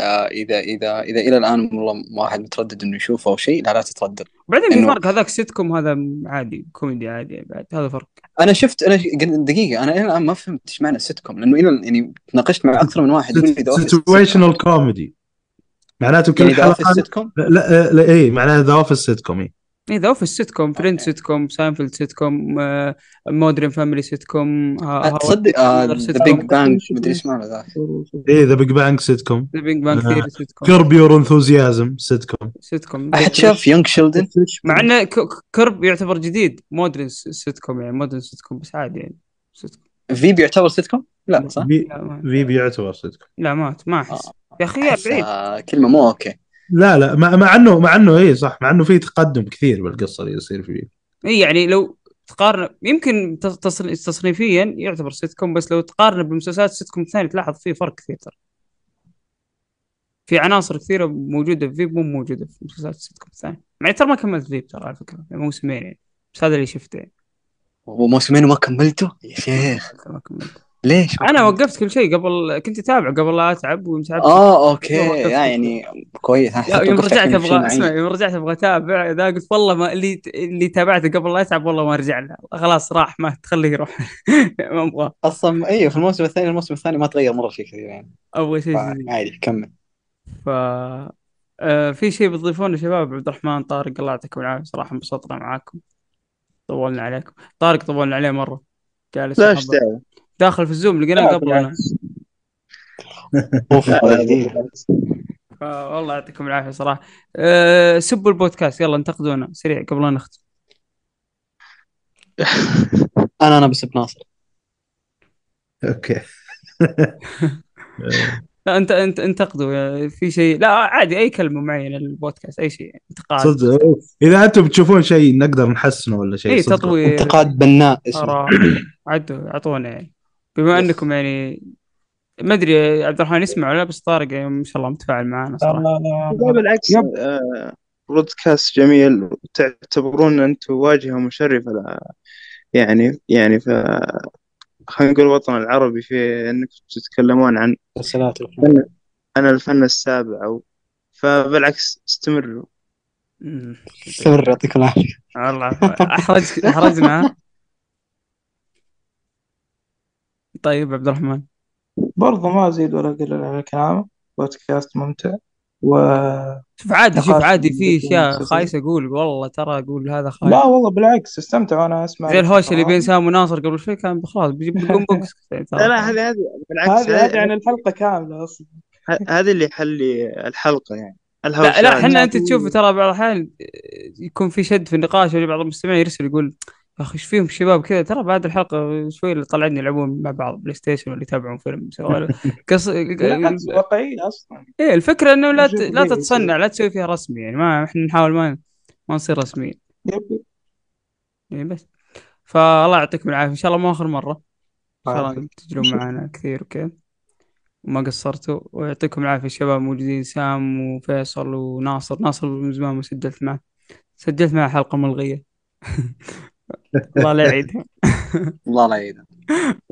Speaker 4: آه اذا اذا إذا إلى الآن والله واحد متردد إنه يشوفه أو شيء لا لا تتردد.
Speaker 1: وبعدين في
Speaker 4: إنه-
Speaker 1: فرق هذاك سيت كوم هذا عادي كوميدي عادي بعد هذا فرق.
Speaker 4: أنا شفت أنا ش- دقيقة أنا إلى الآن ما فهمت إيش معنى السيت كوم لأنه إلى يعني تناقشت مع أكثر من واحد.
Speaker 2: situational comedy معناته كل
Speaker 4: يعني The Office
Speaker 2: حلقه
Speaker 4: سيت كوم
Speaker 2: لا لا, اي معناته The Office sitcom إي.
Speaker 1: إيه. The Office sitcom Friends sitcom Seinfeld sitcom Modern Family sitcom
Speaker 4: تصدق ذا بيج بانج مدري إيش معنى ذا
Speaker 2: اي ذا بيج بانج سيت كوم
Speaker 1: ذا بيج بانج
Speaker 2: آه.
Speaker 1: ثيري سيت كوم
Speaker 2: كيرب يور انثوزيازم سيت كوم
Speaker 1: سيت كوم
Speaker 4: احد شاف يونج شيلدن
Speaker 1: مع إنه ك- كرب يعتبر جديد مودرن سيت كوم يعني مودرن سيت كوم بس عادي يعني سيت كوم
Speaker 4: فيب يعتبر سيت كوم؟ لا صح؟
Speaker 2: في في بيعتبر سيت كوم
Speaker 1: لا ما ما أحس. يا أخي يا
Speaker 4: أحس،
Speaker 1: بعيد.
Speaker 4: آه، كلمة مو أوكي.
Speaker 2: لا لا مع, مع انه مع إنه اي صح مع إنه في تقدم كثير بالقصة اللي يصير فيه.
Speaker 1: إي يعني لو تقارن يمكن تص- تص- تصنيفيا يعتبر سيت كوم بس لو تقارنه بمسلسلات السيت كوم الثانية تلاحظ فيه فرق كثير ترى. في عناصر كثيرة موجودة في Veep مو موجودة في مسلسلات السيت كوم الثانية يعني ترى ما كملت Veep ترى على فكرة يعني موسمين يعني بس هذا اللي شفته يعني.
Speaker 4: وموسمين وما كملته؟ يا شيخ.
Speaker 1: ما كملت
Speaker 4: ليش؟
Speaker 1: أنا وقفت كل شيء قبل كنت أتابع قبل لا أتعب ومتعب آه
Speaker 4: okay.
Speaker 1: كل
Speaker 4: يعني كويس.
Speaker 1: يوم رجعت أبغى
Speaker 4: أسمع.
Speaker 1: يوم رجعت أبغى أتابع ذا قلت والله ما اللي اللي تابعته قبل لا أتعب والله ما أرجع له. خلاص راح ما تخليه يروح. ما أبغى
Speaker 4: أصلا إيوه في الموسم الثاني الموسم الثاني ما تغير مرة شيء كثير يعني.
Speaker 1: أبغى شيء
Speaker 4: عادي كمل.
Speaker 1: ف آه، في شيء بتضيفونه شباب؟ عبد الرحمن طارق الله يعطيكم العافية. صراحة انبسطنا معاكم. طولنا عليكم. طارق طولنا عليه مرة. جالس
Speaker 6: لا
Speaker 1: إيش.
Speaker 6: دعوة؟
Speaker 1: داخل في الزوم لقيناه
Speaker 6: لا،
Speaker 1: قبل أنا.
Speaker 6: بالعكس.
Speaker 4: أوف هذا جديد
Speaker 1: والله يعطيكم العافية صراحة. أه سبوا البودكاست يلا انتقدونا. سريع قبل لا نختم.
Speaker 4: أنا أنا بسب ناصر.
Speaker 2: okay.
Speaker 1: لا انت انت انتقدوا. في شيء لا عادي أي كلمة معينة للبودكاست أي شيء انتقاد.
Speaker 2: صدق إذا أنتم بتشوفون شيء نقدر نحسنه ولا شيء إي.
Speaker 1: تطوير.
Speaker 4: انتقاد بناء اسمه.
Speaker 1: عدوا اعطونا يعني. بما أنكم يعني ما أدري عبد الرحمن يسمع ولا لا، بس طارق يعني ما شاء الله متفاعل معنا صراحة.
Speaker 6: لا بالعكس. آه، بودكاست جميل. وتعتبرون أنتم واجهة مشرفة ل- يعني يعني ف خلينا نقول الوطن العربي في انكم تتكلمون عن
Speaker 4: رسالات
Speaker 6: عن الفن السابع أو فبالعكس استمروا.
Speaker 4: استمر يعطيكم العافية.
Speaker 1: والله احرج أحرجنا. طيب عبد الرحمن.
Speaker 5: برضه ما أزيد ولا أقلل على كلامه بودكاست ممتع و
Speaker 1: شوف عادي شوف عادي في
Speaker 5: أشياء.
Speaker 1: خايسة أقول والله ترى أقول هذا خايس.
Speaker 5: لا والله بالعكس استمتع وأنا أسمع
Speaker 1: زي الهوشه اللي
Speaker 5: الكلام.
Speaker 1: بين سام وناصر قبل شوي كان خلاص بيجيب بوكس
Speaker 6: لا لا هذه هذه بالعكس
Speaker 5: هذه هذه عن
Speaker 6: هذه
Speaker 5: الحلقة كاملة أصلا.
Speaker 6: هذه اللي يحلي الحلقة يعني.
Speaker 1: لا لا إحنا
Speaker 6: هذه.
Speaker 1: أنت تشوف ترى بعض الأحيان يكون في شد في النقاش بعض المستمعين يرسل يقول يا أخي إيش فيهم الشباب كذا؟ ترى بعد الحلقة شوي اللي طلعنا يلعبون مع بعض PlayStation ولا يتابعون فيلم.
Speaker 5: بالعكس واقعية أصلا.
Speaker 1: إيه الفكرة إنه لا ت... لا تتصنع لا تسوي فيها رسمي يعني ما إحنا نحاول ما ما نصير رسميين. يعني بس. فالله يعطيكم العافية. إن شاء الله مو آخر مرة. إن شاء الله تجرون معنا كثير وكذا وما قصرتوا. ويعطيكم العافية شباب موجودين سام وفيصل وناصر. ناصر من زمان ما سجلت معه. سجلت معه حلقة ملغية. الله لا يعيدها.
Speaker 4: الله لا يعيدها.